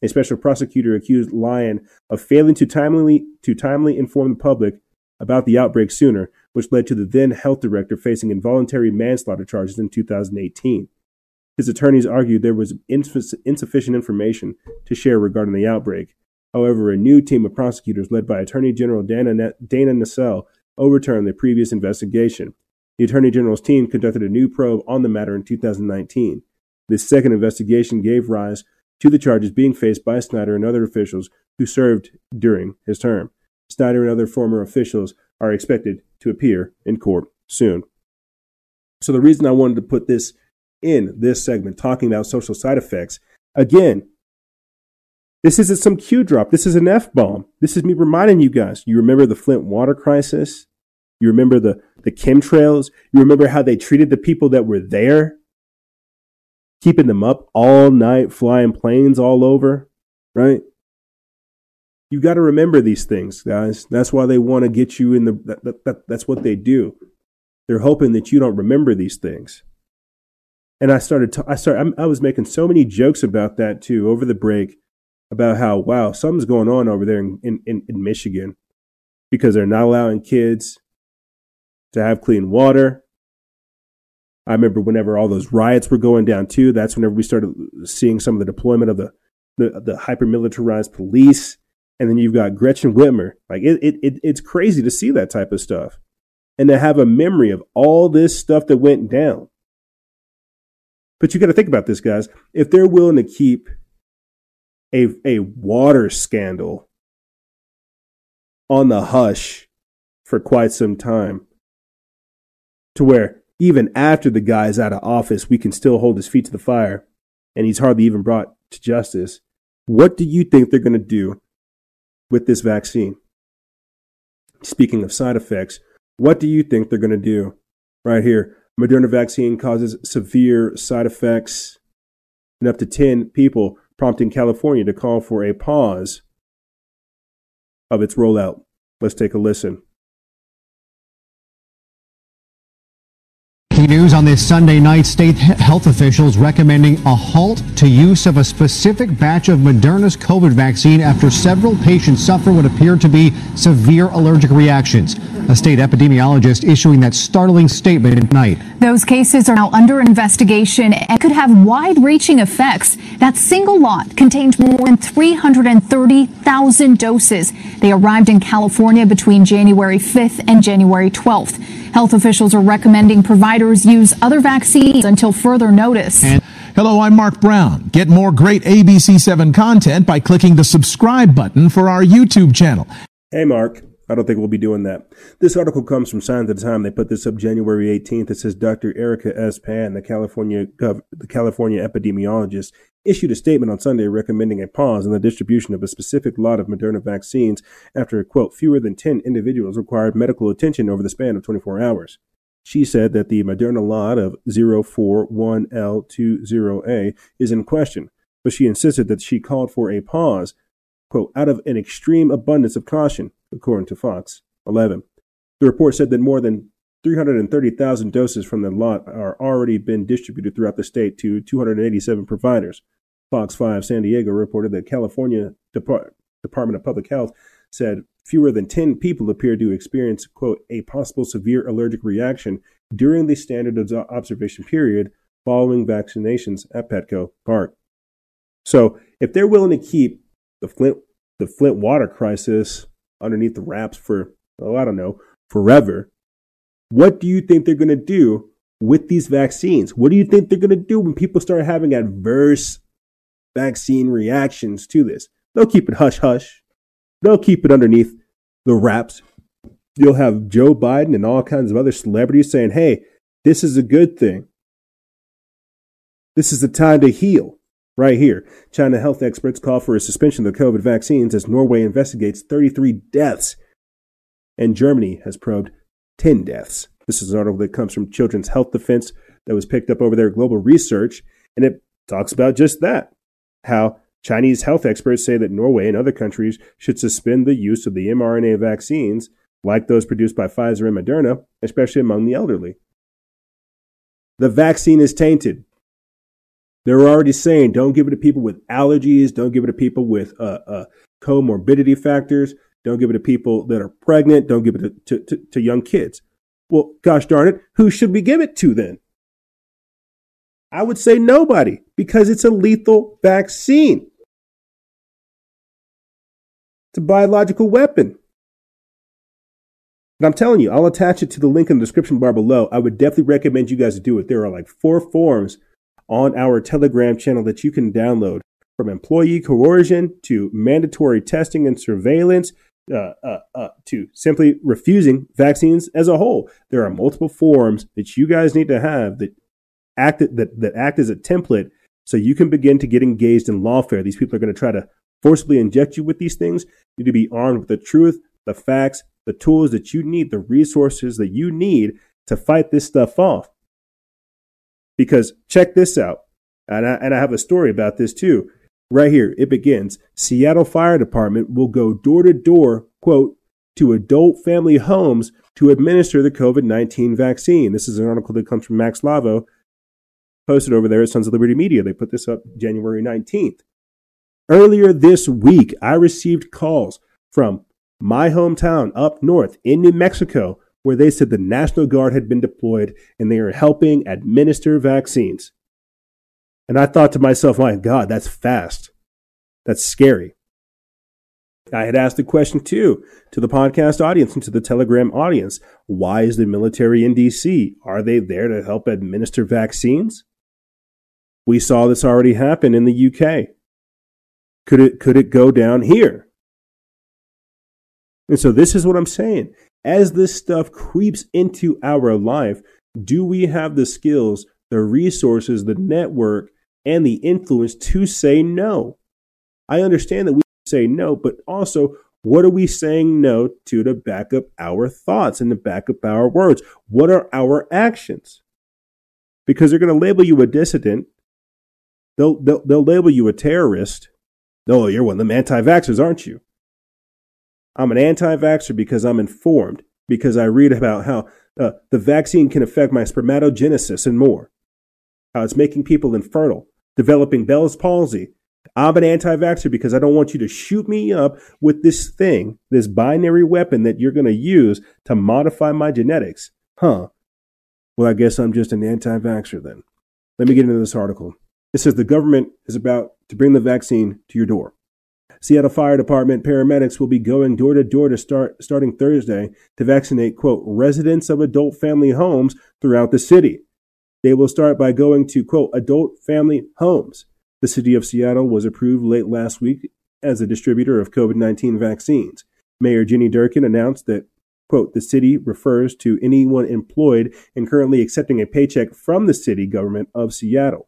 A special prosecutor accused Lyon of failing to timely to timely inform the public about the outbreak sooner, which led to the then health director facing involuntary manslaughter charges in 2018. His attorneys argued there was insufficient information to share regarding the outbreak. However, a new team of prosecutors led by Attorney General Dana, Dana Nessel overturned the previous investigation. The Attorney General's team conducted a new probe on the matter in 2019. This second investigation gave rise to the charges being faced by Snyder and other officials who served during his term. Snyder and other former officials are expected to appear in court soon. So, the reason I wanted to put this in this segment, talking about social side effects, again, this isn't some Q drop. This is an F bomb. This is me reminding you guys. You remember the Flint water crisis? You remember the, the chemtrails? You remember how they treated the people that were there? Keeping them up all night, flying planes all over, right? You got to remember these things, guys. That's why they want to get you in the. That, that, that, that's what they do. They're hoping that you don't remember these things. And I started, to, I started, I was making so many jokes about that too over the break about how, wow, something's going on over there in, in, in Michigan because they're not allowing kids to have clean water. I remember whenever all those riots were going down too, that's whenever we started seeing some of the deployment of the, the, the hyper militarized police. And then you've got Gretchen Whitmer. Like it, it, it, it's crazy to see that type of stuff and to have a memory of all this stuff that went down. But you got to think about this, guys. If they're willing to keep a, a water scandal on the hush for quite some time, to where even after the guy's out of office, we can still hold his feet to the fire and he's hardly even brought to justice. What do you think they're going to do with this vaccine? Speaking of side effects, what do you think they're going to do? Right here. Moderna vaccine causes severe side effects in up to 10 people, prompting California to call for a pause of its rollout. Let's take a listen. News on this Sunday night, state health officials recommending a halt to use of a specific batch of Moderna's COVID vaccine after several patients suffer what appeared to be severe allergic reactions. A state epidemiologist issuing that startling statement at night. Those cases are now under investigation and could have wide reaching effects. That single lot contained more than 330,000 doses. They arrived in California between January 5th and January 12th. Health officials are recommending providers use other vaccines until further notice. And hello, I'm Mark Brown. Get more great ABC7 content by clicking the subscribe button for our YouTube channel. Hey, Mark. I don't think we'll be doing that. This article comes from Signs of the Time. They put this up January 18th. It says Dr. Erica S. Pan, the California gov- the California epidemiologist, issued a statement on Sunday recommending a pause in the distribution of a specific lot of Moderna vaccines after, quote, fewer than 10 individuals required medical attention over the span of 24 hours. She said that the Moderna lot of 041L20A is in question, but she insisted that she called for a pause, quote, out of an extreme abundance of caution according to Fox 11. The report said that more than 330,000 doses from the lot are already been distributed throughout the state to 287 providers. Fox 5 San Diego reported that California Depart- Department of Public Health said fewer than 10 people appeared to experience, quote, a possible severe allergic reaction during the standard observation period following vaccinations at Petco Park. So, if they're willing to keep the Flint the Flint water crisis underneath the wraps for, oh, I don't know, forever. What do you think they're going to do with these vaccines? What do you think they're going to do when people start having adverse vaccine reactions to this? They'll keep it hush hush. They'll keep it underneath the wraps. You'll have Joe Biden and all kinds of other celebrities saying, hey, this is a good thing. This is the time to heal. Right here, China health experts call for a suspension of the COVID vaccines as Norway investigates 33 deaths, and Germany has probed 10 deaths. This is an article that comes from Children's Health Defense that was picked up over their global research, and it talks about just that how Chinese health experts say that Norway and other countries should suspend the use of the mRNA vaccines, like those produced by Pfizer and Moderna, especially among the elderly. The vaccine is tainted. They're already saying don't give it to people with allergies, don't give it to people with uh, uh, comorbidity factors, don't give it to people that are pregnant, don't give it to, to, to, to young kids. Well, gosh darn it, who should we give it to then? I would say nobody because it's a lethal vaccine. It's a biological weapon. And I'm telling you, I'll attach it to the link in the description bar below. I would definitely recommend you guys do it. There are like four forms on our Telegram channel that you can download from employee coercion to mandatory testing and surveillance uh, uh, uh, to simply refusing vaccines as a whole. There are multiple forms that you guys need to have that act that, that act as a template so you can begin to get engaged in lawfare. These people are going to try to forcibly inject you with these things. You need to be armed with the truth, the facts, the tools that you need, the resources that you need to fight this stuff off. Because check this out, and I, and I have a story about this too. Right here, it begins. Seattle Fire Department will go door to door, quote, to adult family homes to administer the COVID 19 vaccine. This is an article that comes from Max Lavo. Posted over there at Sons of Liberty Media. They put this up January 19th. Earlier this week, I received calls from my hometown up north in New Mexico where they said the National Guard had been deployed and they are helping administer vaccines. And I thought to myself, my God, that's fast. That's scary. I had asked a question too to the podcast audience and to the Telegram audience. Why is the military in DC? Are they there to help administer vaccines? We saw this already happen in the UK. Could it could it go down here? And so this is what I'm saying. As this stuff creeps into our life, do we have the skills, the resources, the network, and the influence to say no? I understand that we say no, but also what are we saying no to to back up our thoughts and to back up our words? What are our actions? Because they're going to label you a dissident. They'll, they'll, they'll label you a terrorist. No, you're one of them anti vaxxers, aren't you? I'm an anti vaxxer because I'm informed, because I read about how uh, the vaccine can affect my spermatogenesis and more, how it's making people infertile, developing Bell's palsy, I'm an anti vaxxer because I don't want you to shoot me up with this thing, this binary weapon that you're going to use to modify my genetics. Huh. Well, I guess I'm just an anti vaxxer then. Let me get into this article. It says the government is about to bring the vaccine to your door. Seattle Fire Department paramedics will be going door to door to start starting Thursday to vaccinate quote residents of adult family homes throughout the city. They will start by going to quote adult family homes the city of Seattle was approved late last week as a distributor of COVID 19 vaccines. Mayor Jenny Durkan announced that, quote, the city refers to anyone employed and currently accepting a paycheck from the city government of Seattle.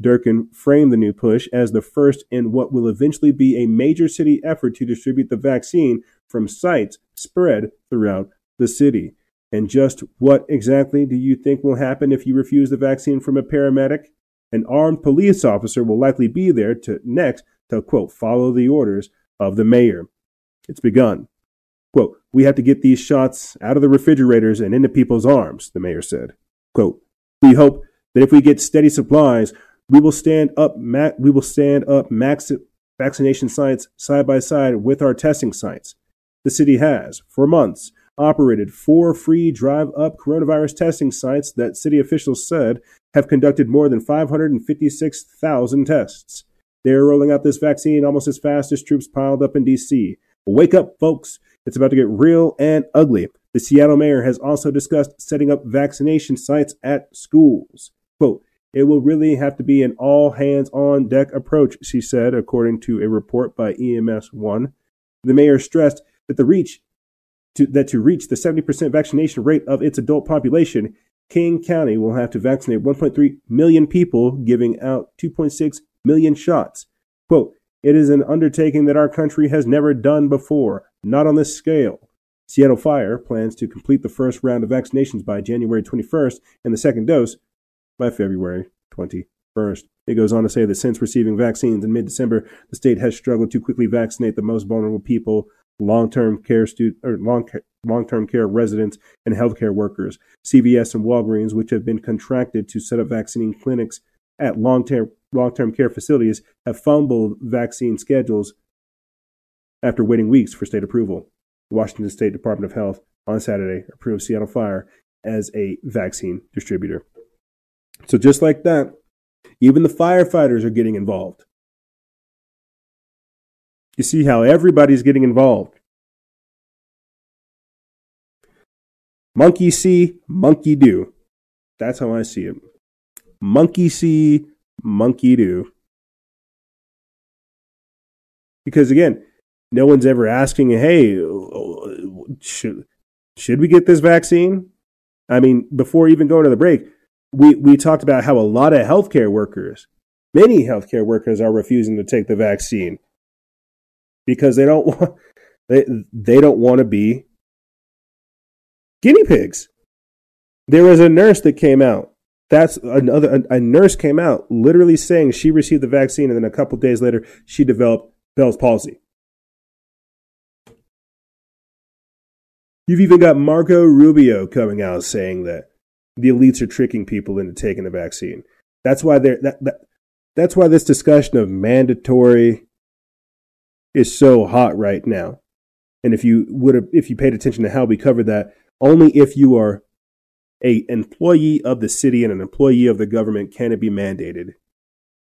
Durkan framed the new push as the first in what will eventually be a major city effort to distribute the vaccine from sites spread throughout the city. And just what exactly do you think will happen if you refuse the vaccine from a paramedic? An armed police officer will likely be there to next to quote follow the orders of the mayor. It's begun. Quote, we have to get these shots out of the refrigerators and into people's arms, the mayor said. Quote, we hope that if we get steady supplies, we will stand up we will stand up max vaccination sites side by side with our testing sites. The city has, for months, operated four free drive up coronavirus testing sites that city officials said have conducted more than 556,000 tests. They are rolling out this vaccine almost as fast as troops piled up in D.C. Wake up, folks. It's about to get real and ugly. The Seattle mayor has also discussed setting up vaccination sites at schools. Quote, it will really have to be an all hands on deck approach, she said, according to a report by EMS One. The mayor stressed that the reach to, that to reach the 70% vaccination rate of its adult population, King County will have to vaccinate 1.3 million people, giving out 2.6 million shots. Quote, it is an undertaking that our country has never done before, not on this scale. Seattle Fire plans to complete the first round of vaccinations by January 21st and the second dose by February 21st. It goes on to say that since receiving vaccines in mid December, the state has struggled to quickly vaccinate the most vulnerable people long-term care stu- or long long-term care residents and healthcare workers. CVS and Walgreens, which have been contracted to set up vaccine clinics at long-term long-term care facilities, have fumbled vaccine schedules after waiting weeks for state approval. The Washington State Department of Health on Saturday approved Seattle Fire as a vaccine distributor. So just like that, even the firefighters are getting involved. You see how everybody's getting involved. Monkey see, monkey do. That's how I see it. Monkey see, monkey do. Because again, no one's ever asking, hey, should, should we get this vaccine? I mean, before even going to the break, we, we talked about how a lot of healthcare workers, many healthcare workers are refusing to take the vaccine because they don't want they they don't want to be guinea pigs. There was a nurse that came out. That's another a, a nurse came out literally saying she received the vaccine and then a couple days later she developed Bell's palsy. You've even got Marco Rubio coming out saying that the elites are tricking people into taking the vaccine. That's why they're that, that that's why this discussion of mandatory is so hot right now. And if you would have if you paid attention to how we covered that, only if you are a employee of the city and an employee of the government can it be mandated.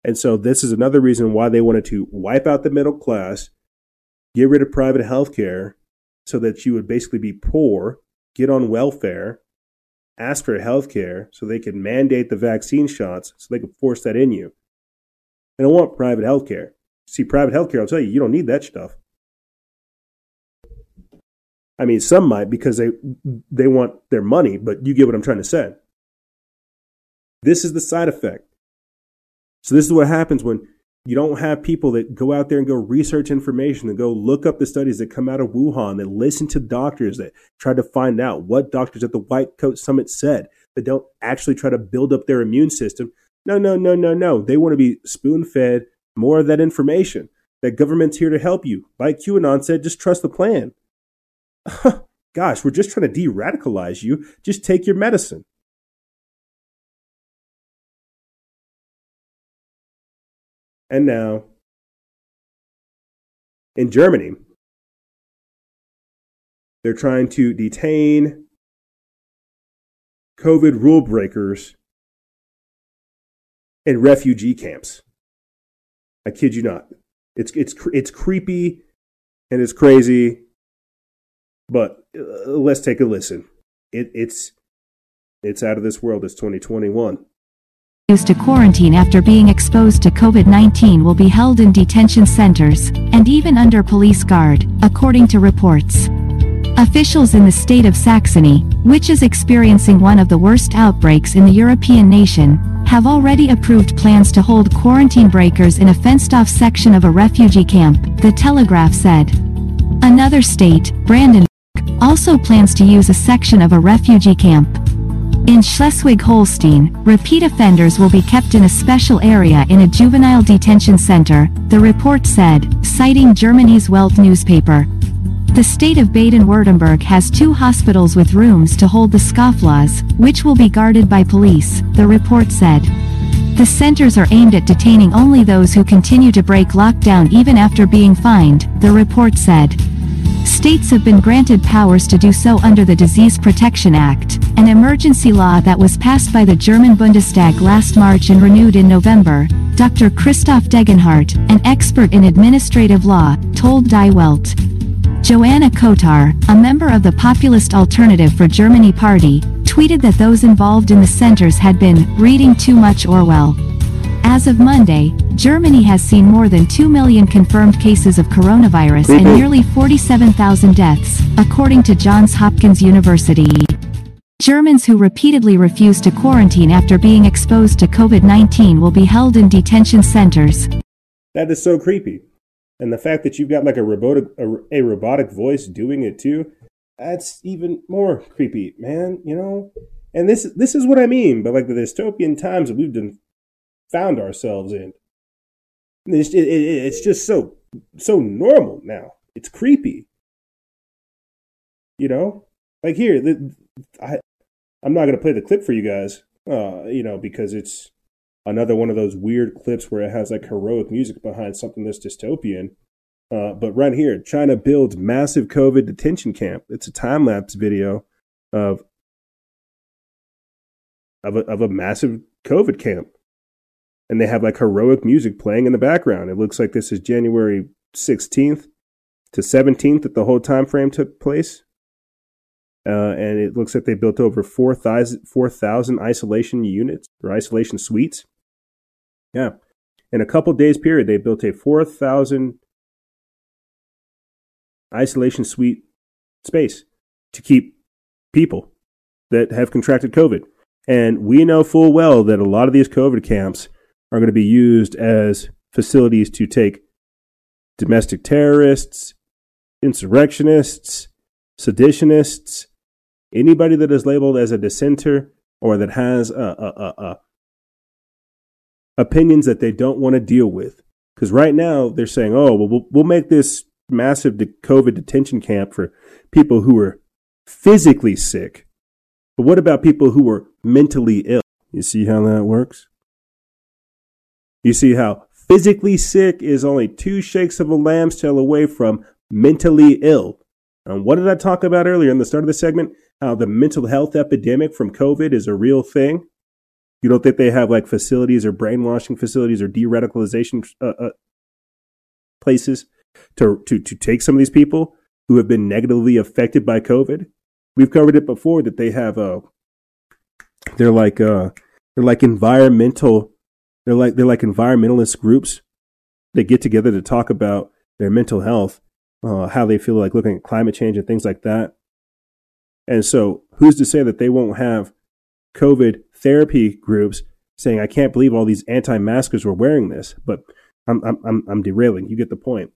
And so this is another reason why they wanted to wipe out the middle class, get rid of private health care so that you would basically be poor, get on welfare, ask for health care so they could mandate the vaccine shots so they could force that in you. They don't want private health care. See, private health care, I'll tell you, you don't need that stuff. I mean, some might because they they want their money, but you get what I'm trying to say. This is the side effect. So this is what happens when you don't have people that go out there and go research information and go look up the studies that come out of Wuhan, that listen to doctors that try to find out what doctors at the White Coat Summit said, that don't actually try to build up their immune system. No, no, no, no, no. They want to be spoon fed more of that information. That government's here to help you. Like QAnon said, just trust the plan. Gosh, we're just trying to de radicalize you. Just take your medicine. And now, in Germany, they're trying to detain COVID rule breakers in refugee camps. I kid you not. It's it's it's creepy and it's crazy but uh, let's take a listen. It, it's it's out of this world. It's 2021. Used to quarantine after being exposed to COVID 19 will be held in detention centers, and even under police guard, according to reports. Officials in the state of Saxony, which is experiencing one of the worst outbreaks in the European nation, have already approved plans to hold quarantine breakers in a fenced off section of a refugee camp, the Telegraph said. Another state, Brandenburg, also plans to use a section of a refugee camp. In Schleswig-Holstein, repeat offenders will be kept in a special area in a juvenile detention center, the report said, citing Germany's Welt newspaper. The state of Baden-Württemberg has two hospitals with rooms to hold the scofflaws, which will be guarded by police, the report said. The centers are aimed at detaining only those who continue to break lockdown even after being fined, the report said. States have been granted powers to do so under the Disease Protection Act, an emergency law that was passed by the German Bundestag last March and renewed in November. Dr. Christoph Degenhart, an expert in administrative law, told Die Welt. Joana Cotar, a member of the Populist Alternative for Germany party, tweeted that those involved in the centers had been reading too much Orwell. As of Monday, Germany has seen more than 2 million confirmed cases of coronavirus and nearly 47,000 deaths, according to Johns Hopkins University. Germans who repeatedly refuse to quarantine after being exposed to COVID 19 will be held in detention centers. That is so creepy. And the fact that you've got like a robotic a, a robotic voice doing it too, that's even more creepy, man. You know, and this this is what I mean. But like the dystopian times that we've done found ourselves in. It's, it, it, it's just so so normal now. It's creepy. You know, like here, the, I I'm not gonna play the clip for you guys, uh, you know, because it's another one of those weird clips where it has like heroic music behind something that's dystopian. Uh, but right here, China builds massive COVID detention camp. It's a time lapse video of of a, of a massive COVID camp and they have like heroic music playing in the background. It looks like this is January 16th to 17th that the whole time frame took place. Uh, and it looks like they built over 4,000 4, isolation units or isolation suites. Yeah. In a couple days period, they built a 4,000 isolation suite space to keep people that have contracted COVID. And we know full well that a lot of these COVID camps are going to be used as facilities to take domestic terrorists, insurrectionists, seditionists, anybody that is labeled as a dissenter or that has uh, uh, uh, opinions that they don't want to deal with. Because right now they're saying, oh, well, we'll, we'll make this massive COVID detention camp for people who are physically sick. But what about people who are mentally ill? You see how that works? You see how physically sick is only two shakes of a lamb's tail away from mentally ill. And what did I talk about earlier in the start of the segment? How the mental health epidemic from COVID is a real thing. You don't think they have like facilities or brainwashing facilities or de-radicalization uh, uh, places to, to to take some of these people who have been negatively affected by COVID? We've covered it before that they have uh they're like uh they're like environmental they're like they're like environmentalist groups that get together to talk about their mental health, uh, how they feel like looking at climate change and things like that. And so, who's to say that they won't have COVID therapy groups saying, "I can't believe all these anti-maskers were wearing this"? But I'm I'm I'm, I'm derailing. You get the point.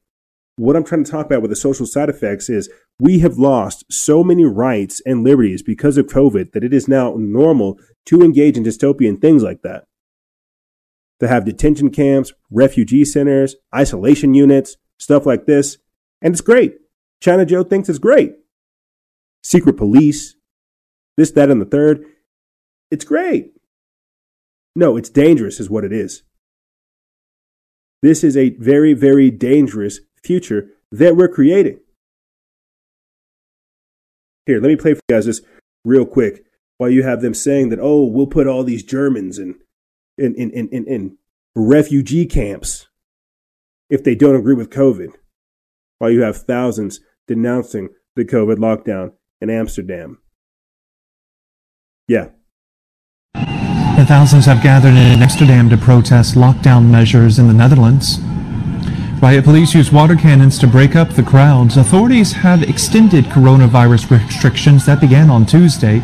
What I'm trying to talk about with the social side effects is we have lost so many rights and liberties because of COVID that it is now normal to engage in dystopian things like that to have detention camps, refugee centers, isolation units, stuff like this. And it's great. China Joe thinks it's great. Secret police, this, that, and the third. It's great. No, it's dangerous, is what it is. This is a very, very dangerous future that we're creating. Here, let me play for you guys this real quick while you have them saying that, oh, we'll put all these Germans and in, in, in, in, in refugee camps if they don't agree with COVID, while you have thousands denouncing the COVID lockdown in Amsterdam. Yeah. The thousands have gathered in Amsterdam to protest lockdown measures in the Netherlands. Riot police used water cannons to break up the crowds. Authorities have extended coronavirus restrictions that began on Tuesday.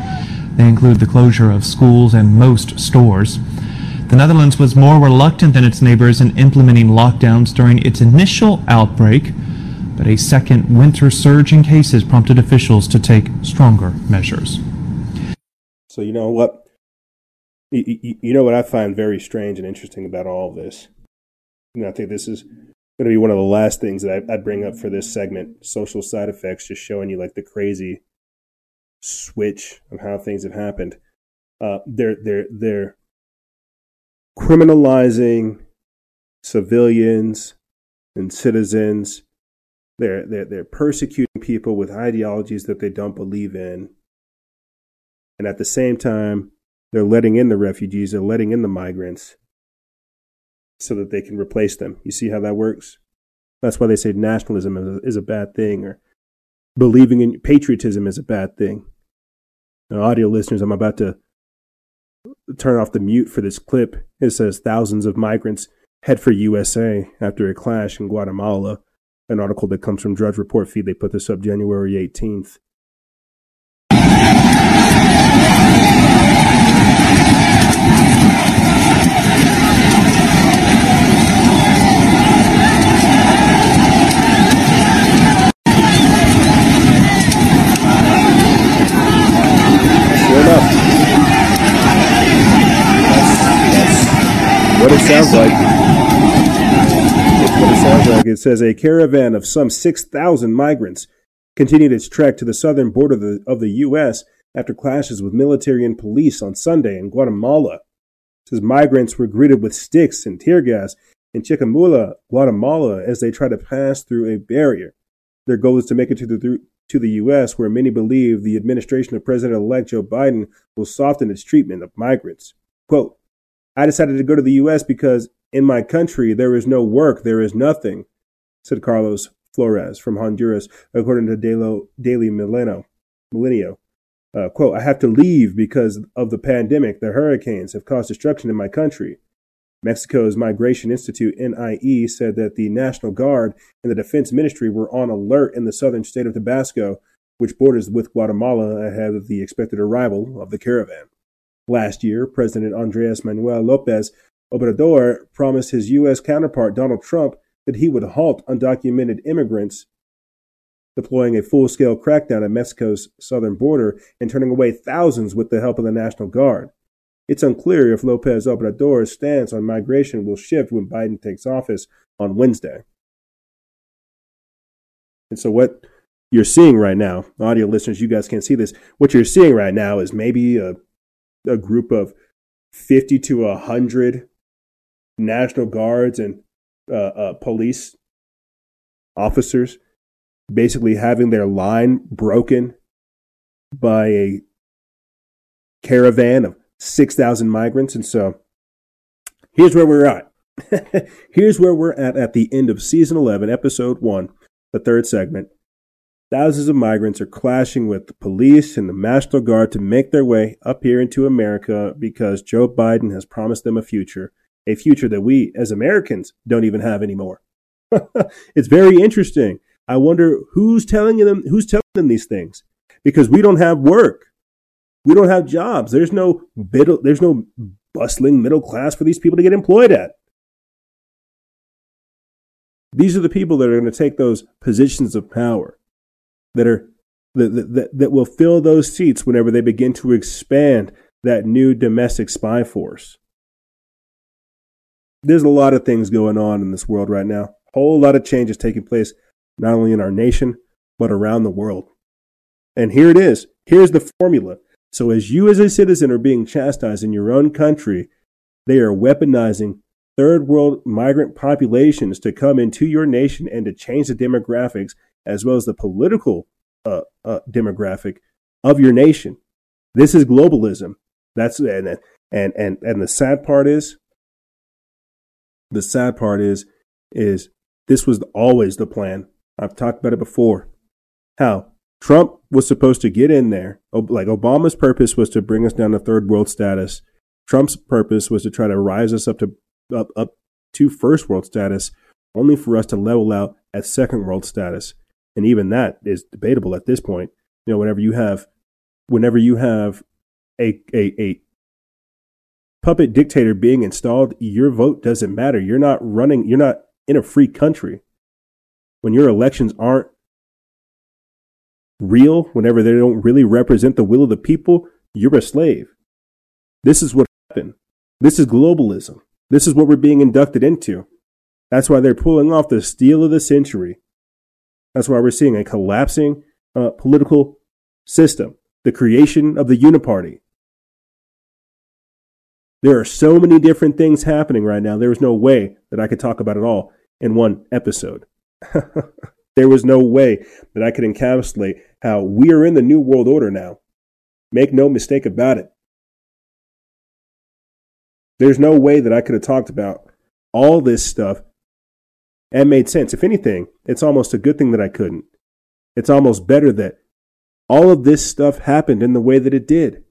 They include the closure of schools and most stores. The Netherlands was more reluctant than its neighbors in implementing lockdowns during its initial outbreak, but a second winter surge in cases prompted officials to take stronger measures. So, you know what? You, know what I find very strange and interesting about all of this? And I think this is going to be one of the last things that I bring up for this segment social side effects, just showing you like the crazy switch of how things have happened. Uh, they're, they're, they're, criminalizing civilians and citizens. They're, they're, they're persecuting people with ideologies that they don't believe in. And at the same time, they're letting in the refugees, they're letting in the migrants so that they can replace them. You see how that works? That's why they say nationalism is a, is a bad thing or believing in patriotism is a bad thing. Now, audio listeners, I'm about to turn off the mute for this clip. It says thousands of migrants head for USA after a clash in Guatemala. An article that comes from Drudge Report feed. They put this up January 18th. what it sounds like. What it sounds like. It says a caravan of some 6,000 migrants continued its trek to the southern border of the, of the U.S. after clashes with military and police on Sunday in Guatemala. It says migrants were greeted with sticks and tear gas in Chiquimula, Guatemala, as they try to pass through a barrier. Their goal is to make it to the to the U.S., where many believe the administration of President-elect Joe Biden will soften its treatment of migrants. Quote, I decided to go to the U.S. because in my country there is no work, there is nothing, said Carlos Flores from Honduras, according to Daily Millennial. Millennial. Uh, quote, I have to leave because of the pandemic. The hurricanes have caused destruction in my country. Mexico's Migration Institute, NIE, said that the National Guard and the Defense Ministry were on alert in the southern state of Tabasco, which borders with Guatemala ahead of the expected arrival of the caravan. Last year, President Andres Manuel Lopez Obrador promised his U.S. counterpart Donald Trump that he would halt undocumented immigrants, deploying a full scale crackdown at Mexico's southern border and turning away thousands with the help of the National Guard. It's unclear if Lopez Obrador's stance on migration will shift when Biden takes office on Wednesday. And so, what you're seeing right now, audio listeners, you guys can't see this. What you're seeing right now is maybe a a group of 50 to 100 National Guards and uh, uh, police officers basically having their line broken by a caravan of 6,000 migrants. And so here's where we're at. here's where we're at at the end of season 11, episode 1, the third segment. Thousands of migrants are clashing with the police and the National Guard to make their way up here into America because Joe Biden has promised them a future, a future that we as Americans don't even have anymore. it's very interesting. I wonder who's telling them who's telling them these things because we don't have work. We don't have jobs. There's no there's no bustling middle class for these people to get employed at. These are the people that are going to take those positions of power that are that, that, that will fill those seats whenever they begin to expand that new domestic spy force. There's a lot of things going on in this world right now. A whole lot of changes taking place, not only in our nation, but around the world. And here it is. Here's the formula. So, as you as a citizen are being chastised in your own country, they are weaponizing third world migrant populations to come into your nation and to change the demographics as well as the political uh, uh, demographic of your nation. This is globalism. That's and and and and the sad part is the sad part is is this was always the plan. I've talked about it before. How Trump was supposed to get in there. Like Obama's purpose was to bring us down to third world status. Trump's purpose was to try to rise us up to up up to first world status, only for us to level out at second world status. And even that is debatable at this point. You know, whenever you have whenever you have a a, a puppet dictator being installed, your vote doesn't matter. You're not running, you're not in a free country. When your elections aren't real, whenever they don't really represent the will of the people, you're a slave. This is what happened. This is globalism. This is what we're being inducted into. That's why they're pulling off the steal of the century. That's why we're seeing a collapsing uh, political system, the creation of the uniparty. There are so many different things happening right now. There is no way that I could talk about it all in one episode. there was no way that I could encapsulate how we are in the new world order now. Make no mistake about it. There's no way that I could have talked about all this stuff and made sense. If anything, it's almost a good thing that I couldn't. It's almost better that all of this stuff happened in the way that it did.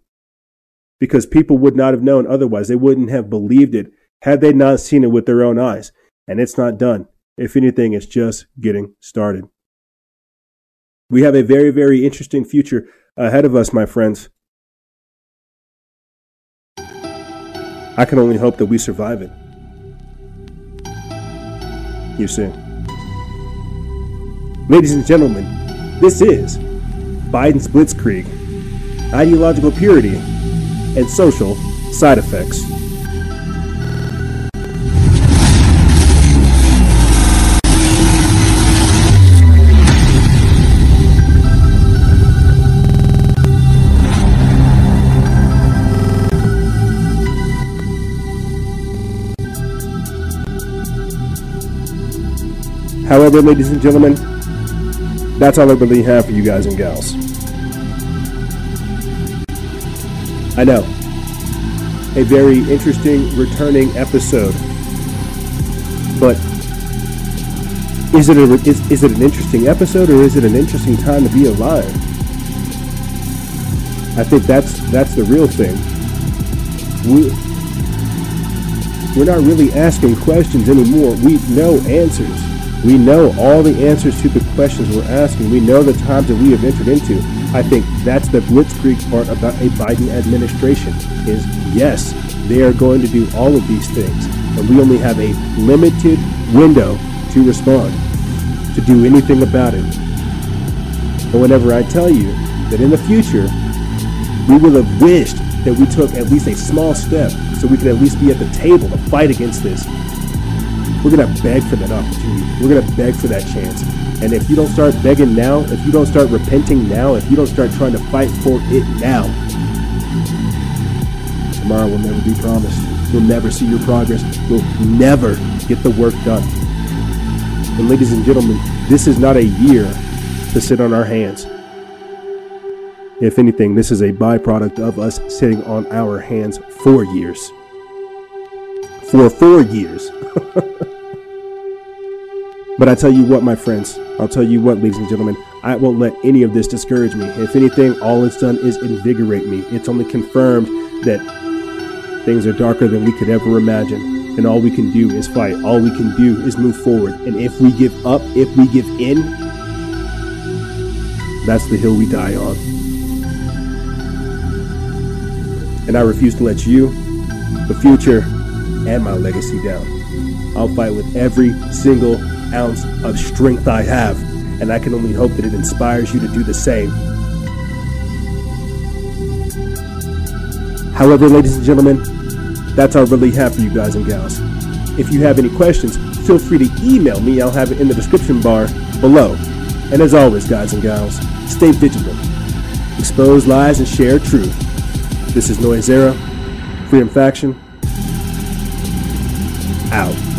Because people would not have known otherwise. They wouldn't have believed it had they not seen it with their own eyes. And it's not done. If anything, it's just getting started. We have a very, very interesting future ahead of us, my friends. I can only hope that we survive it. You see. Ladies and gentlemen, this is Biden's Blitzkrieg ideological purity and social side effects. However, ladies and gentlemen, that's all I really have for you guys and gals. I know. A very interesting returning episode. But is it, a, is, is it an interesting episode or is it an interesting time to be alive? I think that's that's the real thing. We, we're not really asking questions anymore. We know answers. We know all the answers to the questions we're asking. We know the times that we have entered into. I think that's the blitzkrieg part about a Biden administration is yes, they are going to do all of these things, but we only have a limited window to respond, to do anything about it. And whenever I tell you that in the future, we will have wished that we took at least a small step so we could at least be at the table to fight against this we're going to beg for that opportunity. We're going to beg for that chance. And if you don't start begging now, if you don't start repenting now, if you don't start trying to fight for it now, tomorrow will never be promised. you'll never see your progress. You'll never get the work done. And ladies and gentlemen, this is not a year to sit on our hands. If anything, this is a byproduct of us sitting on our hands for years. For four years. but I tell you what, my friends, I'll tell you what, ladies and gentlemen, I won't let any of this discourage me. If anything, all it's done is invigorate me. It's only confirmed that things are darker than we could ever imagine. And all we can do is fight. All we can do is move forward. And if we give up, if we give in, that's the hill we die on. And I refuse to let you, the future, and my legacy down. I'll fight with every single ounce of strength I have, and I can only hope that it inspires you to do the same. However, ladies and gentlemen, that's all I really have for you guys and gals. If you have any questions, feel free to email me. I'll have it in the description bar below. And as always, guys and gals, stay vigilant, expose lies, and share truth. This is Noise Era, Freedom Faction, out.